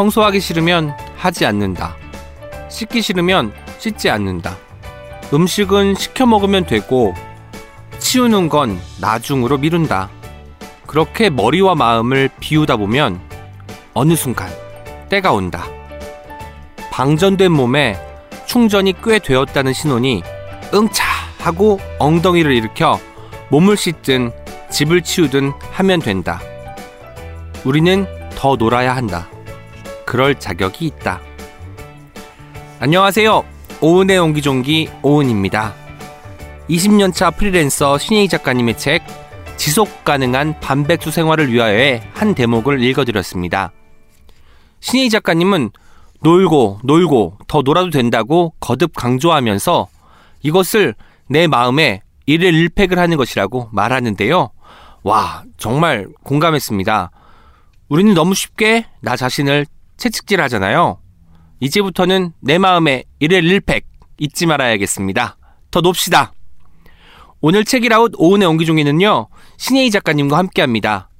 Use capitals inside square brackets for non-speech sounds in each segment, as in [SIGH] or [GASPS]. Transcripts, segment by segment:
청소하기 싫으면 하지 않는다. 씻기 싫으면 씻지 않는다. 음식은 시켜 먹으면 되고 치우는 건 나중으로 미룬다. 그렇게 머리와 마음을 비우다 보면 어느 순간 때가 온다. 방전된 몸에 충전이 꽤 되었다는 신호니 응차 하고 엉덩이를 일으켜 몸을 씻든 집을 치우든 하면 된다. 우리는 더 놀아야 한다. 그럴 자격이 있다. 안녕하세요. 오은의 옹기종기 오은입니다. 20년차 프리랜서 신예희 작가님의 책 지속 가능한 반백수 생활을 위하여의 한 대목을 읽어드렸습니다. 신예희 작가님은 놀고 놀고 더 놀아도 된다고 거듭 강조하면서 이것을 내 마음에 일일 일팩을 하는 것이라고 말하는데요. 와, 정말 공감했습니다. 우리는 너무 쉽게 나 자신을 채찍질 하잖아요. 이제부터는 내 마음에 일일 일팩 잊지 말아야겠습니다. 더 놉시다. 오늘 책이라웃 오은의 옹기종이는요, 신예희 작가님과 함께 합니다.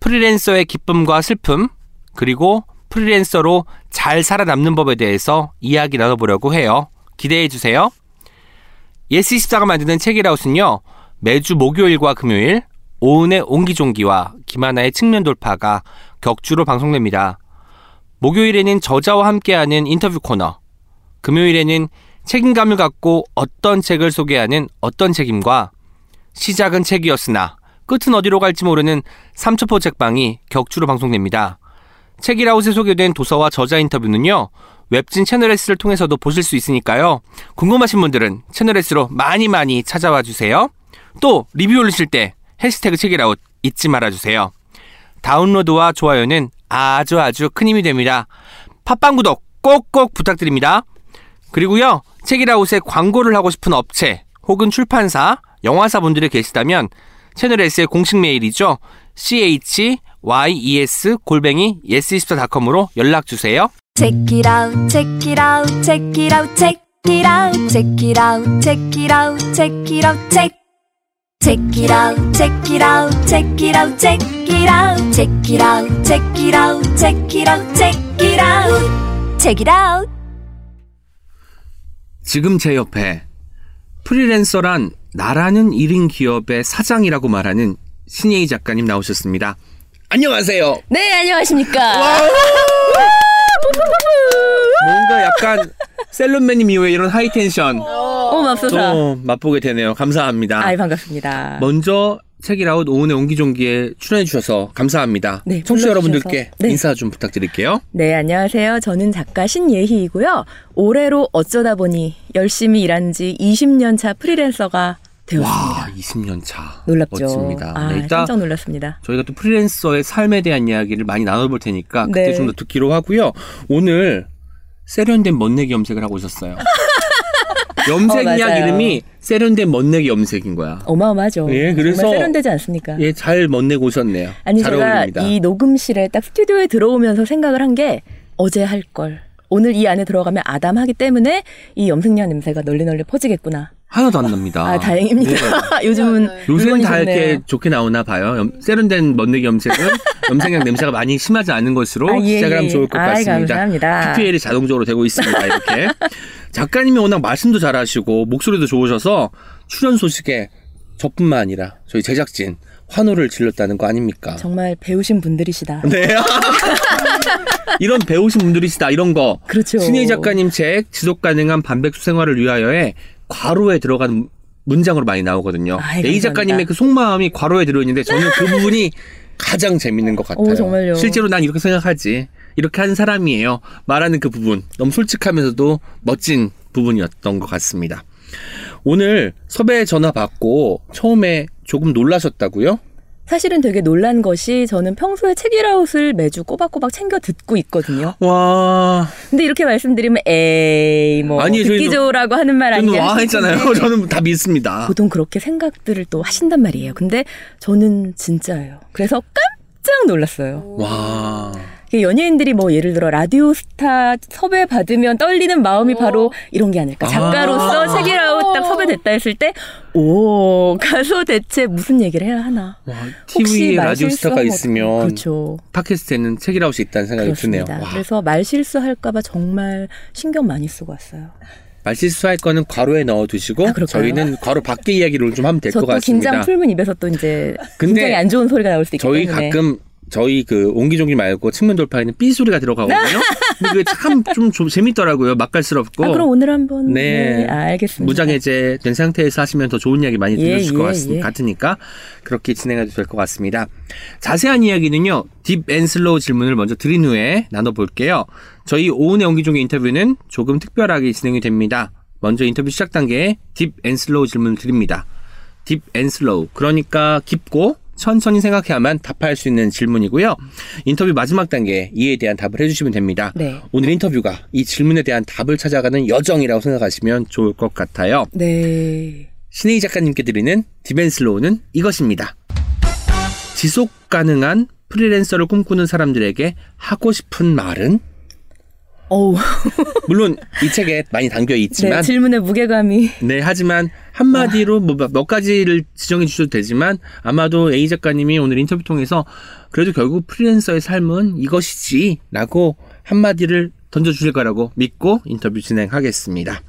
프리랜서의 기쁨과 슬픔, 그리고 프리랜서로 잘 살아남는 법에 대해서 이야기 나눠보려고 해요. 기대해 주세요. 예스24가 만드는 책읽아웃은요, 매주 목요일과 금요일, 오은의 옹기종기와 김하나의 측면 돌파가 격주로 방송됩니다. 목요일에는 저자와 함께하는 인터뷰 코너, 금요일에는 책임감을 갖고 어떤 책을 소개하는 어떤 책임과 시작은 책이었으나 끝은 어디로 갈지 모르는 삼천포책방이 격주로 방송됩니다. 책읽아웃에 소개된 도서와 저자 인터뷰는요, 웹진 채널S를 통해서도 보실 수 있으니까요. 궁금하신 분들은 채널S로 많이 많이 찾아와 주세요. 또 리뷰 올리실 때 해시태그 책이라웃 잊지 말아주세요. 다운로드와 좋아요는 아주 아주 큰 힘이 됩니다. 팟빵 구독 꼭꼭 부탁드립니다. 그리고요, 책이라웃에 광고를 하고 싶은 업체 혹은 출판사, 영화사 분들이 계시다면 채널 S의 공식 메일이죠. chyes 골뱅이 yes24.com으로 연락 주세요. Check it out, check it out, check it out, check it out, check it out, check it out, check it out, check. Check it out, check it out, check it out, check it out, check it out, check it out, check it out, check it out, check it out. 지금 제 옆에 프리랜서란 나라는 1인 기업의 사장이라고 말하는 신예희 작가님 나오셨습니다. 안녕하세요. 네, 안녕하십니까. 뭔가 약간 셀럽맨님 이후에 이런 high tension 어, 맙소사. 또 맛보게 되네요. 감사합니다. 아이, 반갑습니다. 먼저 책읽아웃 오은의 옹기종기에 출연해 주셔서 감사합니다. 네, 청취자 불러주셔서. 여러분들께 네. 인사 좀 부탁드릴게요. 네, 안녕하세요. 저는 작가 신예희이고요. 올해로 어쩌다 보니 열심히 일한 지 20년 차 프리랜서가 되었습니다. 와, 20년 차. 놀랍죠. 멋집니다. 아, 네, 이따 깜짝 놀랐습니다. 저희가 또 프리랜서의 삶에 대한 이야기를 많이 나눠볼 테니까 그때 네. 좀더 듣기로 하고요. 오늘 세련된 멋내기 염색을 하고 오셨어요. [LAUGHS] 염색약 어. 이름이 세련된 멋내기 염색인 거야. 어마어마하죠. 예, 그래서- 세련되지 않습니까? 예, 잘 멋내고 오셨네요. 아니 잘 제가 어울립니다. 이 녹음실에 딱 스튜디오에 들어오면서 생각을 한 게 어제 할 걸. 오늘 이 안에 들어가면 아담하기 때문에 이 염색약 냄새가 널리 널리 퍼지겠구나. 하나도 안 납니다. 아, 다행입니다. 네. [LAUGHS] 요즘은 요새는 물건이 다 좋네요. 이렇게 좋게 나오나 봐요. 염- 세련된 멋내기 염색은 [LAUGHS] 염색약 냄새가 많이 심하지 않은 것으로 아, 예, 시작을 하면 예. 좋을 것 아이, 같습니다. 감사합니다. PPL이 자동적으로 되고 있습니다. 이렇게 작가님이 워낙 말씀도 잘하시고 목소리도 좋으셔서 출연 소식에 저뿐만 아니라 저희 제작진 환호를 질렀다는 거 아닙니까? 정말 배우신 분들이시다. 네. [LAUGHS] 이런 배우신 분들이시다 이런 거. 그렇죠. 신희 작가님 책 지속 가능한 반백수 생활을 위하여에 괄호에 들어간 문장으로 많이 나오거든요. 아이, 레이 감사합니다. 작가님의 그 속마음이 괄호에 들어있는데 저는 그 부분이 가장 재밌는 것 같아요. 오? 실제로 난 이렇게 생각하지. 이렇게 하는 사람이에요. 말하는 그 부분. 너무 솔직하면서도 멋진 부분이었던 것 같습니다. 오늘 섭외 전화 받고 처음에 조금 놀라셨다고요? 사실은 되게 놀란 것이 저는 평소에 책이라웃을 매주 꼬박꼬박 챙겨 듣고 있거든요. 와, 근데 이렇게 말씀드리면 에이 뭐 아니, 듣기 저희도- 좋으라고 하는 말 저는 아니냐 와 했잖아요. [LAUGHS] 저는 다 믿습니다. 보통 그렇게 생각들을 또 하신단 말이에요. 근데 저는 진짜예요. 그래서 깜짝 놀랐어요. 와, 연예인들이 뭐 예를 들어 라디오 스타 섭외 받으면 떨리는 마음이 바로 이런 게 아닐까. 작가로서 아. 책이라고 딱 섭외됐다 했을 때, 오, 가서 대체 무슨 얘기를 해야 하나. 와, TV에 말 라디오 스타가 있으면. 그렇죠. 팟캐스트에는 책이라웃이 있다는 생각이 그렇습니다. 드네요. 와, 그래서 말 실수할까봐 정말 신경 많이 쓰고 왔어요. 말실수할 거는 괄호에 넣어두시고 아? 저희는 괄호 밖에 이야기를 좀 하면 될저것또 같습니다. 긴장 풀면 입에서 또 이제 근데 굉장히 안 좋은 소리가 나올 수 있기 저희 때문에. 가끔 저희 그 옹기종기 말고 측면 돌파에는 삐 소리가 들어가거든요. 근데 그게 참좀 좀 재밌더라고요. 맛깔스럽고. 아, 그럼 오늘 한번 네. 네, 알겠습니다. 무장해제 된 상태에서 하시면 더 좋은 이야기 많이 예, 들으실 것 예, 같, 예. 같으니까 그렇게 진행해도 될 것 같습니다. 자세한 이야기는요. deep and slow 질문을 먼저 드린 후에 나눠볼게요. 저희 오은의 옹기종기 인터뷰는 조금 특별하게 진행이 됩니다. 먼저 인터뷰 시작 단계에 deep and slow 질문을 드립니다. deep and slow 그러니까 깊고 천천히 생각해야만 답할 수 있는 질문이고요. 인터뷰 마지막 단계에 이에 대한 답을 해주시면 됩니다. 네. 오늘 인터뷰가 이 질문에 대한 답을 찾아가는 여정이라고 생각하시면 좋을 것 같아요. 네. 신예희 작가님께 드리는 deep and slow는 이것입니다. 지속 가능한 프리랜서를 꿈꾸는 사람들에게 하고 싶은 말은? 어우, [LAUGHS] 물론 이 책에 많이 담겨 네, 있지만 질문의 무게감이 네, 하지만 한마디로 뭐 몇 가지를 지정해 주셔도 되지만 아마도 A 작가님이 오늘 인터뷰 통해서 그래도 결국 프리랜서의 삶은 이것이지라고 한마디를 던져 주실 거라고 믿고 인터뷰 진행하겠습니다.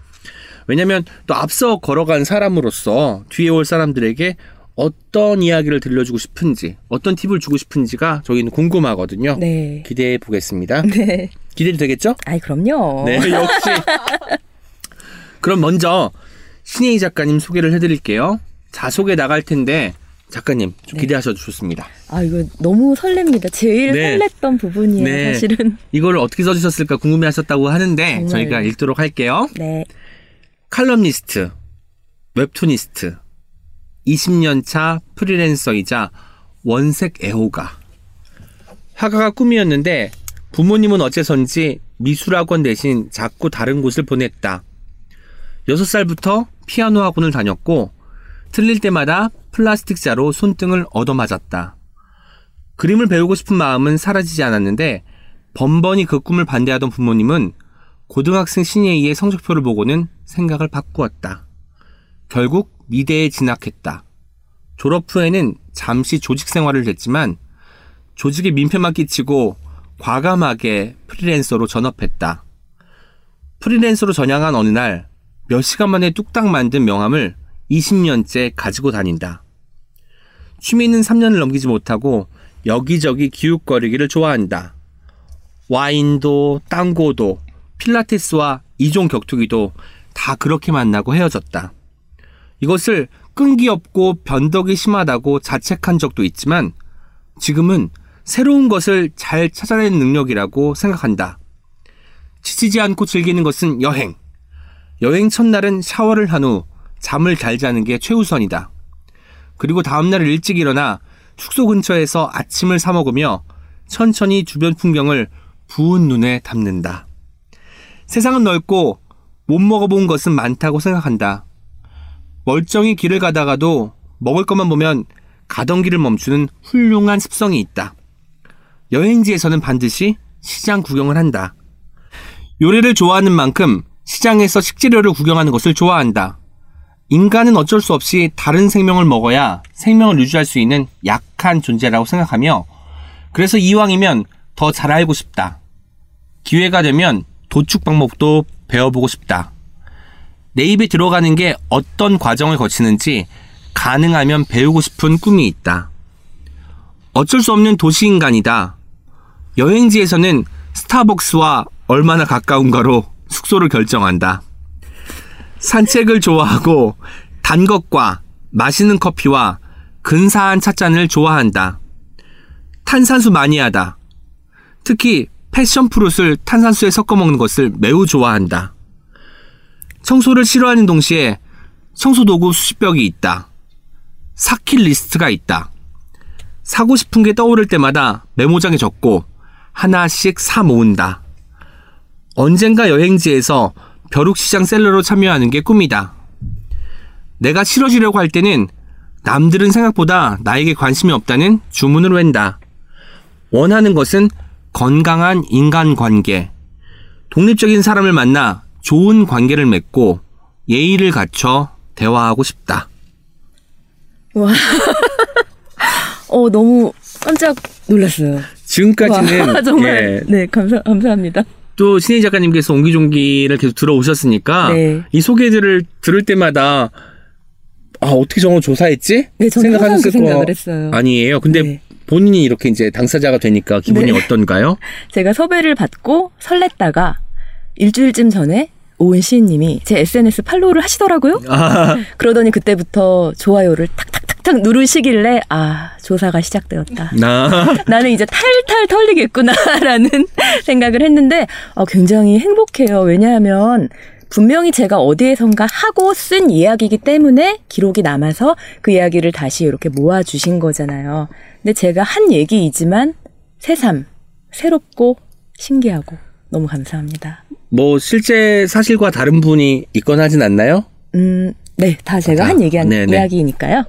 왜냐면 또 앞서 걸어간 사람으로서 뒤에 올 사람들에게 어떤 이야기를 들려주고 싶은지, 어떤 팁을 주고 싶은지가 저희는 궁금하거든요. 네. 기대해 보겠습니다. 네. 기대도 되겠죠? 아이 그럼요. 네, [LAUGHS] 역시. 그럼 먼저 신혜희 작가님 소개를 해드릴게요. 자소개 나갈 텐데 작가님 좀 네. 기대하셔도 좋습니다. 아 이거 너무 설렙니다. 제일 네. 설렜던 부분이에요. 네. 사실은. 이걸 어떻게 써주셨을까 궁금해하셨다고 하는데 정말. 저희가 읽도록 할게요. 네. 칼럼니스트, webtoonist, 20년 차 프리랜서이자 원색 애호가. 화가가 꿈이었는데 부모님은 어째선지 미술학원 대신 자꾸 다른 곳을 보냈다. 6살부터 피아노 학원을 다녔고 틀릴 때마다 플라스틱 자로 손등을 얻어맞았다. 그림을 배우고 싶은 마음은 사라지지 않았는데 번번이 그 꿈을 반대하던 부모님은 고등학생 신예희의 성적표를 보고는 생각을 바꾸었다. 결국 미대에 진학했다. 졸업 후에는 잠시 조직 생활을 했지만 조직에 민폐만 끼치고 과감하게 프리랜서로 전업했다. 프리랜서로 전향한 어느 날 몇 시간 만에 뚝딱 만든 명함을 20년째 가지고 다닌다. 취미는 3년을 넘기지 못하고 여기저기 기웃거리기를 좋아한다. 와인도 땅고도 필라테스와 이종 격투기도 다 그렇게 만나고 헤어졌다. 이것을 끈기 없고 변덕이 심하다고 자책한 적도 있지만 지금은 새로운 것을 잘 찾아내는 능력이라고 생각한다. 지치지 않고 즐기는 것은 여행. 여행 첫날은 샤워를 한 후 잠을 잘 자는 게 최우선이다. 그리고 다음날 일찍 일어나 숙소 근처에서 아침을 사 먹으며 천천히 주변 풍경을 부은 눈에 담는다. 세상은 넓고 못 먹어본 것은 많다고 생각한다. 멀쩡히 길을 가다가도 먹을 것만 보면 가던 길을 멈추는 훌륭한 습성이 있다. 여행지에서는 반드시 시장 구경을 한다. 요리를 좋아하는 만큼 시장에서 식재료를 구경하는 것을 좋아한다. 인간은 어쩔 수 없이 다른 생명을 먹어야 생명을 유지할 수 있는 약한 존재라고 생각하며 그래서 이왕이면 더 잘 알고 싶다. 기회가 되면 도축 방법도 배워보고 싶다. 내 입에 들어가는 게 어떤 과정을 거치는지 가능하면 배우고 싶은 꿈이 있다. 어쩔 수 없는 도시인간이다. 여행지에서는 스타벅스와 얼마나 가까운가로 숙소를 결정한다. 산책을 좋아하고 단 것과 맛있는 커피와 근사한 찻잔을 좋아한다. 탄산수 마니아다. 특히 passion fruit를 탄산수에 섞어 먹는 것을 매우 좋아한다. 청소를 싫어하는 동시에 청소 도구 수십 벌이 있다. 사킷 리스트가 있다. 사고 싶은 게 떠오를 때마다 메모장에 적고 하나씩 사 모은다. 언젠가 여행지에서 벼룩시장 셀러로 참여하는 게 꿈이다. 내가 싫어지려고 할 때는 남들은 생각보다 나에게 관심이 없다는 주문을 웬다. 원하는 것은 건강한 인간관계, 독립적인 사람을 만나 좋은 관계를 맺고 예의를 갖춰 대화하고 싶다. 와. [LAUGHS] 어, 너무 깜짝 놀랐어요. 지금까지는 와, [LAUGHS] 정말. 예, 네, 감사, 감사합니다. 또 신혜 작가님께서 옹기종기를 계속 들어오셨으니까 네. 이 소개들을 들을 때마다 아 어떻게 저걸 조사했지? 네, 그 생각하셨을 거 했어요. 아니에요. 근데 네. 본인이 이렇게 이제 당사자가 되니까 기분이 네. 어떤가요? [LAUGHS] 제가 섭외를 받고 설렜다가 일주일쯤 전에 오은 시인님이 제 SNS 팔로우를 하시더라고요. 아, 그러더니 그때부터 좋아요를 탁탁 탁탁 누르시길래 아 조사가 시작되었다. 나 [LAUGHS] 나는 이제 탈탈 털리겠구나라는 [LAUGHS] 생각을 했는데 어, 굉장히 행복해요. 왜냐하면 분명히 제가 어디에선가 하고 쓴 이야기이기 때문에 기록이 남아서 그 이야기를 다시 이렇게 모아주신 거잖아요. 근데 제가 한 얘기이지만 새삼 새롭고 신기하고 너무 감사합니다. 뭐 실제 사실과 다른 분이 있거나 하진 않나요? 음, 네, 다 제가 다, 한 얘기, 네네. 이야기니까요.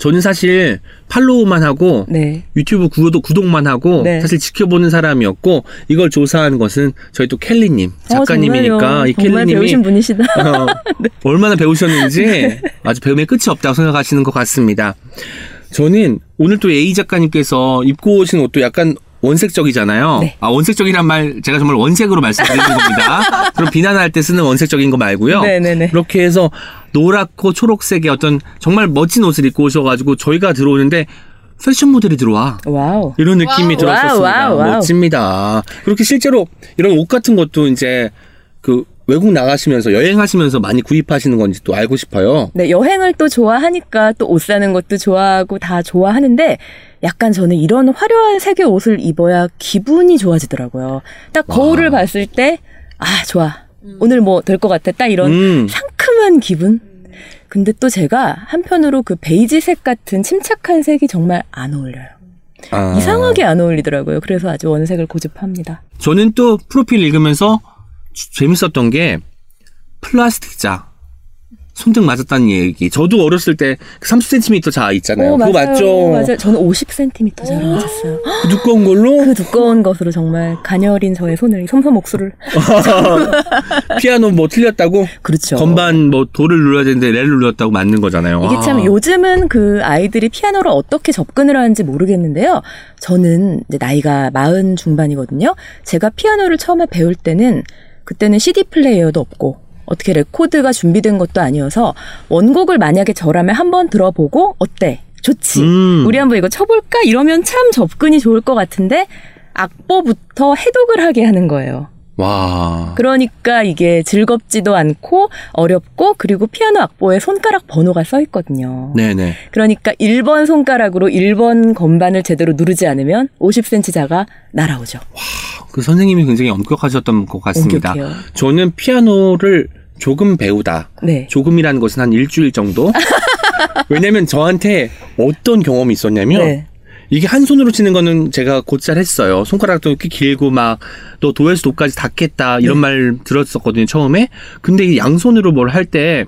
저는 사실 팔로우만 하고 네. 유튜브 구독, 구독만 하고 네. 사실 지켜보는 사람이었고 이걸 조사한 것은 저희 또 켈리님 작가님이니까 어. 이 켈리님이 배우신 분이시다. 어, [LAUGHS] 얼마나 배우셨는지 아주 배움의 끝이 없다고 생각하시는 것 같습니다. 저는 오늘 또 예희 작가님께서 입고 오신 옷도 약간 원색적이잖아요. 네. 아 원색적이란 말 제가 정말 원색으로 말씀드리는 겁니다. [LAUGHS] 그럼 비난할 때 쓰는 원색적인 거 말고요. 네네네. 그렇게 해서 노랗고 초록색의 어떤 정말 멋진 옷을 입고 오셔가지고 저희가 들어오는데 패션 모델이 들어와. Wow. 이런 느낌이 wow. 들었었습니다. Wow, wow, wow. 멋집니다. 그렇게 실제로 이런 옷 같은 것도 이제 그 외국 나가시면서 여행하시면서 많이 구입하시는 건지 또 알고 싶어요. 네, 여행을 또 좋아하니까 또 옷 사는 것도 좋아하고 다 좋아하는데 약간 저는 이런 화려한 색의 옷을 입어야 기분이 좋아지더라고요. 딱 거울을 봤을 때, 아, 좋아. 오늘 뭐 될 것 같아. 딱 이런 음. 상큼한 기분? 근데 또 제가 한편으로 그 베이지색 같은 침착한 색이 정말 안 어울려요. 아. 이상하게 안 어울리더라고요. 그래서 아주 원색을 고집합니다. 저는 또 프로필 읽으면서 주- 재밌었던 게 플라스틱 자. 손등 맞았다는 얘기. 저도 어렸을 때 30cm 자 있잖아요. 오, 그거 맞죠? 맞아요. 저는 50cm 잘 맞았어요. 그 두꺼운 걸로 그 두꺼운 것으로 정말 가녀린 저의 손을 솜솜옥수를 [LAUGHS] 피아노 뭐 틀렸다고 그렇죠. 건반 뭐 도를 눌러야 되는데 레를 눌렀다고 맞는 거잖아요. 이게 참 아. 요즘은 그 아이들이 피아노를 어떻게 접근을 하는지 모르겠는데요. 저는 이제 나이가 마흔 중반이거든요. 제가 피아노를 처음에 배울 때는 그때는 CD 플레이어도 없고 어떻게 레코드가 준비된 것도 아니어서 원곡을 만약에 저라면 한번 들어보고 어때? 좋지. 음. 우리 한번 이거 쳐볼까? 이러면 참 접근이 좋을 것 같은데 악보부터 해독을 하게 하는 거예요. 와. 그러니까 이게 즐겁지도 않고 어렵고 그리고 피아노 악보에 손가락 번호가 써 있거든요. 네네. 그러니까 1번 손가락으로 1번 건반을 제대로 누르지 않으면 50cm 자가 날아오죠. 그 선생님이 굉장히 엄격하셨던 것 같습니다. 엄격해요. 저는 피아노를 조금 배우다. 네. 조금이라는 것은 한 일주일 정도. [LAUGHS] 왜냐면 저한테 어떤 경험이 있었냐면 네. 이게 한 손으로 치는 거는 제가 곧잘 했어요. 손가락도 이렇게 길고 막또 도에서 도까지 닿겠다 이런 네. 말 들었었거든요 처음에. 근데 이 양손으로 뭘 할 때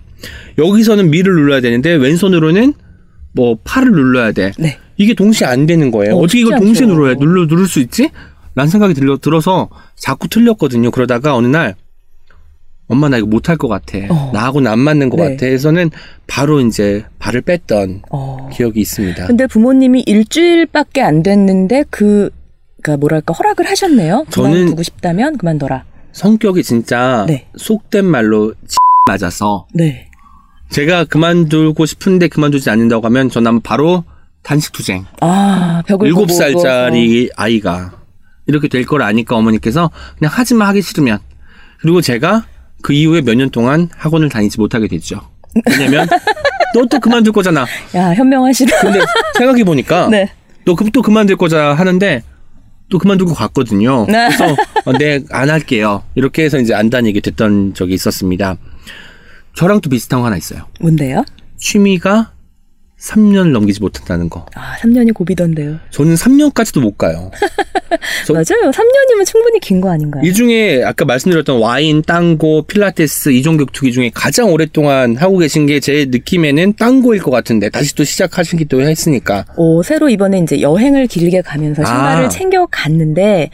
여기서는 미를 눌러야 되는데 왼손으로는 뭐 팔을 눌러야 돼. 네. 이게 동시에 안 되는 거예요. 어, 어, 떻게 이걸 동시에 않죠. 눌러야 누르 누를 수 있지? 라는 생각이 들려, 들어서 자꾸 틀렸거든요. 그러다가 어느 날 엄마 나 이거 못할 것 같아. 어. 나하고는 안 맞는 것 네. 같아. 해서는 바로 이제 발을 뺐던 어. 기억이 있습니다. 근데 부모님이 일주일밖에 안 됐는데 그 그러니까 뭐랄까 허락을 하셨네요. 저는- 그만두고 싶다면 그만둬라. 성격이 진짜 네. 속된 말로 맞아서 네. 제가 그만두고 싶은데 그만두지 않는다고 하면 저는 바로 단식투쟁. 아 벽을 일곱 보고 살짜리 아이가 이렇게 될 걸 아니까 어머니께서 그냥 하지마 하기 싫으면 그리고 제가 그 이후에 몇 년 동안 학원을 다니지 못하게 됐죠. 왜냐면 너 또 그만둘 거잖아. 야 현명하시다. 근데 생각해 보니까 [LAUGHS] 네. 또, 그- 또 그만둘 거자 하는데 또 그만두고 갔거든요. 네. 그래서 어, 네, 안 할게요. 이렇게 해서 이제 안 다니게 됐던 적이 있었습니다. 저랑 또 비슷한 거 하나 있어요. 뭔데요? 취미가 3년을 넘기지 못한다는 거. 아, 3년이 고비던데요. 저는 3년까지도 못 가요. 저- [LAUGHS] 맞아요. 3년이면 충분히 긴 거 아닌가요? 이 중에 아까 말씀드렸던 와인, 땅고, 필라테스, 이종격투기 중에 가장 오랫동안 하고 계신 게 제 느낌에는 땅고일 것 같은데 다시 또 시작하시기도 했으니까. 오, 새로 이번에 이제 여행을 길게 가면서 신발을 아. 챙겨 갔는데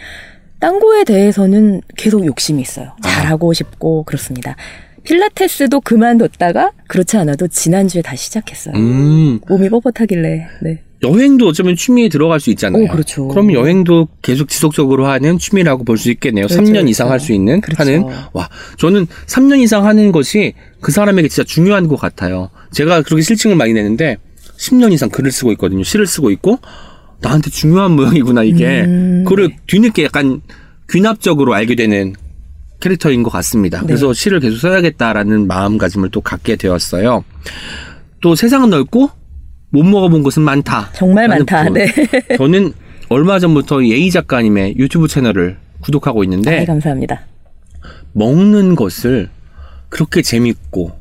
땅고에 대해서는 계속 욕심이 있어요. 아. 잘하고 싶고 그렇습니다. 필라테스도 그만뒀다가 그렇지 않아도 지난주에 다시 시작했어요. 음, 몸이 뻣뻣하길래. 네. 여행도 어쩌면 취미에 들어갈 수 있잖아요. 오, 그렇죠. 그럼 여행도 계속 지속적으로 하는 취미라고 볼 수 있겠네요. 그렇죠, 3년 그렇죠. 이상 할 수 있는 그렇죠. 하는 와 저는 3년 이상 하는 것이 그 사람에게 진짜 중요한 것 같아요. 제가 그렇게 실증을 많이 내는데 10년 이상 글을 쓰고 있거든요. 시를 쓰고 있고 나한테 중요한 모양이구나 이게 음. 그걸 뒤늦게 약간 귀납적으로 알게 되는 캐릭터인 것 같습니다. 네. 그래서 시를 계속 써야겠다라는 마음가짐을 또 갖게 되었어요. 또 세상은 넓고 못 먹어본 곳은 많다. 정말 많다. 부분. 네. [LAUGHS] 저는 얼마 전부터 예희 작가님의 유튜브 채널을 구독하고 있는데 네, 감사합니다. 먹는 것을 그렇게 재밌고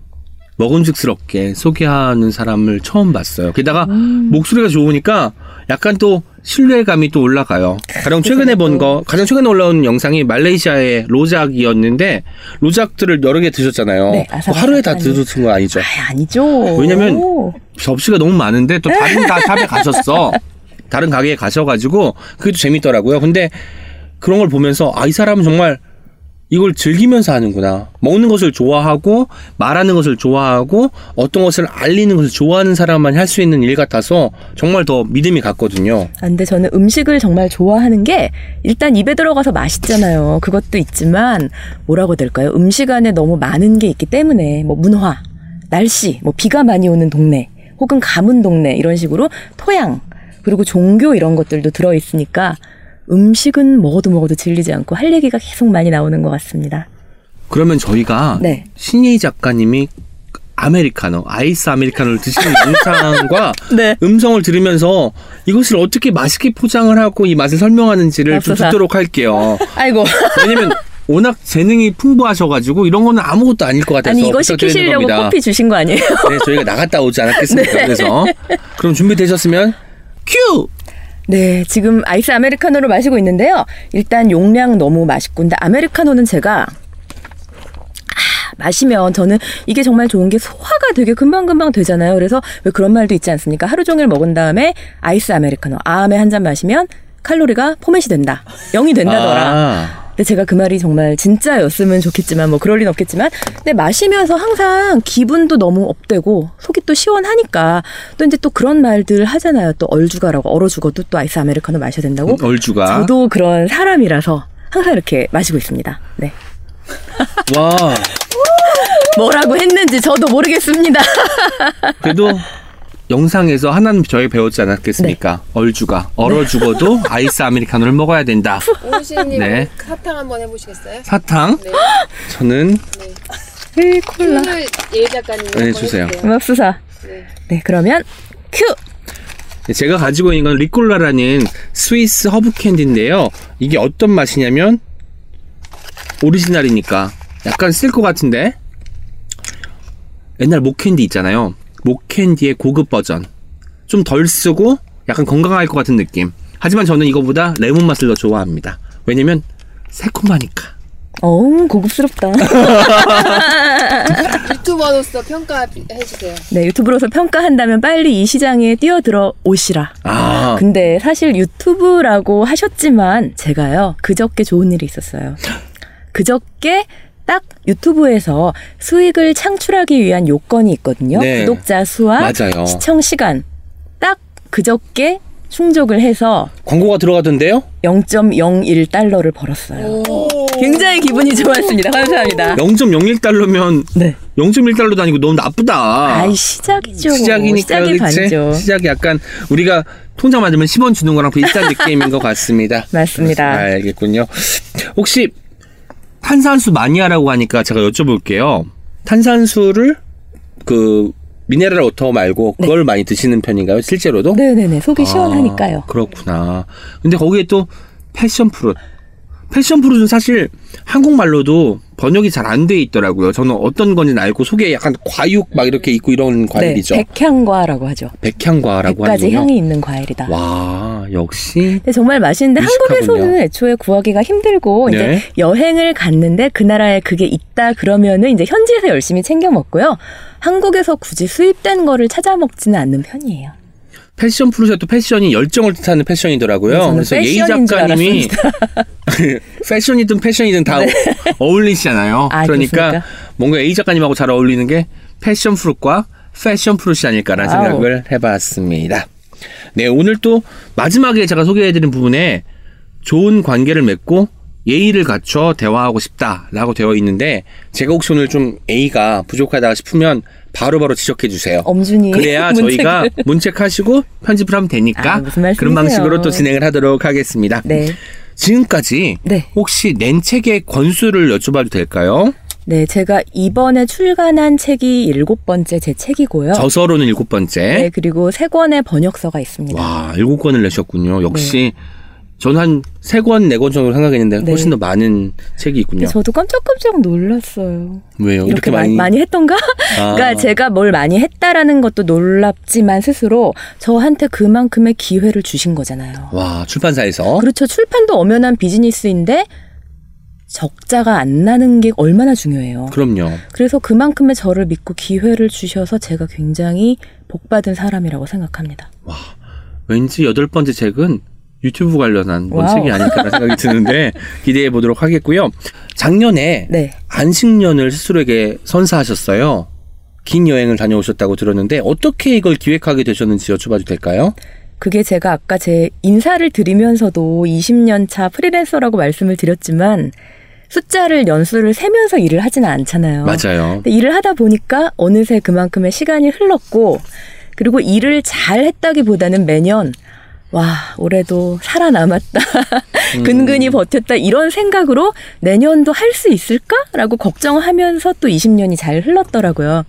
먹음직스럽게 소개하는 사람을 처음 봤어요. 게다가 음. 목소리가 좋으니까 약간 또 신뢰감이 또 올라가요. 가장 최근에 본 거, 가장 최근에 올라온 영상이 말레이시아의 로작이었는데 로작들을 여러 개 드셨잖아요. 네, 뭐 하루에 다. 드셨던 거 아니죠? 아, 아니죠. 왜냐면 오. 접시가 너무 많은데 또 다른 다 샵에 가셨어. 다른 가게에 가셔가지고 그게 또 재밌더라고요. 근데 그런 걸 보면서 아 이 사람은 정말 이걸 즐기면서 하는구나. 먹는 것을 좋아하고 말하는 것을 좋아하고 어떤 것을 알리는 것을 좋아하는 사람만 할 수 있는 일 같아서 정말 더 믿음이 갔거든요. 아, 근데 저는 음식을 정말 좋아하는 게 일단 입에 들어가서 맛있잖아요. 그것도 있지만 뭐라고 될까요? 음식 안에 너무 많은 게 있기 때문에 뭐 문화, 날씨, 뭐 비가 많이 오는 동네 혹은 가문 동네 이런 식으로 토양 그리고 종교 이런 것들도 들어 있으니까 음식은 먹어도 먹어도 질리지 않고 할 얘기가 계속 많이 나오는 것 같습니다. 그러면 저희가 네. 신예희 작가님이 아메리카노, 아이스 아메리카노를 드시는 영상과 [LAUGHS] 네. 음성을 들으면서 이것을 어떻게 맛있게 포장을 하고 이 맛을 설명하는지를 좀. 듣도록 할게요. [LAUGHS] 아이고. 왜냐면 워낙 재능이 풍부하셔가지고 이런 거는 아무것도 아닐 것 같아서 아니 이거 시키시려고 겁니다. 커피 주신 거 아니에요? 네, 저희가 나갔다 오지 않았겠습니까? [LAUGHS] 그래서 그럼 준비되셨으면 큐! 네, 지금 아이스 아메리카노를 마시고 있는데요. 일단 용량 너무 맛있고, 근데 아메리카노는 제가 아, 마시면 저는 이게 정말 좋은 게 소화가 되게 금방금방 되잖아요. 그래서 왜 그런 말도 있지 않습니까? 하루 종일 먹은 다음에 아이스 아메리카노, 아음에 한잔 마시면 칼로리가 포맷이 된다. 0이 된다더라. 아, 근데 제가 그 말이 정말 진짜였으면 좋겠지만 뭐 그럴 리는 없겠지만 근데 마시면서 항상 기분도 너무 up되고 속이 또 시원하니까 또 이제 또 그런 말들 하잖아요. 또 얼죽아라고 얼어 죽어도 또 아이스 아메리카노 마셔야 된다고. 얼죽아 저도 그런 사람이라서 항상 이렇게 마시고 있습니다. 네. 와 [LAUGHS] 뭐라고 했는지 저도 모르겠습니다. 그래도 영상에서 하나는 저희 배웠지 않았겠습니까? 네. 얼죽아 얼어 죽어도 [LAUGHS] 아이스 아메리카노를 먹어야 된다. 오시님 네. 사탕 한번 해보시겠어요? 사탕 네. 저는 네, 콜라. 큐를 예 작가님 네, 한번 주세요. 해주세요. 맙소사. 네. 네, 그러면 큐. 제가 가지고 있는 건 리콜라라는 스위스 허브 캔디인데요. 이게 어떤 맛이냐면 오리지널이니까 약간 쓸 것 같은데 옛날 목캔디 있잖아요. 목캔디의 고급 버전. 좀 덜 쓰고 약간 건강할 것 같은 느낌. 하지만 저는 이거보다 레몬 맛을 더 좋아합니다. 왜냐면 새콤하니까. 어우, 고급스럽다. [LAUGHS] 유튜버로서 평가해주세요. 네, 유튜브로서 평가한다면 빨리 이 시장에 뛰어들어 오시라. 아, 근데 사실 유튜브라고 하셨지만 제가요 그저께 좋은 일이 있었어요. [GASPS] 그저께 딱 유튜브에서 수익을 창출하기 위한 요건이 있거든요. 네. 구독자 수와 맞아요. 시청 시간 딱 그저께 충족을 해서 광고가 들어가던데요? 0.01달러를 벌었어요. 굉장히 기분이 좋았습니다. 감사합니다. 0.01달러면 네. 0.1달러도 아니고 너무 나쁘다. 아이 시작이죠. 시작이니까 시작이 그치? 반죠. 시작이 약간 우리가 통장 맞으면 10원 주는 거랑 비슷한 [LAUGHS] 느낌인 것 같습니다. 맞습니다. 알겠군요. 혹시 탄산수 마니아라고 하니까 제가 여쭤볼게요. 탄산수를 그 mineral water 말고 그걸 많이 드시는 편인가요? 실제로도? 네. 네네네 속이 시원하니까요. 아, 그렇구나. 근데 거기에 또 passion fruit. Passion fruit는 사실 한국말로도 번역이 잘 안 돼 있더라고요. 저는 어떤 건지는 알고 속에 약간 과육 막 이렇게 있고 이런 과일이죠. 네, 백향과라고 하죠. 백향과라고 100가지 하는군요. 향이 있는 과일이다. 와, 역시 근데 정말 맛있는데 미식하군요. 한국에서는 애초에 구하기가 힘들고 네. 이제 여행을 갔는데 그 나라에 그게 있다 그러면은 이제 현지에서 열심히 챙겨 먹고요. 한국에서 굳이 수입된 거를 찾아 먹지는 않는 편이에요. 패션 프로젝트 패션이 열정을 뜻하는 패션이더라고요. 네, 그래서 예희 작가님이 [LAUGHS] 패션이든 패션이든 다 어울리시잖아요. 아, 그러니까 그렇습니까? 뭔가 예희 작가님하고 잘 어울리는 게 패션 프루트과 패션 프루트이 아닐까라는. 생각을 해봤습니다. 네, 오늘 또 마지막에 제가 소개해드린 부분에 좋은 관계를 맺고 예의를 갖춰 대화하고 싶다라고 되어 있는데 제가 혹시 오늘 좀 A가 부족하다 싶으면 바로 바로 지적해 주세요. 엄준이 그래야 [LAUGHS] 문책을. 저희가 문책하시고 편집을 하면 되니까 아? 그런 방식으로 또 진행을 하도록 하겠습니다. 네. 지금까지 네. 혹시 낸 책의 권수를 여쭤봐도 될까요? 네, 제가 이번에 출간한 책이 일곱 번째 제 책이고요. 저서로는 일곱 번째. 네, 그리고 세 권의 번역서가 있습니다. 와, 일곱 권을 내셨군요. 역시 네. 저는 한 세 권, 네 권 정도 생각했는데 네. 훨씬 더 많은 책이 있군요. 저도 깜짝깜짝 놀랐어요. 왜요? 이렇게, 이렇게 많이, 많이, 했던가? 아. [LAUGHS] 그러니까 제가 뭘 많이 했다라는 것도 놀랍지만 스스로 저한테 그만큼의 기회를 주신 거잖아요. 와, 출판사에서 그렇죠. 출판도 엄연한 비즈니스인데 적자가 안 나는 게 얼마나 중요해요. 그럼요. 그래서 그만큼의 저를 믿고 기회를 주셔서 제가 굉장히 복받은 사람이라고 생각합니다. 왠지 여덟 번째 책은 유튜브 관련한 뭔. 책이 아닐까라는 생각이 드는데 [LAUGHS] 기대해 보도록 하겠고요. 작년에 네. 안식년을 스스로에게 선사하셨어요. 긴 여행을 다녀오셨다고 들었는데 어떻게 이걸 기획하게 되셨는지 여쭤봐도 될까요? 그게 제가 아까 제 인사를 드리면서도 20년 차 프리랜서라고 말씀을 드렸지만 숫자를 연수를 세면서 일을 하지는 않잖아요. 맞아요. 근데 일을 하다 보니까 어느새 그만큼의 시간이 흘렀고 그리고 일을 잘 했다기보다는 매년 와 올해도 살아남았다 [LAUGHS] 근근히 버텼다 이런 생각으로 내년도 할 수 있을까라고 걱정하면서 또 20년이 잘 흘렀더라고요.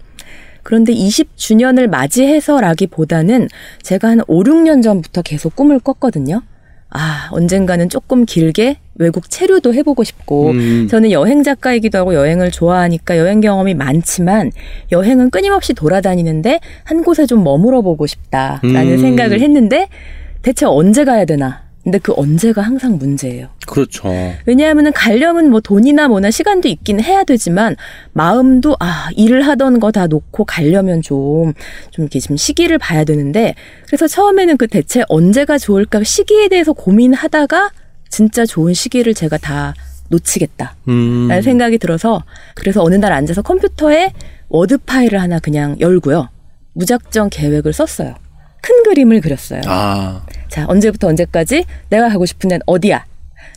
그런데 20주년을 맞이해서라기보다는 제가 한 5, 6년 전부터 계속 꿈을 꿨거든요. 아, 언젠가는 조금 길게 외국 체류도 해보고 싶고, 음. 저는 여행 작가이기도 하고 여행을 좋아하니까 여행 경험이 많지만, 여행은 끊임없이 돌아다니는데, 한 곳에 좀 머물어 보고 싶다라는 음. 생각을 했는데, 대체 언제 가야 되나? 근데 그 언제가 항상 문제예요. 그렇죠. 왜냐하면 가려면 뭐 돈이나 뭐나 시간도 있긴 해야 되지만 마음도 아 일을 하던 거 다 놓고 가려면 좀좀 이렇게 좀 시기를 봐야 되는데 그래서 처음에는 그 대체 언제가 좋을까 시기에 대해서 고민하다가 진짜 좋은 시기를 제가 다 놓치겠다. 음. 라는 생각이 들어서 그래서 어느 날 앉아서 컴퓨터에 워드 파일을 하나 그냥 열고요. 무작정 계획을 썼어요. 큰 그림을 그렸어요. 아, 자, 언제부터 언제까지 내가 가고 싶은 데는 어디야?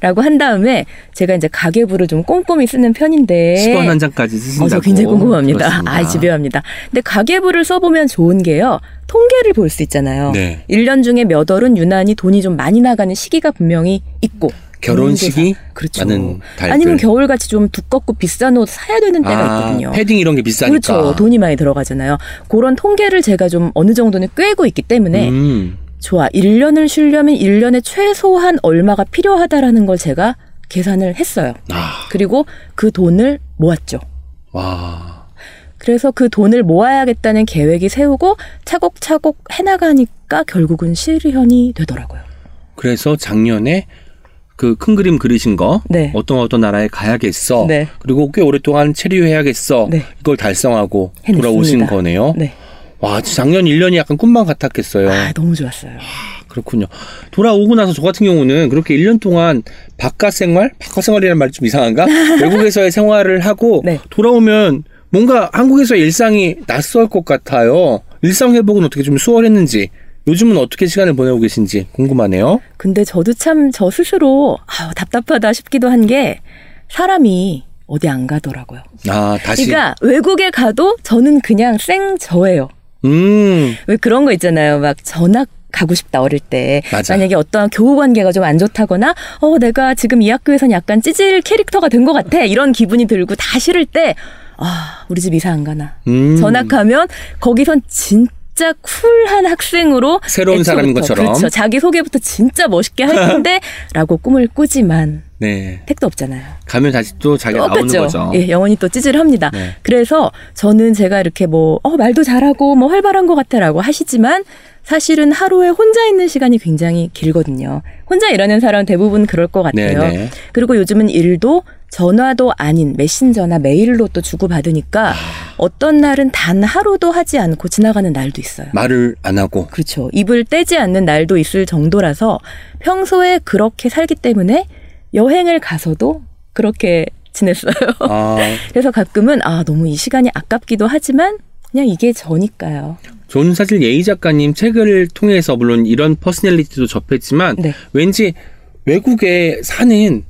라고 한 다음에 제가 이제 가계부를 좀 꼼꼼히 쓰는 편인데 10원 한 장까지 어, 쓰신다고. 저 굉장히 궁금합니다. 들었습니다. 아, 집요합니다. 근데 가계부를 써보면 좋은 게요. 통계를 볼 수 있잖아요. 네. 1년 중에 몇 월은 유난히 돈이 좀 많이 나가는 시기가 분명히 있고. 결혼식이 그렇죠. 많은 달들. 아니면 겨울같이 좀 두껍고 비싼 옷 사야 되는 때가 아, 있거든요. 패딩 이런 게 비싸니까. 그렇죠. 돈이 많이 들어가잖아요. 그런 통계를 제가 좀 어느 정도는 꿰고 있기 때문에 음. 좋아. 1년을 쉬려면 1년에 최소한 얼마가 필요하다라는 걸 제가 계산을 했어요. 아, 그리고 그 돈을 모았죠. 와. 그래서 그 돈을 모아야겠다는 계획이 세우고 차곡차곡 해나가니까 결국은 실현이 되더라고요. 그래서 작년에 그 큰 그림 그리신 거 네. 어떤 어떤 나라에 가야겠어. 네. 그리고 꽤 오랫동안 체류해야겠어. 네. 이걸 달성하고 해냈습니다. 돌아오신 거네요. 네. 와, 작년 1년이 약간 꿈만 같았겠어요. 아, 너무 좋았어요. 그렇군요. 돌아오고 나서 저 같은 경우는 그렇게 1년 동안 바깥 생활? 바깥 생활이라는 말이 좀 이상한가? [LAUGHS] 외국에서의 생활을 하고 네. 돌아오면 뭔가 한국에서의 일상이 낯설 것 같아요. 일상 회복은 어떻게 좀 수월했는지, 요즘은 어떻게 시간을 보내고 계신지 궁금하네요. 근데 저도 참 저 스스로 아, 답답하다 싶기도 한 게 사람이 어디 안 가더라고요. 아, 다시. 그러니까 외국에 가도 저는 그냥 생 저예요. 음, 왜 그런 거 있잖아요. 막 전학 가고 싶다 어릴 때 맞아. 만약에 어떠한 교우 관계가 좀 안 좋다거나 어 내가 지금 이 학교에선 약간 찌질 캐릭터가 된 것 같아 이런 기분이 들고 다 싫을 때 아 우리 집 이사 안 가나 음. 전학하면 거기선 진짜 쿨한 학생으로 새로운 사람인 것처럼. 그렇죠 자기 소개부터 진짜 멋있게 할 텐데라고 [LAUGHS] 꿈을 꾸지만 네. 택도 없잖아요. 가면 다시 또 자기가 나오는 똑같죠. 거죠. 예, 영원히 또 찌질합니다. 네. 그래서 저는 제가 이렇게 뭐, 어, 말도 잘하고 뭐 활발한 것 같아라고 하시지만 사실은 하루에 혼자 있는 시간이 굉장히 길거든요. 혼자 일하는 사람 대부분 그럴 것 같아요. 네네. 그리고 요즘은 일도 전화도 아닌 메신저나 메일로 또 주고받으니까 어떤 날은 단 하루도 하지 않고 지나가는 날도 있어요. 말을 안 하고. 그렇죠. 입을 떼지 않는 날도 있을 정도라서 평소에 그렇게 살기 때문에 여행을 가서도 그렇게 지냈어요. 아, [LAUGHS] 그래서 가끔은 아 너무 이 시간이 아깝기도 하지만 그냥 이게 저니까요. 저는 사실 예희 작가님 책을 통해서 물론 이런 personality도 접했지만 네. 왠지 외국에 사는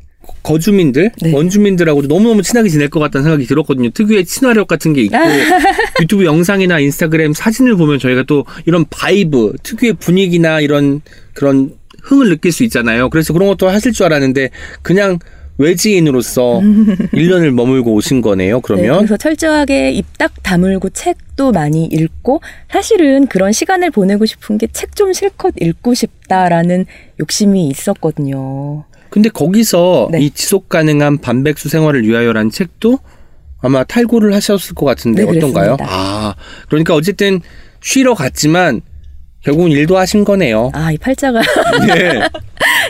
거주민들, 네. 원주민들하고도 너무너무 친하게 지낼 것 같다는 생각이 들었거든요. 특유의 친화력 같은 게 있고 [LAUGHS] 유튜브 영상이나 인스타그램 사진을 보면 저희가 또 이런 vibe, 특유의 분위기나 이런 그런 흥을 느낄 수 있잖아요. 그래서 그런 것도 하실 줄 알았는데 그냥 외지인으로서 [LAUGHS] 1년을 머물고 오신 거네요. 네, 그러면 그래서 철저하게 입 딱 다물고 책도 많이 읽고 사실은 그런 시간을 보내고 싶은 게 책 좀 실컷 읽고 싶다라는 욕심이 있었거든요. 근데 거기서 네. 이 지속 가능한 반백수 생활을 위하여라는 책도 아마 탈고를 하셨을 것 같은데 네, 어떤가요? 아, 그러니까 어쨌든 쉬러 갔지만 결국은 일도 하신 거네요. 아 이 팔자가 네. [LAUGHS]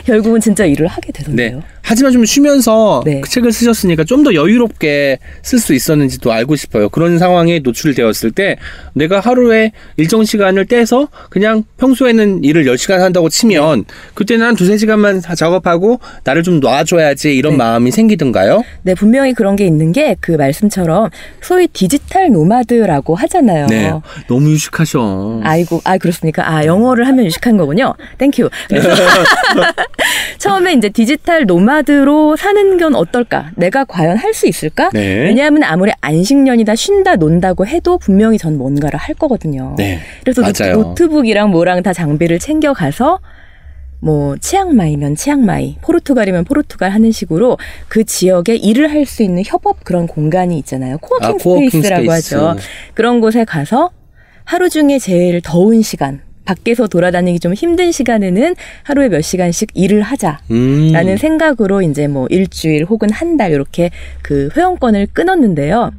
[LAUGHS] 결국은 진짜 일을 하게 네. 되던데요. 하지만 좀 쉬면서 네. 그 책을 쓰셨으니까 좀 더 여유롭게 쓸 수 있었는지도 알고 싶어요. 그런 상황에 노출되었을 때 내가 하루에 일정 시간을 떼서 그냥 평소에는 일을 10시간 한다고 치면 그때는 한 두세 시간만 다 작업하고 나를 좀 놔줘야지 이런 네. 마음이 생기던가요? 네, 분명히 그런 게 있는 게 그 말씀처럼 소위 digital nomad라고 하잖아요. 네. 너무 유식하셔. 아이고, 아 그렇습니까? 아 영어를 하면 유식한 거군요. Thank you. 그래서 [LAUGHS] [LAUGHS] 처음에 이제 digital nomad로 사는 건 어떨까? 내가 과연 할 수 있을까? 네. 왜냐하면 아무리 안식년이다 쉰다 논다고 해도 분명히 전 뭔가를 할 거거든요. 네. 그래서 노- 맞아요. 노트북이랑 뭐랑 다 장비를 챙겨 가서 뭐 치앙마이면 치앙마이, 포르투갈이면 포르투갈 하는 식으로 그 지역에 일을 할 수 있는 협업 그런 공간이 있잖아요. coworking 아, coworking space라고 space. 하죠. 그런 곳에 가서 하루 중에 제일 더운 시간, 밖에서 돌아다니기 좀 힘든 시간에는 하루에 몇 시간씩 일을 하자. 음. 라는 생각으로 이제 뭐 일주일 혹은 한 달 이렇게 그 회원권을 끊었는데요.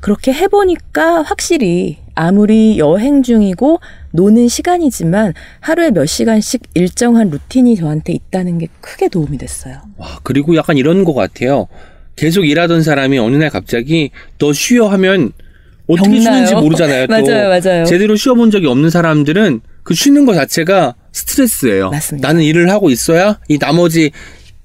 그렇게 해보니까 확실히 아무리 여행 중이고 노는 시간이지만 하루에 몇 시간씩 일정한 루틴이 저한테 있다는 게 크게 도움이 됐어요. 와, 그리고 약간 이런 것 같아요. 계속 일하던 사람이 어느 날 갑자기 너 쉬어 하면 어떻게 병나요? 쉬는지 모르잖아요. 또 [LAUGHS] 맞아요, 맞아요. 제대로 쉬어본 적이 없는 사람들은 그 쉬는 것 자체가 스트레스예요. 맞습니다. 나는 일을 하고 있어야 이 나머지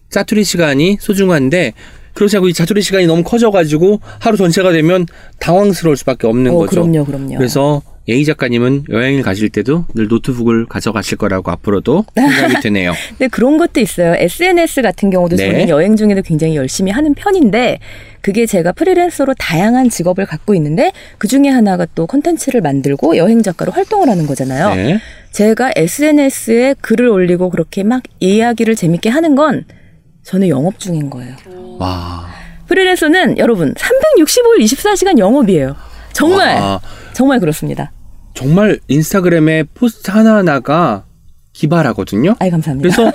짜투리 시간이 소중한데 그렇지 않고 이 자투리 시간이 너무 커져가지고 하루 전체가 되면 당황스러울 수밖에 없는 어, 거죠. 그럼요, 그럼요. 그래서 예희 작가님은 여행을 가실 때도 늘 노트북을 가져가실 거라고 앞으로도 생각이 [LAUGHS] 드네요. 근데 그런 것도 있어요. SNS 같은 경우도 네. 저는 여행 중에도 굉장히 열심히 하는 편인데 그게 제가 프리랜서로 다양한 직업을 갖고 있는데 그 중에 하나가 또 컨텐츠를 만들고 여행 작가로 활동을 하는 거잖아요. 네. 제가 제가 SNS에 글을 올리고 그렇게 막 이야기를 재밌게 하는 건 저는 영업 중인 거예요. 와. 프리랜서는 여러분 365일 24시간 영업이에요. 정말 와. 정말 그렇습니다. 정말 인스타그램에 포스트 하나하나가 기발하거든요. 아이 감사합니다. 그래서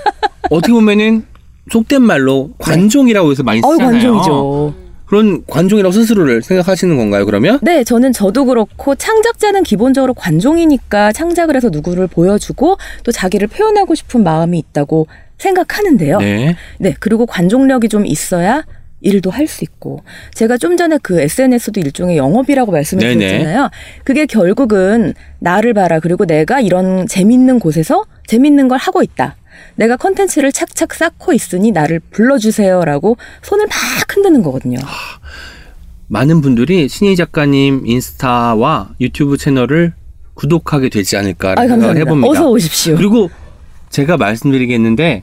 어떻게 보면은 속된 말로 관종이라고 해서 많이 쓰잖아요. 관종이죠. 그런 관종이라고 스스로를 생각하시는 건가요, 그러면? 네, 저는 저도 그렇고 창작자는 기본적으로 관종이니까 창작을 해서 누구를 보여주고 또 자기를 표현하고 싶은 마음이 있다고 생각하는데요. 네. 네, 그리고 관종력이 좀 있어야 일도 할 수 있고 제가 좀 전에 그 SNS도 일종의 영업이라고 말씀을 네네. 드렸잖아요. 그게 결국은 나를 봐라 그리고 내가 이런 재밌는 곳에서 재밌는 걸 하고 있다. 내가 컨텐츠를 착착 쌓고 있으니 나를 불러주세요라고 손을 막 흔드는 거거든요. 많은 분들이 신희 작가님 인스타와 유튜브 채널을 구독하게 되지 않을까라는 아, 생각을. 해봅니다. 어서 오십시오. 그리고 제가 말씀드리겠는데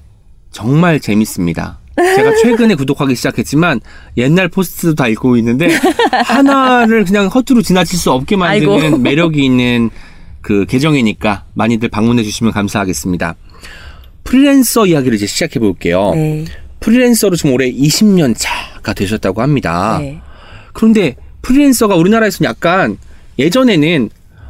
정말 재밌습니다. 제가 최근에 구독하기 시작했지만 옛날 포스트도 다 읽고 있는데 하나를 그냥 허투루 지나칠 수 없게 만드는 아이고. [LAUGHS] 매력이 있는 그 계정이니까 많이들 방문해 주시면 감사하겠습니다. 프리랜서 이야기를 이제 시작해 볼게요. 네. 프리랜서로 지금 올해 20년 차가 되셨다고 합니다. 네. 그런데 프리랜서가 우리나라에서는 약간 예전에는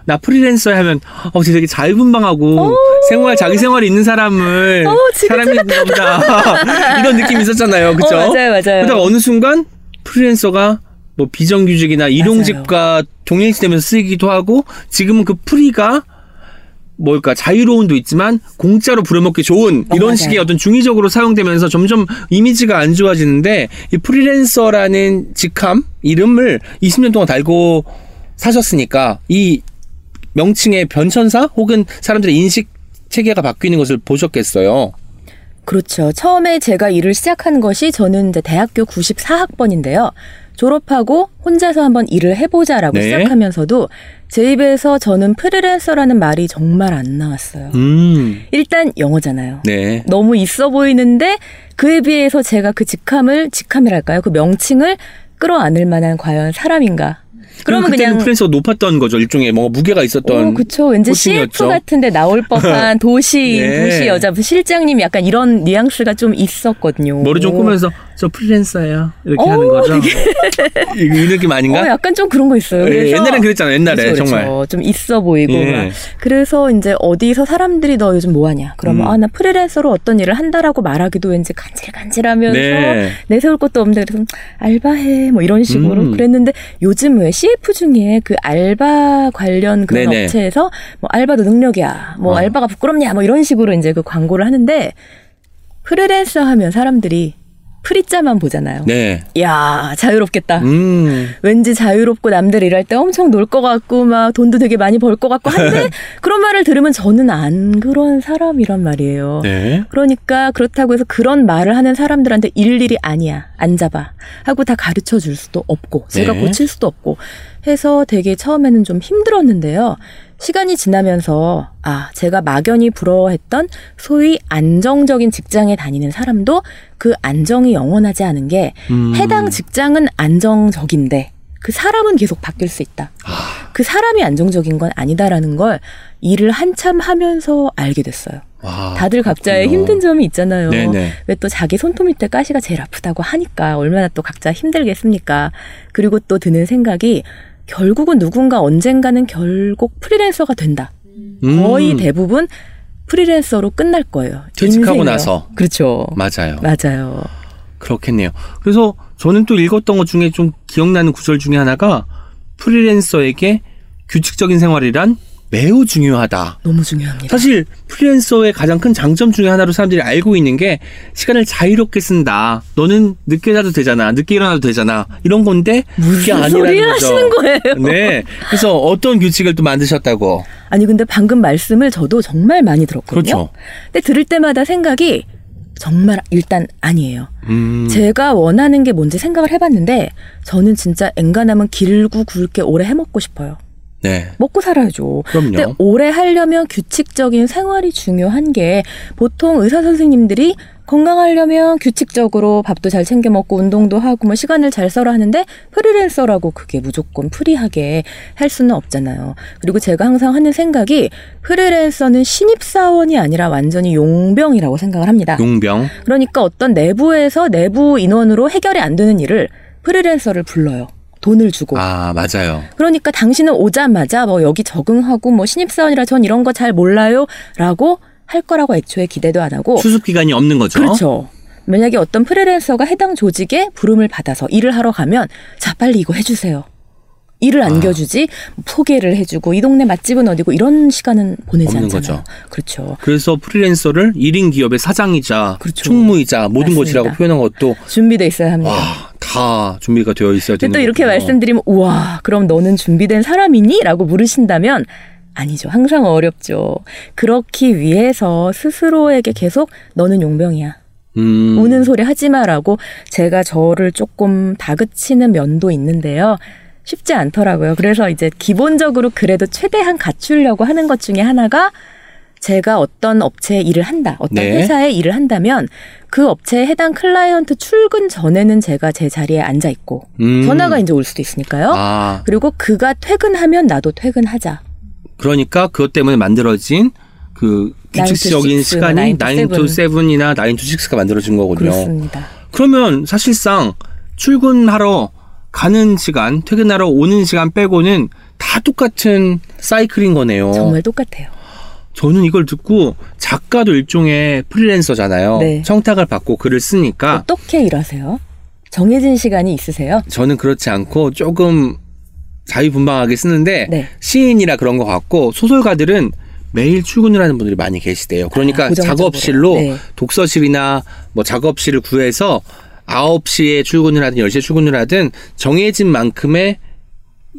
나 프리랜서 하면 어 되게 자유분방하고 생활 자기 생활이 있는 사람을 어, 지긋지긋하다. 사람이 있는 겁니다. [LAUGHS] 이런 느낌이 있었잖아요. 그죠? 어, 맞아요, 맞아요. 그러다가 어느 순간 프리랜서가 뭐 비정규직이나 일용직과 동일시되면서 쓰이기도 하고 지금은 그 프리가 뭘까 자유로운도 있지만 공짜로 부려먹기 좋은 어, 이런 맞아요. 식의 어떤 중의적으로 사용되면서 점점 이미지가 안 좋아지는데 이 프리랜서라는 직함 이름을 20년 동안 달고 사셨으니까 이 명칭의 변천사 혹은 사람들의 인식 체계가 바뀌는 것을 보셨겠어요. 그렇죠. 처음에 제가 일을 시작한 것이 저는 이제 대학교 94학번인데요. 졸업하고 혼자서 한번 일을 해보자라고 네. 시작하면서도 제 입에서 저는 프리랜서라는 말이 정말 안 나왔어요. 음, 일단 영어잖아요. 네. 너무 있어 보이는데 그에 비해서 제가 그 직함을 직함이랄까요? 그 명칭을 끌어안을 만한 과연 사람인가? 그러면 그냥 프리랜서가 높았던 거죠. 일종의 뭐 무게가 있었던. 오, 그쵸. 왠지 호칭이었죠. CF 같은데 나올 법한 [LAUGHS] 도시, 네. 도시 여자, 실장님 약간 이런 뉘앙스가 좀 있었거든요. 머리 좀 꾸면서 저 프리랜서예요. 이렇게 어, 하는 거죠. 이, 이 느낌 아닌가? 어, 약간 좀 그런 거 있어요. 예, 그래서 옛날엔 그랬잖아요. 옛날에 그렇죠, 그렇죠. 정말. 좀 있어 보이고 예. 막. 그래서 이제 어디서 사람들이 너 요즘 뭐 하냐? 그러면 음. 아나 프리랜서로 어떤 일을 한다라고 말하기도 왠지 간질간질하면서 네. 내세울 것도 없는데 그래서 알바해 뭐 이런 식으로 음. 그랬는데 요즘 왜 CF 중에 그 알바 관련 그런 네네. 업체에서 뭐 알바도 능력이야. 뭐 어. 알바가 부끄럽냐 뭐 이런 식으로 이제 그 광고를 하는데 프리랜서 하면 사람들이 프리자만 보잖아요. 네. 이야 자유롭겠다. 음. 왠지 자유롭고 남들 일할 때 엄청 놀 것 같고 막 돈도 되게 많이 벌 것 같고 한데 [LAUGHS] 그런 말을 들으면 저는 안 그런 사람이란 말이에요. 네. 그러니까 그렇다고 해서 그런 말을 하는 사람들한테 일일이 아니야 안 잡아 하고 다 가르쳐 줄 수도 없고 제가 네. 고칠 수도 없고 해서 되게 처음에는 좀 힘들었는데요. 시간이 지나면서 아 제가 막연히 부러워했던 소위 안정적인 직장에 다니는 사람도 그 안정이 영원하지 않은 게 음. 해당 직장은 안정적인데 그 사람은 계속 바뀔 수 있다. 아. 그 사람이 안정적인 건 아니다라는 걸 일을 한참 하면서 알게 됐어요. 와, 다들 각자의 그렇군요. 힘든 점이 있잖아요. 왜 또 자기 손톱 밑에 가시가 제일 아프다고 하니까 얼마나 또 각자 힘들겠습니까? 그리고 또 드는 생각이 결국은 누군가 언젠가는 결국 프리랜서가 된다. 음. 거의 대부분 프리랜서로 끝날 거예요. 퇴직하고 인생이요. 나서. 그렇죠. 맞아요. 맞아요. 그렇겠네요. 그래서 저는 또 읽었던 것 중에 좀 기억나는 구절 중에 하나가 프리랜서에게 규칙적인 생활이란 매우 중요하다. 너무 중요합니다. 사실 프리랜서의 가장 큰 장점 중에 하나로 사람들이 알고 있는 게 시간을 자유롭게 쓴다. 너는 늦게 자도 되잖아. 늦게 일어나도 되잖아. 이런 건데 그게 무슨 아니라는 거죠. 하시는 거예요? 네. 그래서 어떤 규칙을 또 만드셨다고. 아니 근데 방금 말씀을 저도 정말 많이 들었거든요. 그렇죠. 근데 들을 때마다 생각이 정말 일단 아니에요. 음. 제가 원하는 게 뭔지 생각을 해봤는데 저는 진짜 엔간하면 길고 굵게 오래 해먹고 싶어요. 네. 먹고 살아야죠. 그럼요. 근데 오래 하려면 규칙적인 생활이 중요한 게 보통 의사 선생님들이 건강하려면 규칙적으로 밥도 잘 챙겨 먹고 운동도 하고 뭐 시간을 잘 써라 하는데 프리랜서라고 그게 무조건 free하게 할 수는 없잖아요. 그리고 제가 항상 하는 생각이 프리랜서는 신입사원이 아니라 완전히 용병이라고 생각을 합니다. 용병. 그러니까 어떤 내부에서 내부 인원으로 해결이 안 되는 일을 프리랜서를 불러요. 돈을 주고. 아, 맞아요. 그러니까 당신은 오자마자 뭐 여기 적응하고 뭐 신입사원이라 전 이런 거 잘 몰라요 라고 할 거라고 애초에 기대도 안 하고. 수습 기간이 없는 거죠. 그렇죠. 만약에 어떤 프리랜서가 해당 조직에 부름을 받아서 일을 하러 가면 자 빨리 이거 해주세요. 일을 아. 안겨주지 소개를 해주고 이 동네 맛집은 어디고 이런 시간은 보내지 않잖아요. 거죠. 그렇죠. 그래서 프리랜서를 1인 기업의 사장이자 그렇죠. 총무이자 모든 맞습니다. 것이라고 표현한 것도 준비돼 있어야 합니다. 와, 다 준비가 되어 있어야 되는 또 이렇게. 말씀드리면 우와 그럼 너는 준비된 사람이니? 라고 물으신다면 아니죠. 항상 어렵죠. 그렇기 위해서 스스로에게 계속 너는 용병이야. 음. 우는 소리 하지 마라고 제가 저를 조금 다그치는 면도 있는데요. 쉽지 않더라고요. 그래서 이제 기본적으로 그래도 최대한 갖추려고 하는 것 중에 하나가 제가 어떤 업체에 일을 한다, 어떤 네. 회사에 일을 한다면 그 업체에 해당 클라이언트 출근 전에는 제가 제 자리에 앉아 있고 음. 전화가 이제 올 수도 있으니까요. 아, 그리고 그가 퇴근하면 나도 퇴근하자. 그러니까 그것 때문에 만들어진 그 규칙적인 시간이 nine to 9 to 7이나 9 to 6가 만들어진 거군요. 그렇습니다. 그러면 사실상 출근하러 가는 시간, 퇴근하러 오는 시간 빼고는 다 똑같은 사이클인 거네요. 정말 똑같아요. 저는 이걸 듣고 작가도 일종의 프리랜서잖아요. 네. 청탁을 받고 글을 쓰니까 어떻게 일하세요? 정해진 시간이 있으세요? 저는 그렇지 않고 조금 자유분방하게 쓰는데 네. 시인이라 그런 것 같고 소설가들은 매일 출근을 하는 분들이 많이 계시대요. 그러니까 아. 작업실로 네. 독서실이나 뭐 작업실을 구해서 9시에 출근을 하든 10시에 출근을 하든 정해진 만큼의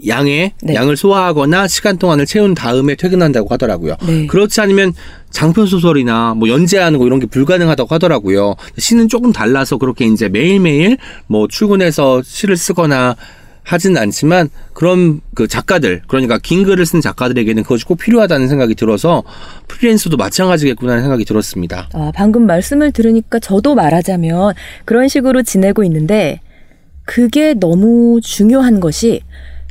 양의 네. 양을 소화하거나 시간 동안을 채운 다음에 퇴근한다고 하더라고요. 네. 그렇지 않으면 장편 소설이나 뭐 연재하는 거 이런 게 불가능하다고 하더라고요. 시는 조금 달라서 그렇게 이제 매일매일 뭐 출근해서 시를 쓰거나 하진 않지만 그런 그 작가들 그러니까 긴 글을 쓴 작가들에게는 그것이 꼭 필요하다는 생각이 들어서 프리랜서도 마찬가지겠구나 하는 생각이 들었습니다. 아, 방금 말씀을 들으니까 저도 말하자면 그런 식으로 지내고 있는데 그게 너무 중요한 것이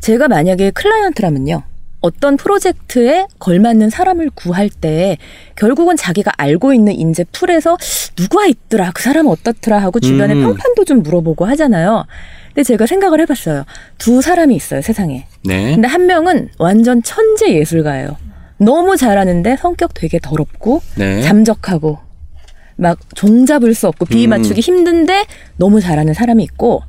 제가 만약에 클라이언트라면요. 어떤 프로젝트에 걸맞는 사람을 구할 때 결국은 자기가 알고 있는 인재 풀에서 누가 있더라 그 사람 어떻더라 하고 주변에 음. 평판도 좀 물어보고 하잖아요. 근데 제가 생각을 해봤어요. 두 사람이 있어요 세상에. 네. 근데 한 명은 완전 천재 예술가예요. 너무 잘하는데 성격 되게 더럽고 네. 잠적하고 막 종잡을 수 없고 비위 음. 맞추기 힘든데 너무 잘하는 사람이 있고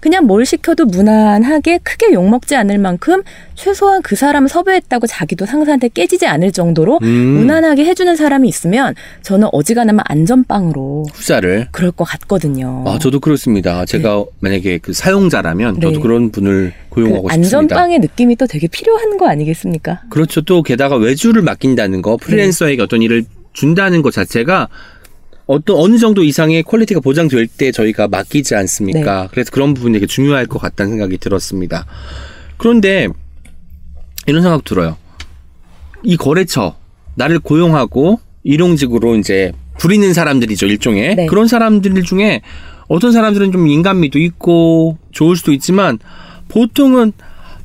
그냥 뭘 시켜도 무난하게 크게 욕먹지 않을 만큼 최소한 그 사람 섭외했다고 자기도 상사한테 깨지지 않을 정도로 음. 무난하게 해주는 사람이 있으면 저는 어지간하면 안전빵으로 후자를 그럴 것 같거든요. 아, 저도 그렇습니다. 제가 만약에 그 사용자라면 저도 네. 그런 분을 그 고용하고 싶습니다. 안전빵의 느낌이 또 되게 필요한 거 아니겠습니까? 그렇죠. 또 게다가 외주를 맡긴다는 거, 프리랜서에게 어떤 일을 준다는 것 자체가 어떤 어느 정도 이상의 quality가 보장될 때 저희가 맡기지 않습니까? 네. 그래서 그런 부분이 되게 중요할 것 같다는 생각이 들었습니다. 그런데 이런 생각 들어요. 이 거래처 나를 고용하고 일용직으로 이제 부리는 사람들이죠 일종의 네. 그런 사람들 중에 어떤 사람들은 좀 인간미도 있고 좋을 수도 있지만 보통은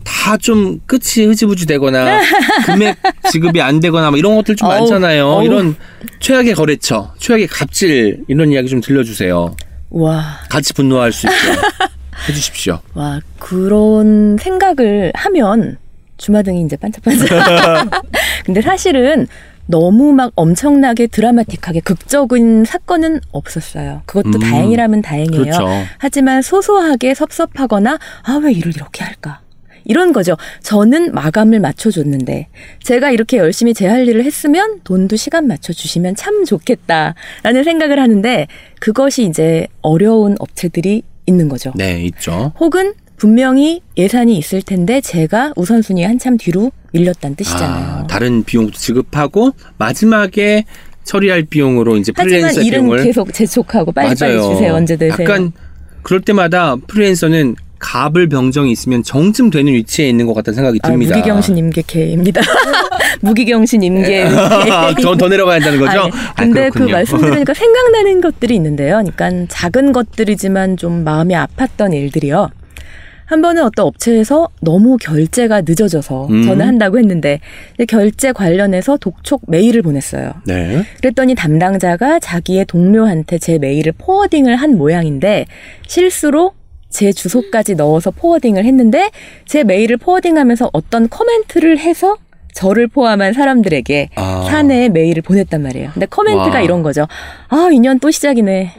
다 좀 끝이 흐지부지 되거나 [LAUGHS] 금액 지급이 안 되거나 뭐 이런 것들 좀 어우, 많잖아요. 어우. 이런 최악의 거래처, 최악의 갑질 이런 이야기 좀 들려주세요. 와, 같이 분노할 수 있게 [LAUGHS] 해주십시오. 와 그런 생각을 하면 주마등이 이제 반짝반짝. [LAUGHS] 근데 사실은 너무 막 엄청나게 드라마틱하게 극적인 사건은 없었어요. 그것도 음, 다행이라면 다행이에요. 그렇죠. 하지만 소소하게 섭섭하거나 아 왜 일을 이렇게 할까? 이런 거죠. 저는 마감을 맞춰줬는데 제가 이렇게 열심히 제 할 일을 했으면 돈도 시간 맞춰주시면 참 좋겠다라는 생각을 하는데 그것이 이제 어려운 업체들이 있는 거죠. 네, 있죠. 혹은 분명히 예산이 있을 텐데 제가 우선순위 한참 뒤로 밀렸다는 뜻이잖아요. 아, 다른 비용도 지급하고 마지막에 처리할 비용으로 이제 프리랜서 비용을 계속 재촉하고 빨리빨리 맞아요. 주세요. 언제 되세요? 약간 그럴 때마다 프리랜서는 갑을 병정이 있으면 정쯤 되는 위치에 있는 것 같다는 생각이 아, 듭니다. 무기경신 임계케입니다. [LAUGHS] 무기경신 임계. [LAUGHS] 더, 더 내려가야 한다는 거죠? 아, 근데 그 그렇군요. 말씀 들으니까 [LAUGHS] 생각나는 것들이 있는데요. 그러니까 작은 것들이지만 좀 마음이 아팠던 일들이요. 한 번은 어떤 업체에서 너무 결제가 늦어져서 음. 저는 한다고 했는데 결제 관련해서 독촉 메일을 보냈어요. 네. 그랬더니 담당자가 자기의 동료한테 제 메일을 포워딩을 한 모양인데 실수로 제 주소까지 넣어서 포워딩을 했는데 제 메일을 포워딩하면서 어떤 코멘트를 해서 저를 포함한 사람들에게 아. 사내에 메일을 보냈단 말이에요. 근데 코멘트가 와. 이런 거죠. 아, 인연 또 시작이네.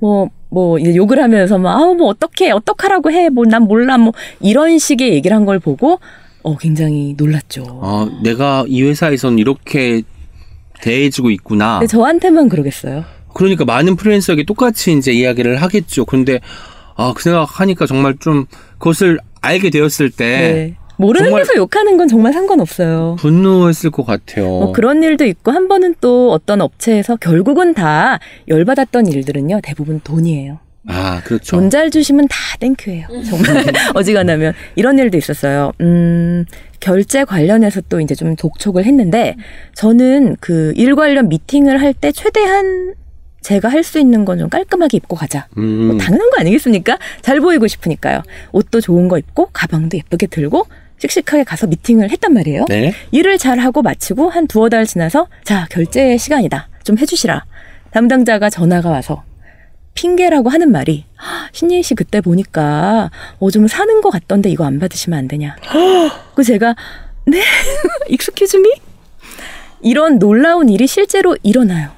뭐, 뭐, 이제 욕을 하면서 막, 아우, 뭐, 어떡해, 어떡하라고 해, 뭐, 난 몰라, 뭐, 이런 식의 얘기를 한 걸 보고, 어, 굉장히 놀랐죠. 아, 내가 이 회사에선 이렇게 대해지고 있구나. 근데 저한테만 그러겠어요. 그러니까 많은 프리랜서에게 똑같이 이제 이야기를 하겠죠. 그런데 아, 그 생각하니까 정말 좀 그것을 알게 되었을 때 네. 모르는 데서 욕하는 건 정말 상관없어요. 분노했을 것 같아요. 뭐 그런 일도 있고 한 번은 또 어떤 업체에서 결국은 다 열받았던 일들은요 대부분 돈이에요. 아, 그렇죠. 돈 잘 주시면 다 땡큐예요. 정말 [LAUGHS] 어지간하면 이런 일도 있었어요. 음 결제 관련해서 또 이제 좀 독촉을 했는데 저는 그 일 관련 미팅을 할 때 최대한 제가 할 수 있는 건 좀 깔끔하게 입고 가자. 뭐 음. 당연한 거 아니겠습니까? 잘 보이고 싶으니까요. 옷도 좋은 거 입고 가방도 예쁘게 들고 씩씩하게 가서 미팅을 했단 말이에요. 네. 일을 잘 하고 마치고 한 두어 달 지나서 자 결제 시간이다 좀 해주시라 담당자가 전화가 와서 핑계라고 하는 말이 "헉, 신예희 씨 그때 보니까 어 좀 사는 것 같던데 이거 안 받으시면 안 되냐 [GASPS] 그 제가 네 [LAUGHS] excuse me 이런 놀라운 일이 실제로 일어나요.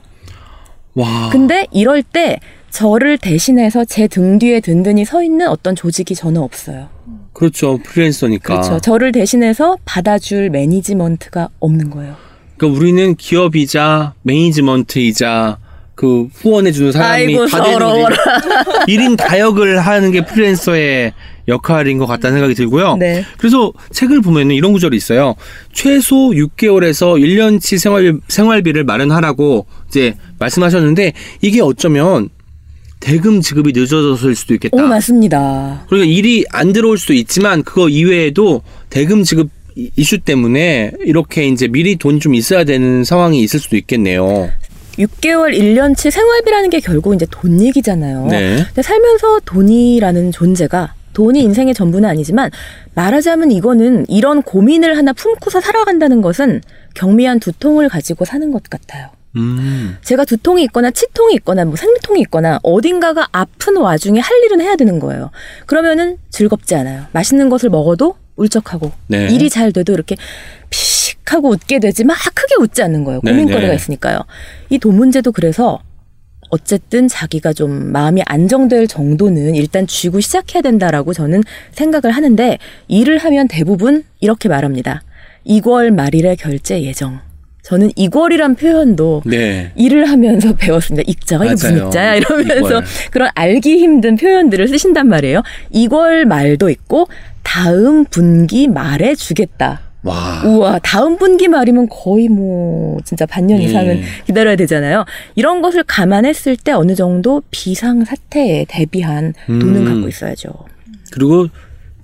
와. 근데 이럴 때 저를 대신해서 제 등 뒤에 든든히 서 있는 어떤 조직이 저는 없어요. 그렇죠. 프리랜서니까. 그렇죠. 저를 대신해서 받아줄 매니지먼트가 없는 거예요. 그러니까 우리는 기업이자 매니지먼트이자 그 후원해주는 사람이 아이고, 다 되는 서러워라. [LAUGHS] 1인 다역을 하는 게 프리랜서의 역할인 것 같다는 생각이 들고요. 네. 그래서 책을 보면은 이런 구절이 있어요. 최소 6개월에서 1년치 생활비, 생활비를 마련하라고 이제 말씀하셨는데 이게 어쩌면 대금 지급이 늦어졌을 수도 있겠다. 오, 맞습니다. 그러니까 일이 안 들어올 수도 있지만 그거 이외에도 대금 지급 이- 이슈 때문에 이렇게 이제 미리 돈이 좀 있어야 되는 상황이 있을 수도 있겠네요. 6개월, 1년치 생활비라는 게 결국 이제 돈 얘기잖아요. 네. 근데 살면서 돈이라는 존재가 돈이 인생의 전부는 아니지만 말하자면 이거는 이런 고민을 하나 품고서 살아간다는 것은 경미한 두통을 가지고 사는 것 같아요. 음. 제가 두통이 있거나 치통이 있거나 뭐 생리통이 있거나 어딘가가 아픈 와중에 할 일은 해야 되는 거예요. 그러면은 즐겁지 않아요. 맛있는 것을 먹어도 울적하고 네. 일이 잘 돼도 이렇게 피식 하고 웃게 되지 막 크게 웃지 않는 거예요. 네, 고민거리가 네. 있으니까요. 이 돈 문제도 그래서 어쨌든 자기가 좀 마음이 안정될 정도는 일단 쥐고 시작해야 된다라고 저는 생각을 하는데 일을 하면 대부분 이렇게 말합니다. 2월 말일에 결제 예정. 저는 2월이란 표현도 네. 일을 하면서 [LAUGHS] 배웠습니다. 익자가 이게 무슨. 익자야 이러면서 이월. 그런 알기 힘든 표현들을 쓰신단 말이에요. 2월 말도 있고 다음 분기 말에 주겠다. 와. 우와, 다음 분기 말이면 거의 뭐 진짜 반년 예. 이상은 기다려야 되잖아요. 이런 것을 감안했을 때 어느 정도 비상 사태에 대비한 돈은 음. 갖고 있어야죠. 그리고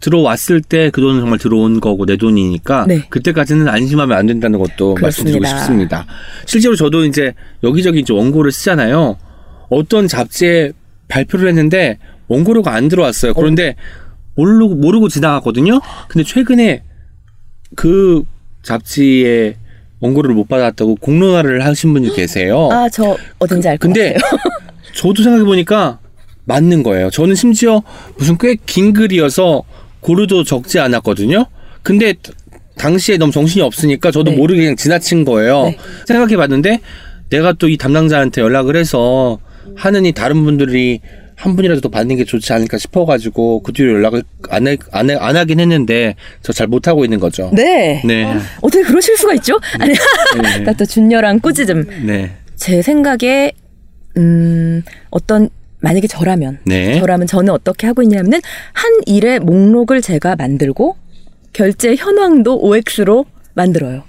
들어왔을 때 그 돈은 정말 들어온 거고 내 돈이니까 네. 그때까지는 안심하면 안 된다는 것도 말씀드리고 그렇습니다. 싶습니다. 실제로 저도 이제 여기저기 이제 원고를 쓰잖아요. 어떤 잡지에 발표를 했는데 원고료가 안 들어왔어요. 그런데 모르고 모르고 지나갔거든요. 근데 최근에 그 잡지에 원고료를 못 받았다고 공론화를 하신 분이 계세요. 아, 저 어딘지 알것 근데 같아요. [LAUGHS] 저도 생각해 보니까 맞는 거예요. 저는 심지어 무슨 꽤 긴 글이어서 고르도 적지 않았거든요. 근데 당시에 너무 정신이 없으니까 저도 네. 모르게 그냥 지나친 거예요. 네. 생각해 봤는데 내가 또 이 담당자한테 연락을 해서 하느니 다른 분들이 한 분이라도 더 받는 게 좋지 않을까 싶어가지고 그 뒤로 연락을 안, 해, 안, 해, 안 하긴 했는데 저 잘 못하고 있는 거죠. 네. 네. 어떻게 그러실 수가 있죠? 아니, 네. [LAUGHS] 나또 준열한 꾸짖음. 네. 제 생각에 음 어떤 만약에 저라면 네. 저라면 저는 어떻게 하고 있냐면은 한 일의 목록을 제가 만들고 결제 현황도 OX로 만들어요.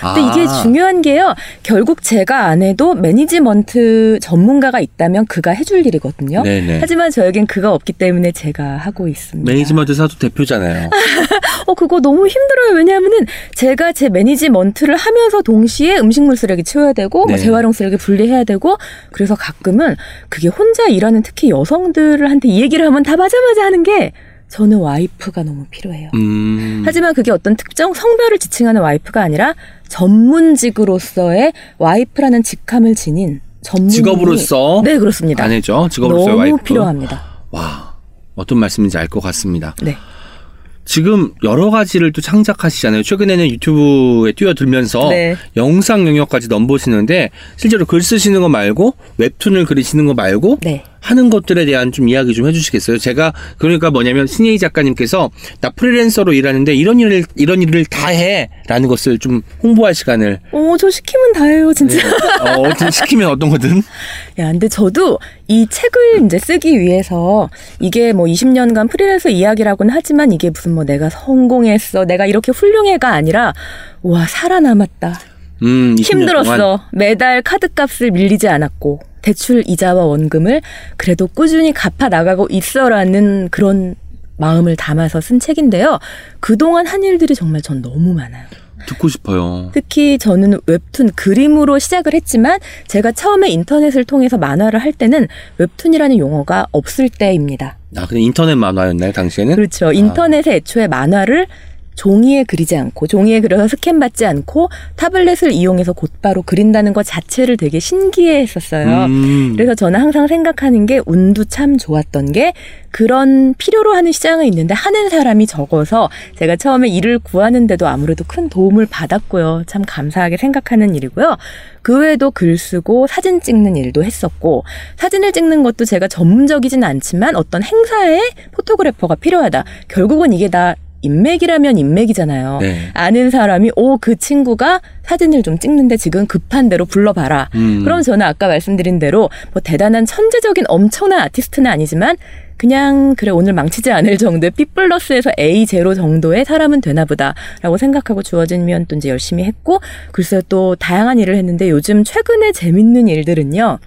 근데 이게 아. 중요한 게요. 결국 제가 안 해도 매니지먼트 전문가가 있다면 그가 해줄 일이거든요. 네네. 하지만 저에겐 그가 없기 때문에 제가 하고 있습니다. 매니지먼트 사도 대표잖아요. [LAUGHS] 어, 그거 너무 힘들어요. 왜냐하면은 제가 제 매니지먼트를 하면서 동시에 음식물 쓰레기 치워야 되고, 뭐 네. 재활용 쓰레기 분리해야 되고, 그래서 가끔은 그게 혼자 일하는 특히 여성들한테 이 얘기를 하면 다 맞아 맞아 하는 게 저는 와이프가 너무 필요해요. 음. 하지만 그게 어떤 특정 성별을 지칭하는 와이프가 아니라 전문직으로서의 와이프라는 직함을 지닌 전문 직업으로서 네 그렇습니다. 아내죠. 직업으로서의 너무 와이프. 필요합니다. 와, 어떤 말씀인지 알 것 같습니다. 네. 지금 여러 가지를 또 창작하시잖아요. 최근에는 유튜브에 뛰어들면서 네. 영상 영역까지 넘보시는데 실제로 글 쓰시는 거 말고 웹툰을 그리시는 거 말고 네. 하는 것들에 대한 좀 이야기 좀 해주시겠어요? 제가 그러니까 뭐냐면 신예희 작가님께서 나 프리랜서로 일하는데 이런 일을 이런 일을 다 해라는 것을 좀 홍보할 시간을 오, 저 시키면 다 해요, 진짜. 어, 어떤 시키면 어떤 거든 [LAUGHS] 야, 근데 저도 이 책을 이제 쓰기 위해서 이게 뭐 20년간 프리랜서 이야기라고는 하지만 이게 무슨 뭐 내가 성공했어, 내가 이렇게 훌륭해가 아니라 와, 살아남았다. 음 20년 힘들었어. 동안 매달 카드값을 밀리지 않았고 대출 이자와 원금을 그래도 꾸준히 갚아 나가고 있어라는 그런 마음을 담아서 쓴 책인데요. 그동안 한 일들이 정말 전 너무 많아요. 듣고 싶어요. 특히 저는 웹툰 그림으로 시작을 했지만 제가 처음에 인터넷을 통해서 만화를 할 때는 웹툰이라는 용어가 없을 때입니다. 아 근데 인터넷 만화였나요 당시에는? 그렇죠. 인터넷에 애초에 만화를 종이에 그리지 않고 종이에 그려서 스캔 받지 않고 타블렛을 이용해서 곧바로 그린다는 것 자체를 되게 신기해했었어요. 음. 그래서 저는 항상 생각하는 게 운도 참 좋았던 게 그런 필요로 하는 시장은 있는데 하는 사람이 적어서 제가 처음에 일을 구하는데도 아무래도 큰 도움을 받았고요. 참 감사하게 생각하는 일이고요. 그 외에도 글 쓰고 사진 찍는 일도 했었고 사진을 찍는 것도 제가 전문적이진 않지만 어떤 행사에 포토그래퍼가 필요하다. 결국은 이게 다 인맥이라면 인맥이잖아요. 네. 아는 사람이 오 그 친구가 사진을 좀 찍는데 지금 급한 대로 불러봐라. 음. 그럼 저는 아까 말씀드린 대로 뭐 대단한 천재적인 엄청난 아티스트는 아니지만 그냥 그래 오늘 망치지 않을 정도의 B 플러스에서 A 제로 정도의 사람은 되나 보다라고 생각하고 주어지면 또 이제 열심히 했고 글쎄요 또 다양한 일을 했는데 요즘 최근에 재밌는 일들은요.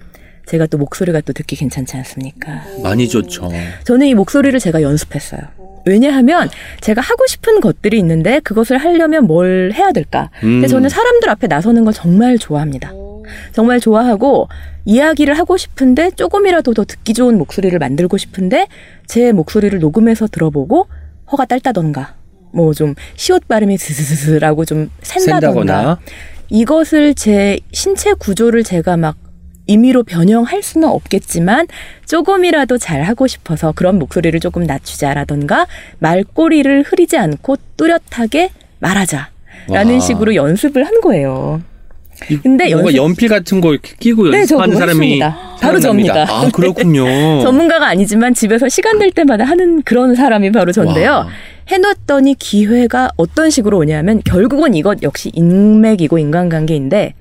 제가 또 목소리가 또 듣기 괜찮지 않습니까? 많이 좋죠. 저는 이 목소리를 제가 연습했어요. 왜냐하면 제가 하고 싶은 것들이 있는데 그것을 하려면 뭘 해야 될까? 근데 음. 저는 사람들 앞에 나서는 걸 정말 좋아합니다. 정말 좋아하고 이야기를 하고 싶은데 조금이라도 더 듣기 좋은 목소리를 만들고 싶은데 제 목소리를 녹음해서 들어보고 허가 딸다던가 뭐 좀 시옷 발음이 스스스스라고 좀 샌다던가 센다거나. 이것을 제 신체 구조를 제가 막 임의로 변형할 수는 없겠지만 조금이라도 잘 하고 싶어서 그런 목소리를 조금 낮추자라던가 말꼬리를 흐리지 않고 뚜렷하게 말하자라는 와. 식으로 연습을 한 거예요. 이- 근데 뭔가 연습- 연필 같은 거 이렇게 끼고 네, 저 연습하는 사람이. 바로. 접니다. 아 그렇군요. [LAUGHS] 전문가가 아니지만 집에서 시간 될 때마다 하는 그런 사람이 바로 전데요. 와. 해놨더니 기회가 어떤 식으로 오냐면 결국은 이것 역시 인맥이고 인간관계인데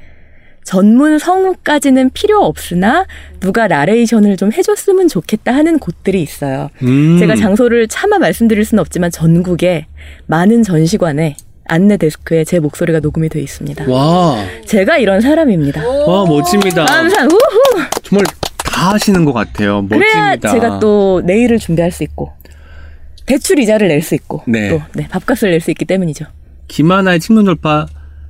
전문 성우까지는 필요 없으나 누가 나레이션을 좀 해줬으면 좋겠다 하는 곳들이 있어요. 음. 제가 장소를 차마 말씀드릴 수는 없지만 전국에 많은 전시관에 안내 데스크에 제 목소리가 녹음이 돼 있습니다. 와, 제가 이런 사람입니다. 와 멋집니다. 항상 우후! 정말 다 하시는 것 같아요. 멋집니다. 그래야 제가 또 내일을 준비할 수 있고 대출 이자를 낼 수 있고 네. 또 네, 밥값을 낼 수 있기 때문이죠. 김하나의 측면 돌파